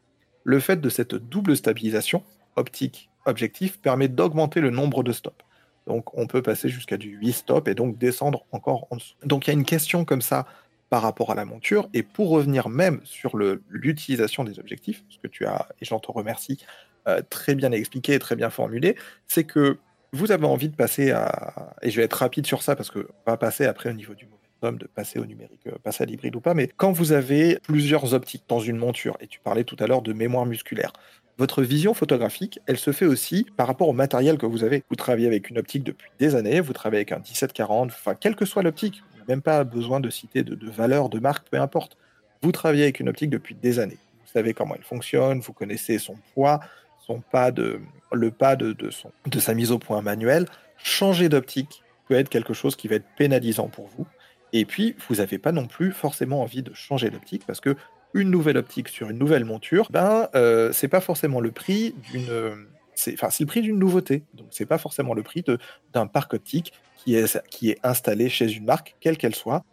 Le fait de cette double stabilisation optique objectif permet d'augmenter le nombre de stops. Donc on peut passer jusqu'à du 8 stops et donc descendre encore en dessous. Donc il y a une question comme ça par rapport à la monture. Et pour revenir même sur l'utilisation des objectifs, ce que tu as, et j'en te remercie, euh, très bien expliqué et très bien formulé, c'est que vous avez envie de passer à. Et je vais être rapide sur ça parce qu'on va passer après au niveau du momentum, de passer au numérique, euh, passer à l'hybride ou pas. Mais quand vous avez plusieurs optiques dans une monture, et tu parlais tout à l'heure de mémoire musculaire, votre vision photographique, elle se fait aussi par rapport au matériel que vous avez. Vous travaillez avec une optique depuis des années, vous travaillez avec un 1740, enfin, quelle que soit l'optique, même pas besoin de citer de, de valeur, de marque, peu importe. Vous travaillez avec une optique depuis des années. Vous savez comment elle fonctionne, vous connaissez son poids, son pas de, le pas de, son, de sa mise au point manuelle, changer d'optique peut être quelque chose qui va être pénalisant pour vous. Et puis, vous n'avez pas non plus forcément envie de changer d'optique parce que une nouvelle optique sur une nouvelle monture, ben, euh, c'est pas forcément le prix d'une. C'est, le prix d'une nouveauté. Donc, c'est pas forcément le prix d'un parc optique qui est, qui est installé chez une marque, quelle qu'elle soit.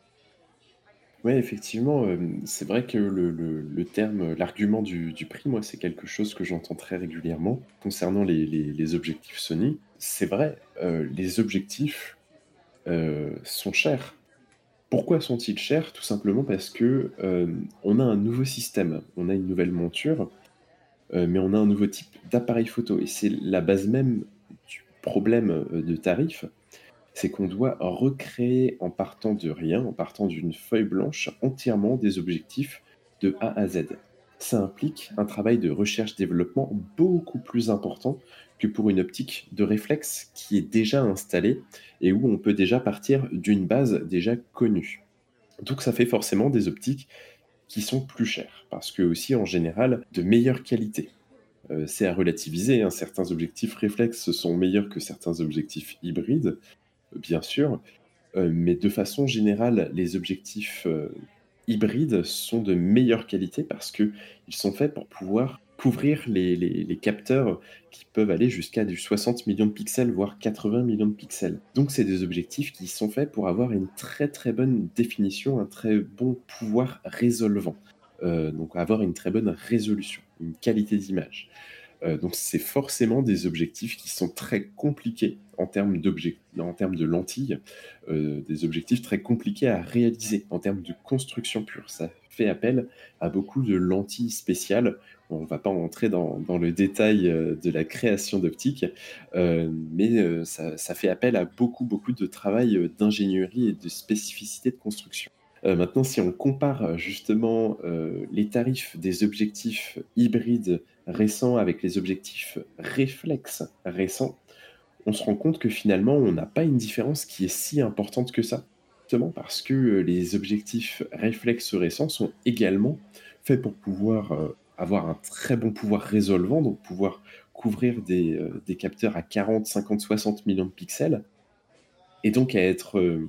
Oui, effectivement, euh, c'est vrai que le terme, l'argument du prix, moi, c'est quelque chose que j'entends très régulièrement concernant les objectifs Sony. C'est vrai, euh, les objectifs, euh, sont chers. Pourquoi sont-ils chers? Tout simplement parce que, on a un nouveau système, on a une nouvelle monture, mais on a un nouveau type d'appareil photo et c'est la base même du problème, de tarif c'est qu'on doit recréer en partant de rien, en partant d'une feuille blanche, entièrement des objectifs de A à Z. Ça implique un travail de recherche-développement beaucoup plus important que pour une optique de réflexe qui est déjà installée et où on peut déjà partir d'une base déjà connue. Donc ça fait forcément des optiques qui sont plus chers, parce que aussi en général de meilleure qualité. Euh, c'est à relativiser, hein. certains objectifs réflexes sont meilleurs que certains objectifs hybrides, bien sûr, euh, mais de façon générale, les objectifs euh, hybrides sont de meilleure qualité parce qu'ils sont faits pour pouvoir couvrir les, capteurs qui peuvent aller jusqu'à du 60 millions de pixels, voire 80 millions de pixels. Donc c'est des objectifs qui sont faits pour avoir une très très bonne définition, un très bon pouvoir résolvant. Euh, donc avoir une très bonne résolution, une qualité d'image. Donc c'est forcément des objectifs qui sont très compliqués en termes, en termes de lentilles, euh, des objectifs très compliqués à réaliser en termes de construction pure. Ça fait appel à beaucoup de lentilles spéciales. On ne va pas rentrer dans, le détail euh, de la création d'optique, mais ça, ça, fait appel à beaucoup, beaucoup de travail d'ingénierie et de spécificité de construction. maintenant, si on compare justement les tarifs des objectifs hybrides récents avec les objectifs réflexes récents, on se rend compte que finalement, on n'a pas une différence qui est si importante que ça. Justement parce que euh, les objectifs réflexes récents sont également faits pour pouvoir euh, avoir un très bon pouvoir résolvant, donc pouvoir couvrir des, euh, capteurs à 40, 50, 60 millions de pixels, et donc à être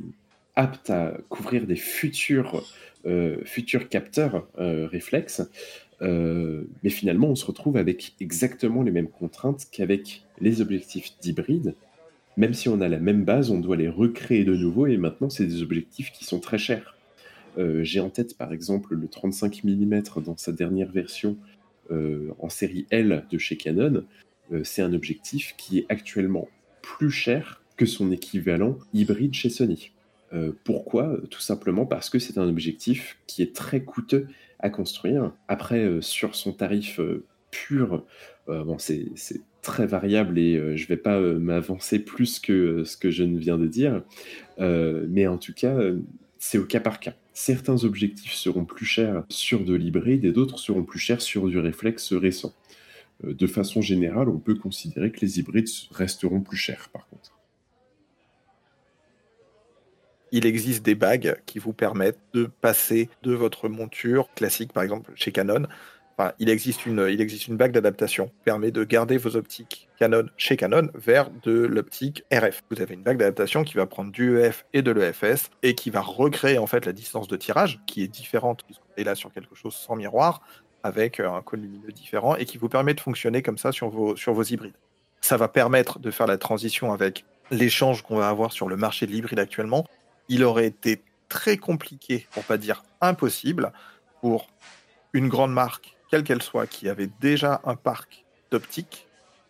apte à couvrir des futurs capteurs réflexes euh, mais finalement, on se retrouve avec exactement les mêmes contraintes qu'avec les objectifs d'hybride. Même si on a la même base, on doit les recréer de nouveau et maintenant, c'est des objectifs qui sont très chers. Euh, j'ai en tête par exemple le 35 mm dans sa dernière version euh, en série L de chez Canon. c'est un objectif qui est actuellement plus cher que son équivalent hybride chez Sony. pourquoi? Tout simplement parce que c'est un objectif qui est très coûteux à construire. Après, euh, sur son tarif euh, pur, euh, bon, c'est très variable et je ne vais pas m'avancer plus que ce que je ne viens de dire. mais en tout cas, c'est au cas par cas. Certains objectifs seront plus chers sur de l'hybride et d'autres seront plus chers sur du réflexe récent. de façon générale, on peut considérer que les hybrides resteront plus chers par contre il existe des bagues qui vous permettent de passer de votre monture classique, par exemple chez Canon. Enfin, il existe une, bague d'adaptation qui permet de garder vos optiques Canon chez Canon vers de l'optique RF. Vous avez une bague d'adaptation qui va prendre du EF et de l'EFS et qui va recréer en fait la distance de tirage qui est différente puisqu'on est là sur quelque chose sans miroir avec un cône lumineux différent et qui vous permet de fonctionner comme ça sur vos, sur vos hybrides. Ça va permettre de faire la transition avec l'échange qu'on va avoir sur le marché de l'hybride actuellement il aurait été très compliqué, pour pas dire impossible, pour une grande marque, quelle qu'elle soit, qui avait déjà un parc d'optiques,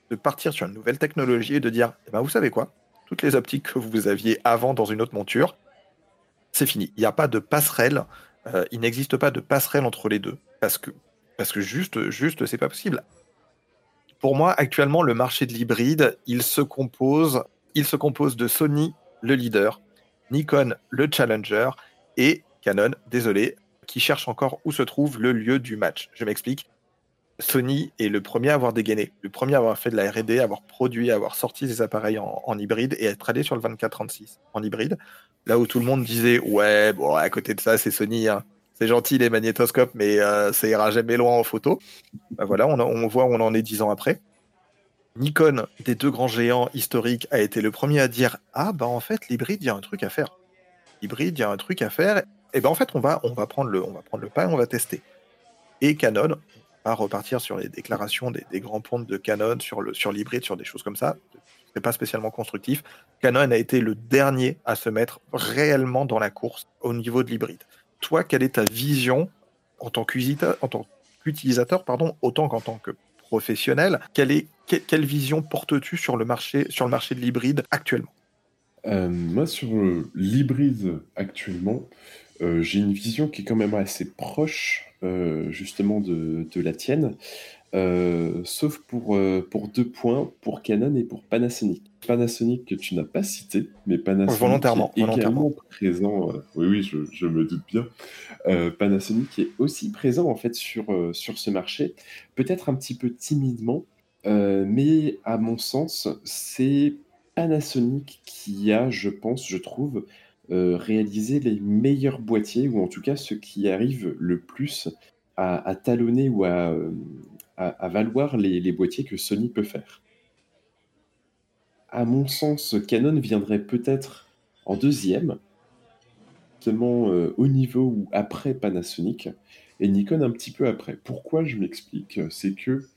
de partir sur une nouvelle technologie et de dire, eh ben, vous savez quoi, toutes les optiques que vous aviez avant dans une autre monture, c'est fini. Il n'y a pas de passerelle. Euh, il n'existe pas de passerelle entre les deux parce que parce que juste juste c'est pas possible. Pour moi, actuellement, le marché de l'hybride, il se compose il se compose de Sony, le leader, Nikon le challenger et Canon, désolé, qui cherche encore où se trouve le lieu du match. Je m'explique. Sony est le premier à avoir dégainé, le premier à avoir fait de la R&D, avoir produit, avoir sorti des appareils en, hybride et être allé sur le 24-36 en hybride. Là où tout le monde disait ouais bon à côté de ça c'est Sony, hein. c'est gentil les magnétoscopes mais euh, ça ira jamais loin en photo. Bah voilà on, on voit où on en est dix ans après. Nikon, des deux grands géants historiques, a été le premier à dire Ah, bah en fait, l'hybride, il y a un truc à faire. L'hybride, il y a un truc à faire. Et ben en fait, on va, on va, prendre, le, on va prendre le pas et on va tester. Et Canon, on va repartir sur les déclarations des, grands pontes de Canon sur l'hybride, sur, sur des choses comme ça. C'est pas spécialement constructif. Canon a été le dernier à se mettre réellement dans la course au niveau de l'hybride. Toi, quelle est ta vision en tant qu'utilisateur, pardon, autant qu'en tant que professionnel? Quelle est quelle vision portes-tu sur le marché, sur le marché de l'hybride actuellement? Euh, Moi, sur l'hybride actuellement, euh, j'ai une vision qui est quand même assez proche euh, justement de, de, la tienne, sauf pour, pour deux points, pour Canon et pour Panasonic. Panasonic que tu n'as pas cité, mais Panasonic volontairement, est également présent. oui, oui, je, je, me doute bien. Panasonic est aussi présent en fait sur, sur ce marché, peut-être un petit peu timidement, euh, mais à mon sens, c'est Panasonic qui a, je pense, je trouve, réaliser les meilleurs boîtiers, ou en tout cas ceux qui arrivent le plus à, talonner ou à, à, valoir les, boîtiers que Sony peut faire. À mon sens, Canon viendrait peut-être en deuxième, seulement au niveau ou après Panasonic, et Nikon un petit peu après. Pourquoi je m'explique? C'est que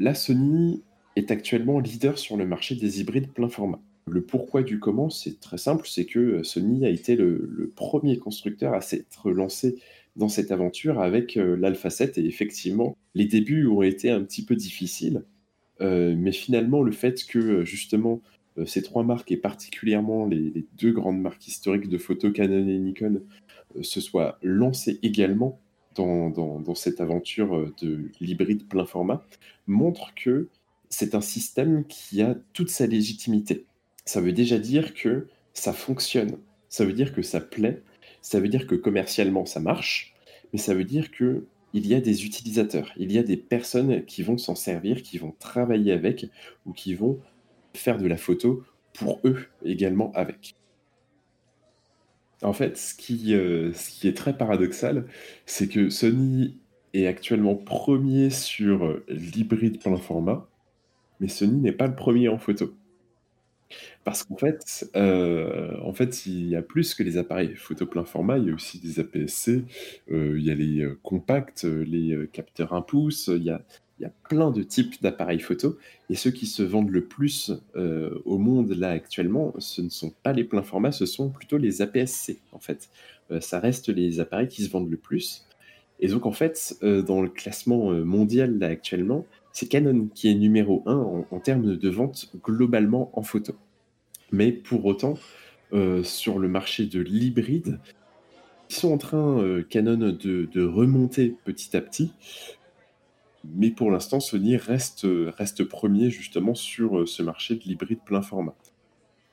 la Sony est actuellement leader sur le marché des hybrides plein format. Le pourquoi du comment, c'est très simple, c'est que Sony a été le, premier constructeur à s'être lancé dans cette aventure avec euh, l'Alpha 7 et effectivement, les débuts ont été un petit peu difficiles, euh, mais finalement, le fait que justement euh, ces trois marques et particulièrement les, deux grandes marques historiques de photo Canon et Nikon se soient lancées également dans, cette aventure de l'hybride plein format montre que c'est un système qui a toute sa légitimité. Ça veut déjà dire que ça fonctionne, ça veut dire que ça plaît, ça veut dire que commercialement ça marche, mais ça veut dire que il y a des utilisateurs, il y a des personnes qui vont s'en servir, qui vont travailler avec ou qui vont faire de la photo pour eux également avec. En fait, ce qui, euh, ce qui est très paradoxal, c'est que Sony est actuellement premier sur euh, l'hybride plein format, mais Sony n'est pas le premier en photo. Parce qu'en fait, euh, fait, il y a plus que les appareils photo plein format, il y a aussi des APS-C, il y a les compacts, les capteurs 1 pouce, il y a, il y a plein de types d'appareils photo, et ceux qui se vendent le plus au monde là actuellement, ce ne sont pas les plein format, ce sont plutôt les APS-C en fait. ça reste les appareils qui se vendent le plus. Et donc, en fait, euh, dans le classement euh, mondial là, actuellement, c'est Canon qui est numéro 1 en, termes de vente globalement en photo. Mais pour autant, euh, sur le marché de l'hybride, ils sont en train, Canon, de, remonter petit à petit. Mais pour l'instant, Sony reste, reste premier justement sur ce marché de l'hybride plein format.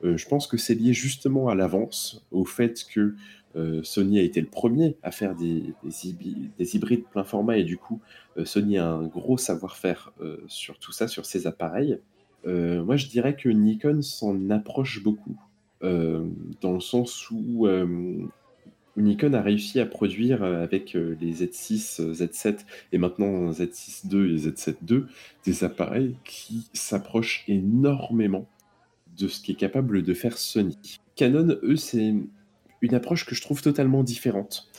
je pense que c'est lié justement à l'avance, au fait que euh, Sony a été le premier à faire des, hybrides plein format et du coup, euh, Sony a un gros savoir-faire euh, sur tout ça, sur ses appareils. moi, je dirais que Nikon s'en approche beaucoup, dans le sens où Nikon a réussi à produire avec les Z6, Z7 et maintenant Z6 II et Z7 II des appareils qui s'approchent énormément de ce qui est capable de faire Sony. Canon, eux, c'est une approche que je trouve totalement différente.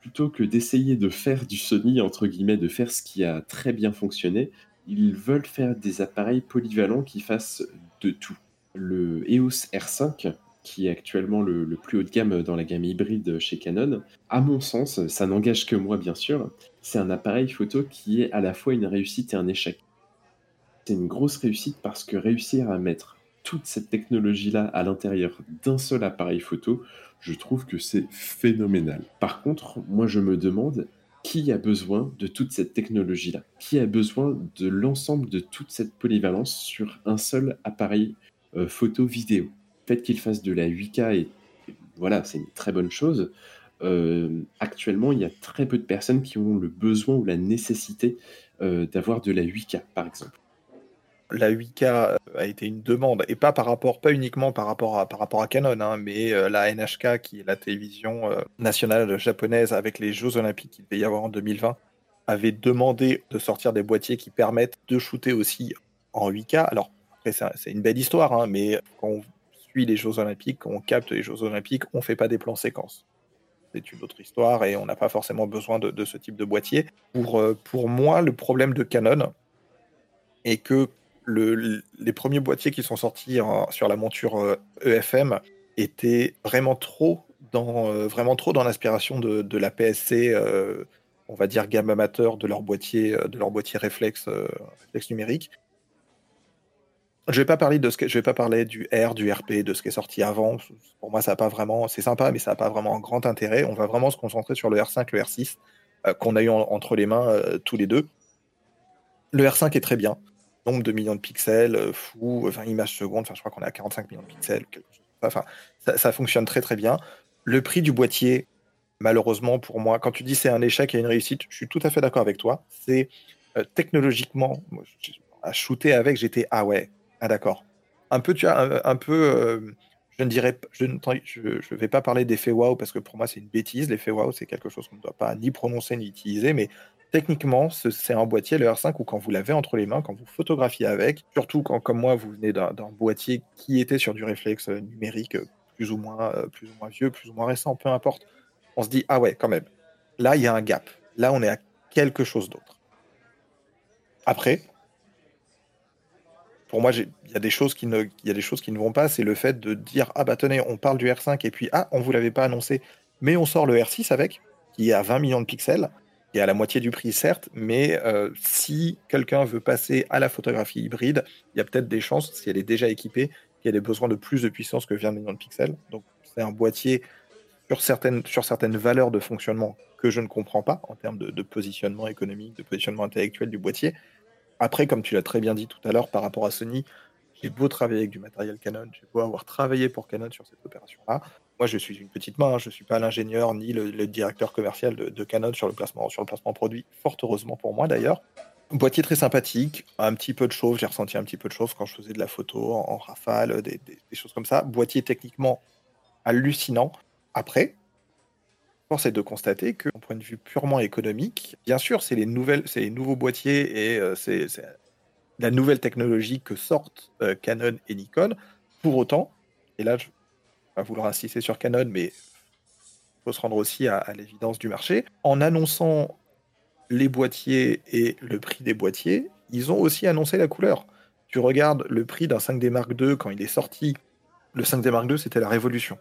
Plutôt que d'essayer de faire du Sony, entre guillemets, de faire ce qui a très bien fonctionné, ils veulent faire des appareils polyvalents qui fassent de tout. Le EOS R5, qui est actuellement le, plus haut de gamme dans la gamme hybride chez Canon, à mon sens, ça n'engage que moi bien sûr, c'est un appareil photo qui est à la fois une réussite et un échec. C'est une grosse réussite parce que réussir à mettre toute cette technologie-là à l'intérieur d'un seul appareil photo, je trouve que c'est phénoménal. Par contre, moi je me demande qui a besoin de toute cette technologie-là? Qui a besoin de l'ensemble de toute cette polyvalence sur un seul appareil euh, photo-vidéo Le fait qu'il fasse de la 8K, et, voilà, c'est une très bonne chose. Euh, actuellement, il y a très peu de personnes qui ont le besoin ou la nécessité euh, d'avoir de la 8K, par exemple la 8K euh, a été une demande, et pas par rapport, pas uniquement par rapport à, par rapport à Canon, hein, mais la NHK, qui est la télévision nationale japonaise avec les Jeux Olympiques qu'il devait y avoir en 2020, avait demandé de sortir des boîtiers qui permettent de shooter aussi en 8K. Alors, c'est une belle histoire, hein, mais quand on les Jeux Olympiques, on capte les Jeux Olympiques, on ne fait pas des plans séquences. C'est une autre histoire et on n'a pas forcément besoin de, ce type de boîtier. Pour, pour moi, le problème de Canon est que les premiers boîtiers qui sont sortis sur la monture EFM euh, e étaient vraiment trop dans, euh, vraiment trop dans l'inspiration de, la PSC, euh, on va dire gamme amateur de leur boîtier, de leur boîtier réflexe, numérique. Je vais pas parler de ce que, je vais pas parler du R, du RP, de ce qui est sorti avant. Pour moi, ça n'a pas vraiment, c'est sympa, mais ça n'a pas vraiment un grand intérêt. On va vraiment se concentrer sur le R5, le R6 qu'on a eu entre les mains tous les deux. Le R5 est très bien nombre de millions de pixels, euh, fou, 20 images secondes, je crois qu'on est à 45 millions de pixels, enfin ça, fonctionne très très bien. Le prix du boîtier, malheureusement pour moi, quand tu dis c'est un échec et une réussite, je suis tout à fait d'accord avec toi. C'est euh, technologiquement, à shooter avec, j'étais ah ouais, ah d'accord. Un peu, tu as un, peu, euh, Je ne dirais, je ne je, vais pas parler d'effet wow parce que pour moi c'est une bêtise. L'effet wow c'est quelque chose qu'on ne doit pas ni prononcer ni utiliser, mais techniquement c'est un boîtier le R5 où quand vous l'avez entre les mains, quand vous photographiez avec, surtout quand comme moi vous venez d'un boîtier qui était sur du réflexe numérique plus ou moins plus ou moins vieux, plus ou moins récent, peu importe, on se dit ah ouais quand même. Là il y a un gap. Là on est à quelque chose d'autre. Après, pour moi, il y a des choses qui ne, vont pas. C'est le fait de dire ah bah tenez, on parle du R5 et puis ah on vous l'avait pas annoncé, mais on sort le R6 avec, qui est à 20 millions de pixels, qui est à la moitié du prix certes, mais euh, si quelqu'un veut passer à la photographie hybride, il y a peut-être des chances, si elle est déjà équipée, qu'il y ait des besoins de plus de puissance que 20 millions de pixels. Donc c'est un boîtier sur certaines valeurs de fonctionnement que je ne comprends pas en termes de positionnement économique, de positionnement intellectuel du boîtier. Après, comme tu l'as très bien dit tout à l'heure par rapport à Sony, j'ai beau travailler avec du matériel Canon, j'ai beau avoir travaillé pour Canon sur cette opération-là. Moi, je suis une petite main, hein, je ne suis pas l'ingénieur ni le, directeur commercial de, Canon sur le, placement, sur le produit, fort heureusement pour moi d'ailleurs. Boîtier très sympathique, un petit peu de chauffe, j'ai ressenti un petit peu de chauffe quand je faisais de la photo en, rafale, des, choses comme ça. Boîtier techniquement hallucinant. Après, force est de constater que, point de vue purement économique, bien sûr, c'est les nouvelles, c'est les nouveaux boîtiers et euh, c'est la nouvelle technologie que sortent euh, Canon et Nikon. Pour autant, et là, je vais pas vouloir insister sur Canon, mais il faut se rendre aussi à, l'évidence du marché. En annonçant les boîtiers et le prix des boîtiers, ils ont aussi annoncé la couleur. Tu regardes le prix d'un 5D Mark II quand il est sorti. Le 5D Mark II, c'était la révolution.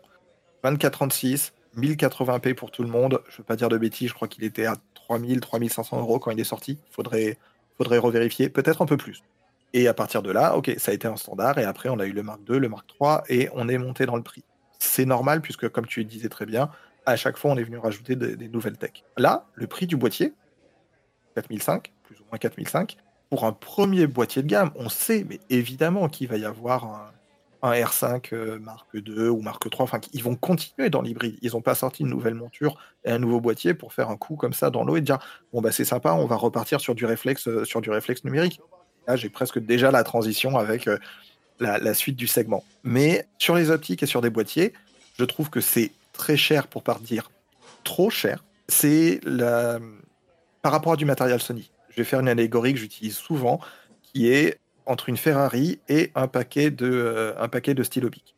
2436, 1080p pour tout le monde. Je ne veux pas dire de bêtises, je crois qu'il était à 3000, 3500 euros quand il est sorti. Faudrait, faudrait revérifier, peut-être un peu plus. Et à partir de là, ok, ça a été un standard. Et après, on a eu le Mark II, le Mark III, et on est monté dans le prix. C'est normal, puisque comme tu disais très bien, à chaque fois, on est venu rajouter des, nouvelles techs. Là, le prix du boîtier, 4005, plus ou moins 4005, pour un premier boîtier de gamme, on sait, mais évidemment qu'il va y avoir un, un R5 euh, Mark II ou Mark III. Enfin, ils vont continuer dans l'hybride. Ils n'ont pas sorti une nouvelle monture et un nouveau boîtier pour faire un coup comme ça dans l'eau et dire bon bah c'est sympa, on va repartir sur du réflexe, euh, sur du réflexe numérique. Là, j'ai presque déjà la transition avec euh, la, suite du segment. Mais sur les optiques et sur des boîtiers, je trouve que c'est très cher pour pas dire trop cher. C'est la... par rapport à du matériel Sony. Je vais faire une allégorie que j'utilise souvent, qui est entre une Ferrari et un paquet de, euh, un paquet de stylo bic.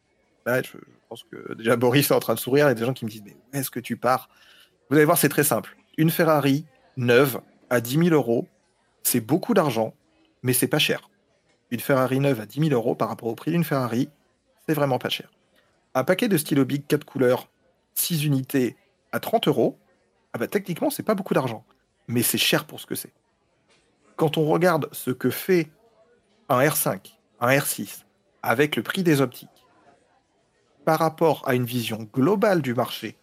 Je, pense que déjà Boris est en train de sourire. Il y a des gens qui me disent Mais où est-ce que tu pars? Vous allez voir, c'est très simple. Une Ferrari neuve à 10 000 euros, c'est beaucoup d'argent, mais c'est pas cher. Une Ferrari neuve à 10 000 euros par rapport au prix d'une Ferrari, c'est vraiment pas cher. Un paquet de stylo bic 4 couleurs, 6 unités à 30 euros, ah bah, techniquement, c'est pas beaucoup d'argent, mais c'est cher pour ce que c'est. Quand on regarde ce que fait un R5, un R6, avec le prix des optiques, par rapport à une vision globale du marché,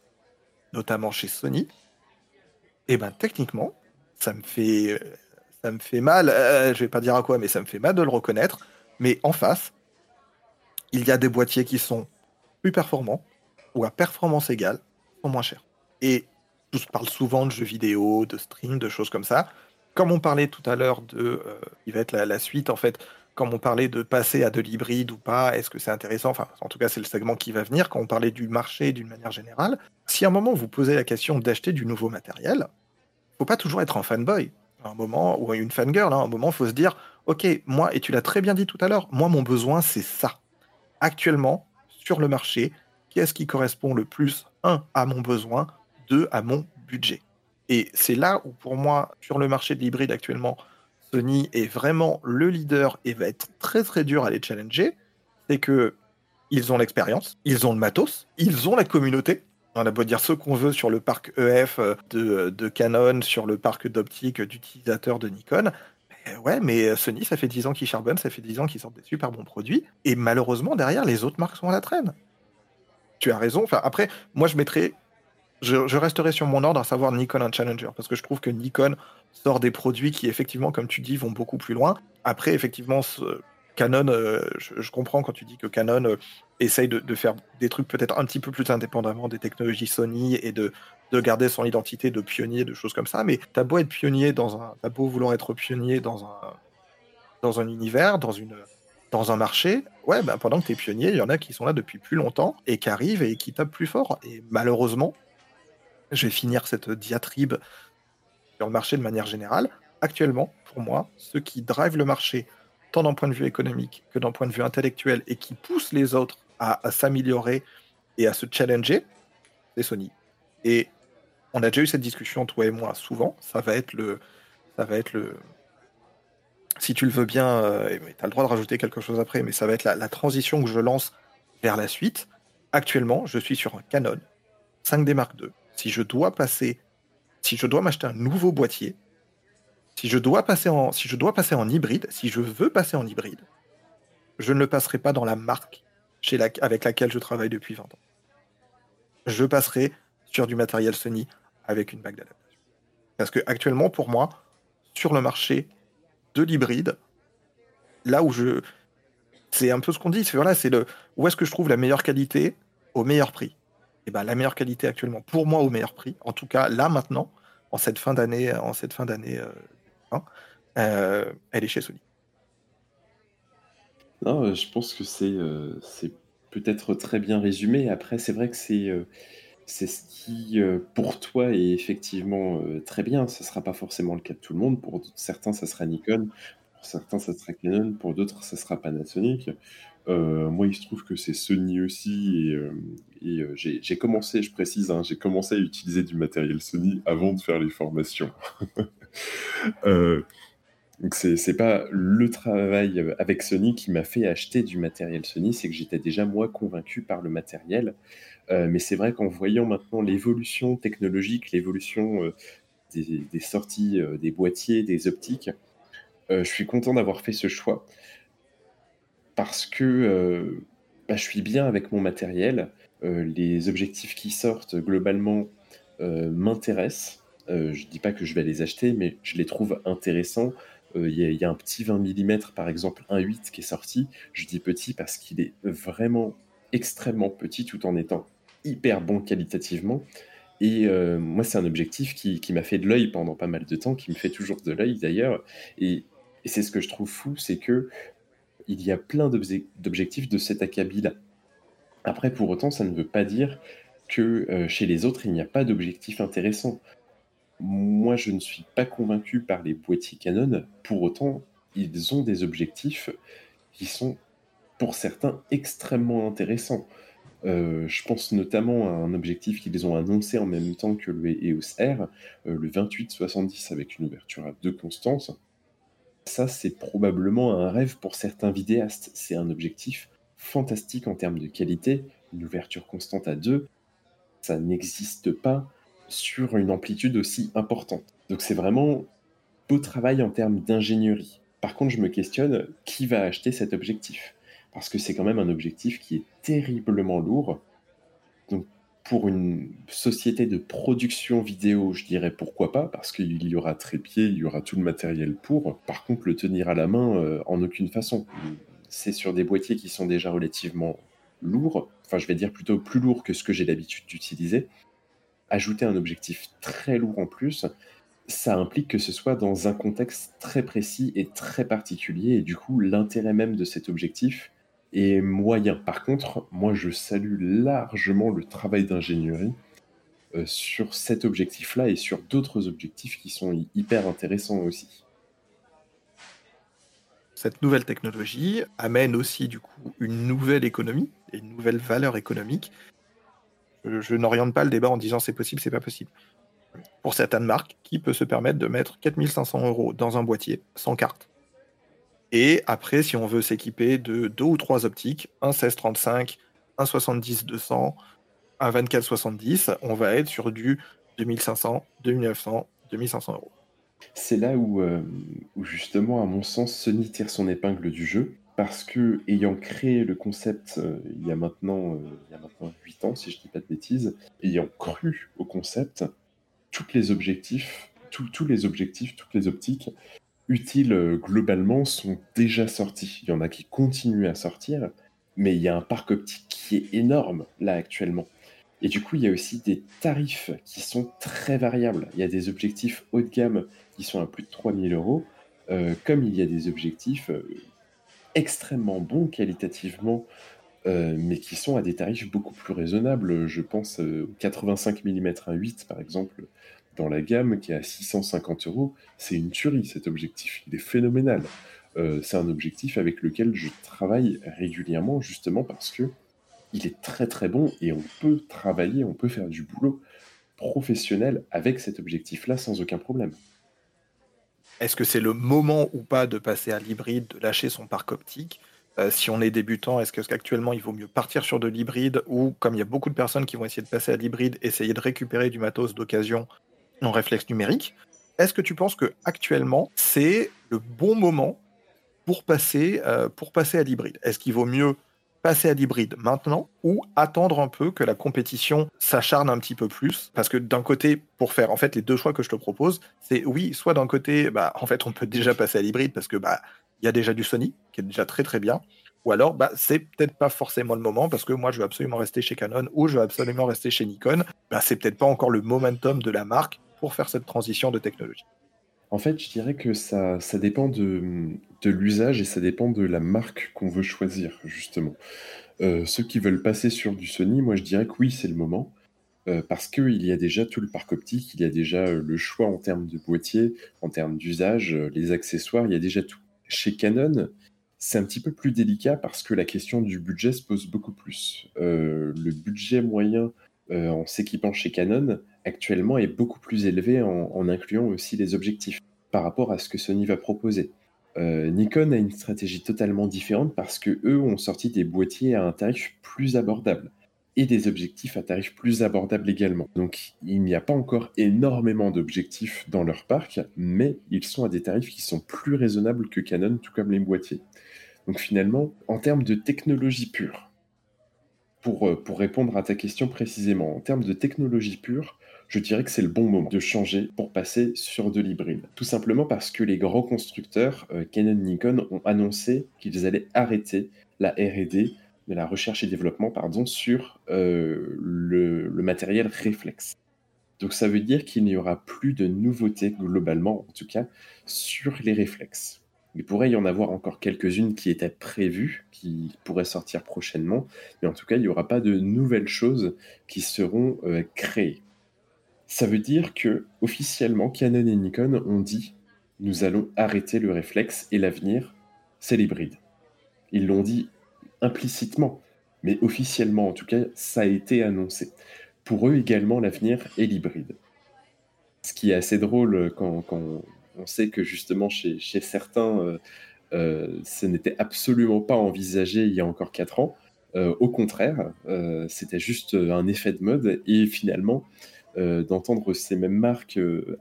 notamment chez Sony, eh ben techniquement, ça me fait, ça me fait mal. Euh, je vais pas dire à quoi, mais ça me fait mal de le reconnaître. Mais en face, il y a des boîtiers qui sont plus performants ou à performance égale, sont moins chers. Et on parle souvent de jeux vidéo, de stream, de choses comme ça comme on parlait tout à l'heure de, euh, il va être la, suite en fait, comme on parlait de passer à de l'hybride ou pas, est-ce que c'est intéressant? Enfin, en tout cas, c'est le segment qui va venir. Quand on parlait du marché d'une manière générale, si à un moment vous posez la question d'acheter du nouveau matériel, faut pas toujours être un fanboy. À un moment ou une fangirl, hein, à un moment, faut se dire, ok, moi et tu l'as très bien dit tout à l'heure, moi mon besoin c'est ça. Actuellement, sur le marché, qu'est-ce qui correspond le plus un à mon besoin, deux à mon budget? Et c'est là où, pour moi, sur le marché de l'hybride actuellement, Sony est vraiment le leader et va être très très dur à les challenger. C'est que ils ont l'expérience, ils ont le matos, ils ont la communauté. On a beau dire ce qu'on veut sur le parc EF de, de Canon, sur le parc d'optique d'utilisateurs de Nikon. Mais ouais, mais Sony, ça fait 10 ans qu'ils charbonnent, ça fait 10 ans qu'ils sortent des super bons produits. Et malheureusement, derrière, les autres marques sont à la traîne. Tu as raison. Enfin, après, moi, je mettrais je, resterai sur mon ordre, à savoir Nikon un Challenger, parce que je trouve que Nikon sort des produits qui, effectivement, comme tu dis, vont beaucoup plus loin. Après, effectivement, Canon, euh, je, comprends quand tu dis que Canon euh, essaye de, faire des trucs peut-être un petit peu plus indépendamment des technologies Sony et de, de garder son identité de pionnier, de choses comme ça, mais t'as beau être pionnier dans un, t'as beau vouloir être pionnier dans un, dans un univers, dans une, dans un marché, ouais, ben pendant que tu es pionnier, il y en a qui sont là depuis plus longtemps et qui arrivent et qui tapent plus fort. Et malheureusement, je vais finir cette diatribe sur le marché de manière générale. Actuellement, pour moi, ceux qui drivent le marché, tant d'un point de vue économique que d'un point de vue intellectuel, et qui poussent les autres à, s'améliorer et à se challenger, c'est Sony. Et on a déjà eu cette discussion, toi et moi, souvent. Ça va être le. Ça va être le si tu le veux bien, euh, tu as le droit de rajouter quelque chose après, mais ça va être la, transition que je lance vers la suite. Actuellement, je suis sur un Canon 5D Mark II. Si je dois passer, si je dois m'acheter un nouveau boîtier, si je dois passer en, hybride, si je veux passer en hybride, je ne le passerai pas dans la marque chez avec laquelle je travaille depuis 20 ans. Je passerai sur du matériel Sony avec une bague d'adaptation. Parce que actuellement, pour moi, sur le marché de l'hybride, là où je. C'est un peu ce qu'on dit, c'est voilà, c'est le où est-ce que je trouve la meilleure qualité au meilleur prix? Et ben la meilleure qualité actuellement, pour moi, au meilleur prix, en tout cas là maintenant, en cette fin d'année, en cette fin d'année, euh, hein, euh, elle est chez Sony. Non, euh, je pense que c'est c'est peut-être très bien résumé. Après, c'est vrai que c'est c'est ce qui, euh, pour toi, est effectivement euh, très bien. Ce ne sera pas forcément le cas de tout le monde. Pour certains, ça sera Nikon. Pour certains, ça sera Canon. Pour d'autres, ça sera Panasonic. Euh, moi, il se trouve que c'est Sony aussi. Et, j'ai commencé, je précise, hein, j'ai commencé à utiliser du matériel Sony avant de faire les formations. Donc c'est pas le travail avec Sony qui m'a fait acheter du matériel Sony, c'est que j'étais déjà moi convaincu par le matériel. Euh, mais c'est vrai qu'en voyant maintenant l'évolution technologique, l'évolution euh, des, sorties euh, des boîtiers, des optiques, je suis content d'avoir fait ce choix parce que bah, je suis bien avec mon matériel. les objectifs qui sortent globalement m'intéressent. je ne dis pas que je vais les acheter, mais je les trouve intéressants. Il y, a un petit 20 mm, par exemple, un 8 qui est sorti. Je dis petit parce qu'il est vraiment extrêmement petit tout en étant hyper bon qualitativement. Et euh, moi, c'est un objectif qui, m'a fait de l'œil pendant pas mal de temps, qui me fait toujours de l'œil d'ailleurs. Et, c'est ce que je trouve fou, c'est que il y a plein d'objectifs de cet acabit-là. Après, pour autant, ça ne veut pas dire que euh, chez les autres, il n'y a pas d'objectif intéressant. Moi, je ne suis pas convaincu par les boîtiers Canon. Pour autant, ils ont des objectifs qui sont, pour certains, extrêmement intéressants. Euh, je pense notamment à un objectif qu'ils ont annoncé en même temps que le EOS R, euh, le 2870 avec une ouverture à deux constances. Ça, c'est probablement un rêve pour certains vidéastes. C'est un objectif fantastique en termes de qualité, une ouverture constante à deux. Ça n'existe pas sur une amplitude aussi importante. Donc c'est vraiment beau travail en termes d'ingénierie. Par contre, je me questionne qui va acheter cet objectif? Parce que c'est quand même un objectif qui est terriblement lourd. Pour une société de production vidéo, je dirais pourquoi pas, parce qu'il y aura trépied, il y aura tout le matériel pour. Par contre, le tenir à la main, euh, en aucune façon. C'est sur des boîtiers qui sont déjà relativement lourds, enfin je vais dire plutôt plus lourds que ce que j'ai l'habitude d'utiliser. Ajouter un objectif très lourd en plus, ça implique que ce soit dans un contexte très précis et très particulier, et du coup l'intérêt même de cet objectif, et moyen. Par contre, moi, je salue largement le travail d'ingénierie euh, sur cet objectif-là et sur d'autres objectifs qui sont hyper intéressants aussi. Cette nouvelle technologie amène aussi du coup une nouvelle économie et une nouvelle valeur économique. Je, n'oriente pas le débat en disant c'est possible, c'est pas possible. Pour certaines marques, qui peut se permettre de mettre 4500 euros dans un boîtier sans carte et après, si on veut s'équiper de deux ou trois optiques, un 16-35, un 70-200, un 24-70, on va être sur du 2500, 2900, 2500 euros. C'est là où, euh, où, justement, à mon sens, Sony tire son épingle du jeu. Parce que, ayant créé le concept euh, il, y a maintenant, euh, il y a maintenant 8 ans, si je ne dis pas de bêtises, ayant cru au concept, tous les objectifs, tous les objectifs, toutes les optiques utiles euh, globalement sont déjà sortis. Il y en a qui continuent à sortir, mais il y a un parc optique qui est énorme là actuellement. Et du coup, il y a aussi des tarifs qui sont très variables. Il y a des objectifs haut de gamme qui sont à plus de 3000 euros, euh, comme il y a des objectifs euh, extrêmement bons qualitativement, mais qui sont à des tarifs beaucoup plus raisonnables. Je pense au 85 mm 1.8 par exemple, dans la gamme qui est à 650 euros. C'est une tuerie cet objectif, il est phénoménal. Euh, c'est un objectif avec lequel je travaille régulièrement justement parce que il est très très bon et on peut travailler, on peut faire du boulot professionnel avec cet objectif-là sans aucun problème. Est-ce que c'est le moment ou pas de passer à l'hybride, de lâcher son parc optique? Euh, si on est débutant, est-ce qu'actuellement il vaut mieux partir sur de l'hybride ou, comme il y a beaucoup de personnes qui vont essayer de passer à l'hybride, essayer de récupérer du matos d'occasion en réflexe numérique Est-ce que tu penses que actuellement c'est le bon moment pour passer, euh, pour passer à l'hybride? Est-ce qu'il vaut mieux passer à l'hybride maintenant ou attendre un peu que la compétition s'acharne un petit peu plus? Parce que d'un côté, pour faire en fait les deux choix que je te propose, c'est oui, soit d'un côté, bah, en fait on peut déjà passer à l'hybride parce que bah il y a déjà du Sony, qui est déjà très très bien. Ou alors, bah, c'est peut-être pas forcément le moment parce que moi, je veux absolument rester chez Canon ou je veux absolument rester chez Nikon. Bah, c'est peut-être pas encore le momentum de la marque pour faire cette transition de technologie. En fait, je dirais que ça, ça dépend de, l'usage et ça dépend de la marque qu'on veut choisir, justement. Euh, ceux qui veulent passer sur du Sony, moi, je dirais que oui, c'est le moment. Euh, parce qu'il y a déjà tout le parc optique, il y a déjà euh, le choix en termes de boîtier, en termes d'usage, les accessoires, il y a déjà tout. Chez Canon, c'est un petit peu plus délicat parce que la question du budget se pose beaucoup plus. Le budget moyen en s'équipant chez Canon actuellement est beaucoup plus élevé en, incluant aussi les objectifs par rapport à ce que Sony va proposer. Euh, Nikon a une stratégie totalement différente parce que eux ont sorti des boîtiers à un tarif plus abordable et des objectifs à tarif plus abordable également. Donc il n'y a pas encore énormément d'objectifs dans leur parc, mais ils sont à des tarifs qui sont plus raisonnables que Canon, tout comme les boîtiers. Donc finalement, en termes de technologie pure, pour, euh, pour répondre à ta question précisément, en termes de technologie pure, je dirais que c'est le bon moment de changer pour passer sur de l'hybride. Tout simplement parce que les grands constructeurs, euh, Canon, Nikon, ont annoncé qu'ils allaient arrêter la RD de la recherche et développement pardon, sur euh, le, matériel réflexe. Donc ça veut dire qu'il n'y aura plus de nouveautés globalement, en tout cas, sur les réflexes. Il pourrait y en avoir encore quelques-unes qui étaient prévues, qui pourraient sortir prochainement, mais en tout cas, il n'y aura pas de nouvelles choses qui seront euh, créées. Ça veut dire que officiellement, Canon et Nikon ont dit nous allons arrêter le réflexe et l'avenir, c'est l'hybride. Ils l'ont dit implicitement, mais officiellement en tout cas, ça a été annoncé. Pour eux également, l'avenir est l'hybride. Ce qui est assez drôle quand, on sait que justement chez, certains, euh, euh, ce n'était absolument pas envisagé il y a encore 4 ans. Euh, au contraire, c'était juste un effet de mode et finalement, d'entendre ces mêmes marques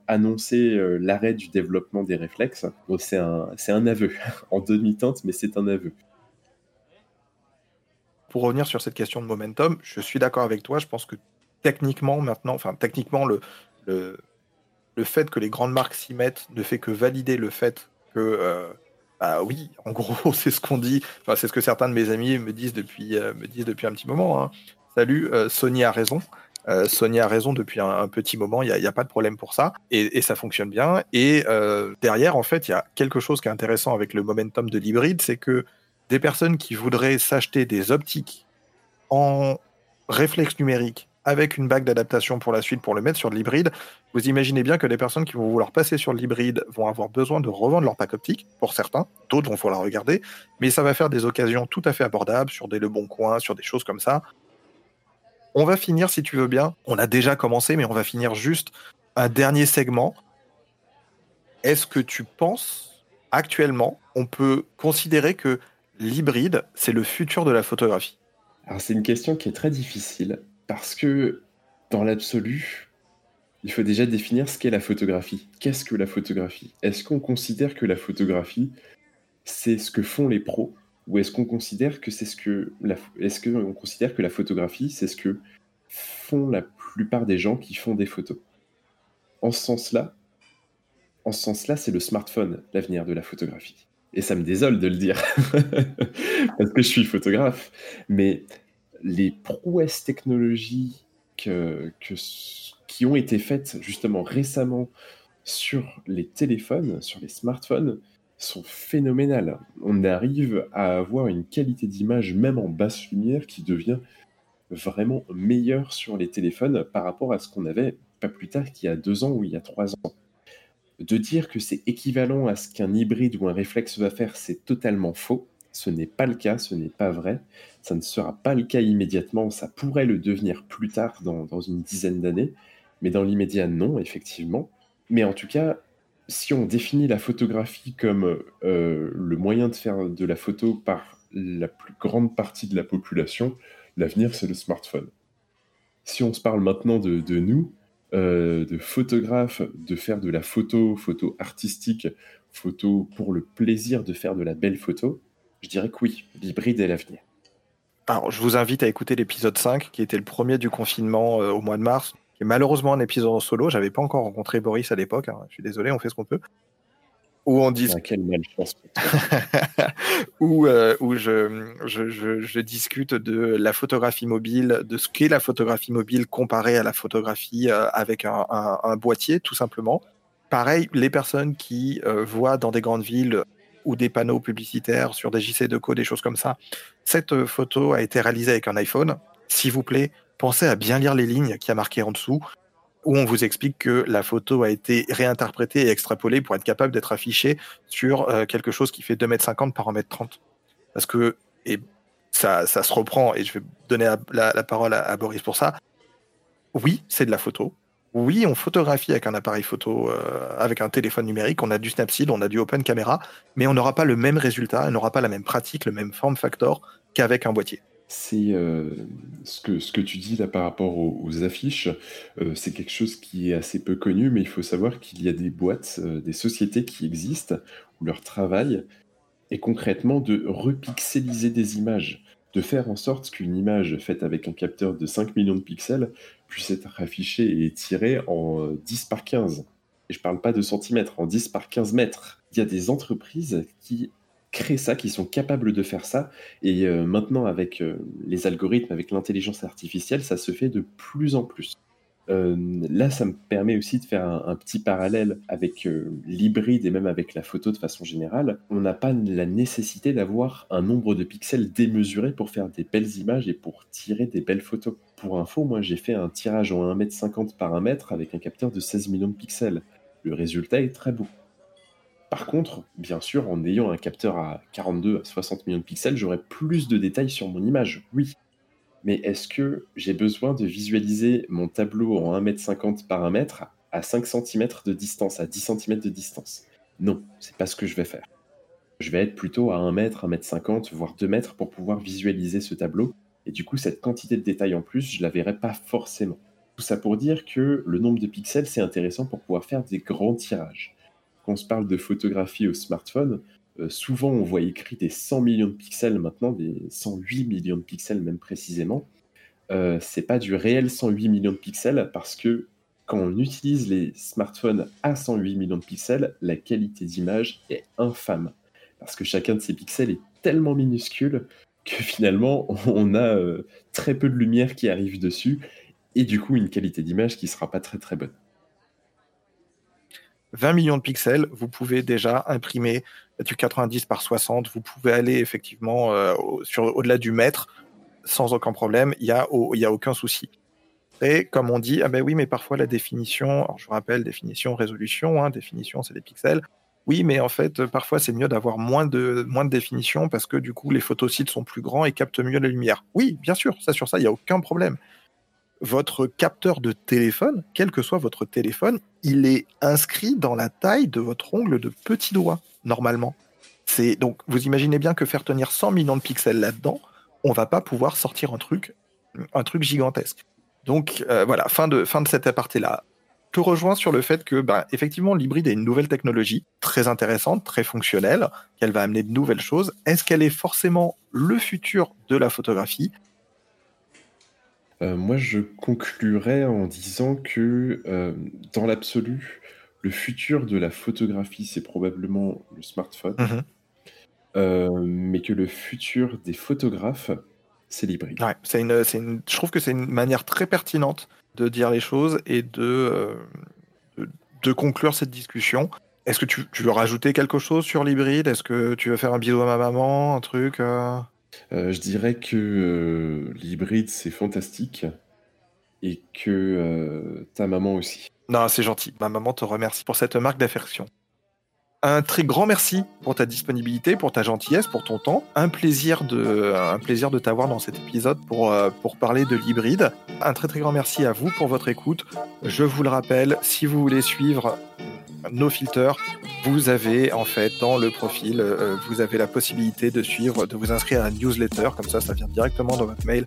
annoncer l'arrêt du développement des réflexes, c'est un, un aveu, en demi-teinte, mais c'est un aveu pour revenir sur cette question de momentum, je suis d'accord avec toi. Je pense que techniquement, maintenant, enfin, techniquement, le, le, le fait que les grandes marques s'y mettent ne fait que valider le fait que, euh, bah oui, en gros, c'est ce qu'on dit. Enfin, c'est ce que certains de mes amis me disent depuis, euh, me disent depuis un petit moment. Hein. Salut, euh, Sony a raison. Sony a raison depuis un, petit moment, il n'y a, pas de problème pour ça, et, ça fonctionne bien. Et derrière, en fait, il y a quelque chose qui est intéressant avec le momentum de l'hybride, c'est que des personnes qui voudraient s'acheter des optiques en réflexe numérique avec une bague d'adaptation pour la suite pour le mettre sur l'hybride, vous imaginez bien que les personnes qui vont vouloir passer sur l'hybride vont avoir besoin de revendre leur pack optique, pour certains, d'autres vont falloir regarder, mais ça va faire des occasions tout à fait abordables sur des Le Bon Coin, sur des choses comme ça. On va finir, si tu veux bien, on a déjà commencé, mais on va finir juste un dernier segment. Est-ce que tu penses, actuellement, on peut considérer que l'hybride, c'est le futur de la photographie? Alors c'est une question qui est très difficile parce que dans l'absolu, il faut déjà définir ce qu'est la photographie. Qu'est-ce que la photographie? Est-ce qu'on considère que la photographie, c'est ce que font les pros? Ou est-ce qu'on considère que c'est ce que la... est-ce qu'on considère que la photographie, c'est ce que font la plupart des gens qui font des photos? En ce sens-là, en ce sens-là, c'est le smartphone l'avenir de la photographie. Et ça me désole de le dire, parce que je suis photographe, mais les prouesses technologiques que, qui ont été faites justement récemment sur les téléphones, sur les smartphones, sont phénoménales. On arrive à avoir une qualité d'image, même en basse lumière, qui devient vraiment meilleure sur les téléphones par rapport à ce qu'on avait pas plus tard qu'il y a deux ans ou il y a trois ans. De dire que c'est équivalent à ce qu'un hybride ou un réflexe va faire, c'est totalement faux. Ce n'est pas le cas, ce n'est pas vrai. Ça ne sera pas le cas immédiatement, ça pourrait le devenir plus tard dans, dans une dizaine d'années, mais dans l'immédiat, non, effectivement. Mais en tout cas, si on définit la photographie comme euh, le moyen de faire de la photo par la plus grande partie de la population, l'avenir, c'est le smartphone. Si on se parle maintenant de, nous, euh, de photographes, de faire de la photo, photo artistique, photo pour le plaisir de faire de la belle photo, je dirais que oui, l'hybride est l'avenir. Alors, je vous invite à écouter l'épisode 5, qui était le premier du confinement euh, au mois de mars, qui est malheureusement un épisode en solo. J'avais pas encore rencontré Boris à l'époque. Hein. Je suis désolé, on fait ce qu'on peut. Où on dit. Ah, quelle malchance. où, euh, où je, je, je, discute de la photographie mobile, de ce qu'est la photographie mobile comparée à la photographie euh, avec un, un, boîtier, tout simplement. Pareil, les personnes qui euh, voient dans des grandes villes ou des panneaux publicitaires sur des JC de des choses comme ça, cette photo a été réalisée avec un iPhone. S'il vous plaît, pensez à bien lire les lignes qui a marquées en dessous, où on vous explique que la photo a été réinterprétée et extrapolée pour être capable d'être affichée sur euh, quelque chose qui fait 2m50 par 1m30. Parce que, et ça, se reprend, et je vais donner la, parole à, Boris pour ça. Oui, c'est de la photo. Oui, on photographie avec un appareil photo, euh, avec un téléphone numérique, on a du Snapseed, on a du Open Camera, mais on n'aura pas le même résultat, on n'aura pas la même pratique, le même form factor qu'avec un boîtier c'est euh, ce, que, ce que tu dis là par rapport aux, affiches, euh, c'est quelque chose qui est assez peu connu, mais il faut savoir qu'il y a des boîtes, euh, des sociétés qui existent, où leur travail est concrètement de repixeliser des images, de faire en sorte qu'une image faite avec un capteur de 5 millions de pixels puisse être affichée et tirée en 10 par 15. Et je ne parle pas de centimètres, en 10 par 15 mètres. Il y a des entreprises qui créent ça, qui sont capables de faire ça. Et euh, maintenant, avec euh, les algorithmes, avec l'intelligence artificielle, ça se fait de plus en plus. Euh, là, ça me permet aussi de faire un, petit parallèle avec l'hybride et même avec la photo de façon générale. On n'a pas la nécessité d'avoir un nombre de pixels démesuré pour faire des belles images et pour tirer des belles photos. Pour info, moi j'ai fait un tirage en 1m50 par 1m avec un capteur de 16 millions de pixels. Le résultat est très beau. Par contre, bien sûr, en ayant un capteur à 42 à 60 millions de pixels, j'aurai plus de détails sur mon image, oui. Mais est-ce que j'ai besoin de visualiser mon tableau en 1m50 par 1m à 5 cm de distance, à 10 cm de distance? Non, c'est pas ce que je vais faire. Je vais être plutôt à 1 m, 1 m 50, voire 2 mètres pour pouvoir visualiser ce tableau. Et du coup, cette quantité de détails en plus, je la verrai pas forcément. Tout ça pour dire que le nombre de pixels, c'est intéressant pour pouvoir faire des grands tirages quand on se parle de photographie au smartphone, euh, souvent on voit écrit des 100 millions de pixels maintenant, des 108 millions de pixels même précisément. Euh, c'est pas du réel 108 millions de pixels parce que quand on utilise les smartphones à 108 millions de pixels, la qualité d'image est infâme. Parce que chacun de ces pixels est tellement minuscule que finalement on a euh, très peu de lumière qui arrive dessus et du coup une qualité d'image qui sera pas très très bonne. 20 millions de pixels, vous pouvez déjà imprimer du 90 par 60. Vous pouvez aller effectivement euh, au-delà du mètre sans aucun problème. Il n'y a, a aucun souci. Et comme on dit, ah ben oui, mais parfois la définition, je vous rappelle, définition, résolution, hein, définition, c'est des pixels. Oui, mais en fait, parfois, c'est mieux d'avoir moins de, moins de définition parce que du coup, les photosites sont plus grands et captent mieux la lumière. Oui, bien sûr, ça sur ça, il n'y a aucun problème votre capteur de téléphone, quel que soit votre téléphone, il est inscrit dans la taille de votre ongle de petit doigt, normalement. C'est donc vous imaginez bien que faire tenir 100 millions de pixels là-dedans, on va pas pouvoir sortir un truc, un truc gigantesque. Donc euh, voilà, fin de fin de cet aparté-là. Je rejoins sur le fait que, ben, effectivement, l'hybride est une nouvelle technologie très intéressante, très fonctionnelle, qu'elle va amener de nouvelles choses. Est-ce qu'elle est forcément le futur de la photographie? Euh, moi, je conclurais en disant que, euh, dans l'absolu, le futur de la photographie, c'est probablement le smartphone. Mmh euh, mais que le futur des photographes, c'est l'hybride. c'est une, je trouve que c'est une manière très pertinente de dire les choses et de, de, conclure cette discussion. Est-ce que tu, veux rajouter quelque chose sur l'hybride? Est-ce que tu veux faire un bisou à ma maman, un truc Je dirais que l'hybride, c'est fantastique et que ta maman aussi. Non, c'est gentil. Ma maman te remercie pour cette marque d'affection. Un très grand merci pour ta disponibilité, pour ta gentillesse, pour ton temps. Un plaisir de, un plaisir de t'avoir dans cet épisode pour, euh, pour parler de l'hybride. Un très très grand merci à vous pour votre écoute. Je vous le rappelle, si vous voulez suivre nos filters, vous avez en fait dans le profil, euh, vous avez la possibilité de suivre, de vous inscrire à la newsletter, comme ça ça vient directement dans votre mail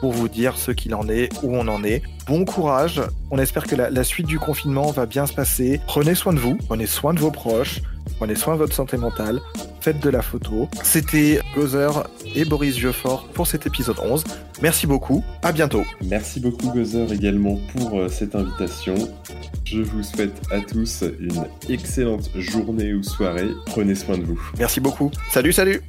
pour vous dire ce qu'il en est, où on en est. Bon courage, on espère que la suite du confinement va bien se passer. Prenez soin de vous, prenez soin de vos proches, prenez soin de votre santé mentale, faites de la photo. C'était Gozer et Boris Vieuxfort pour cet épisode 11. Merci beaucoup, à bientôt. Merci beaucoup Gozer également pour euh, cette invitation. Je vous souhaite à tous une excellente journée ou soirée. Prenez soin de vous. Merci beaucoup. Salut, salut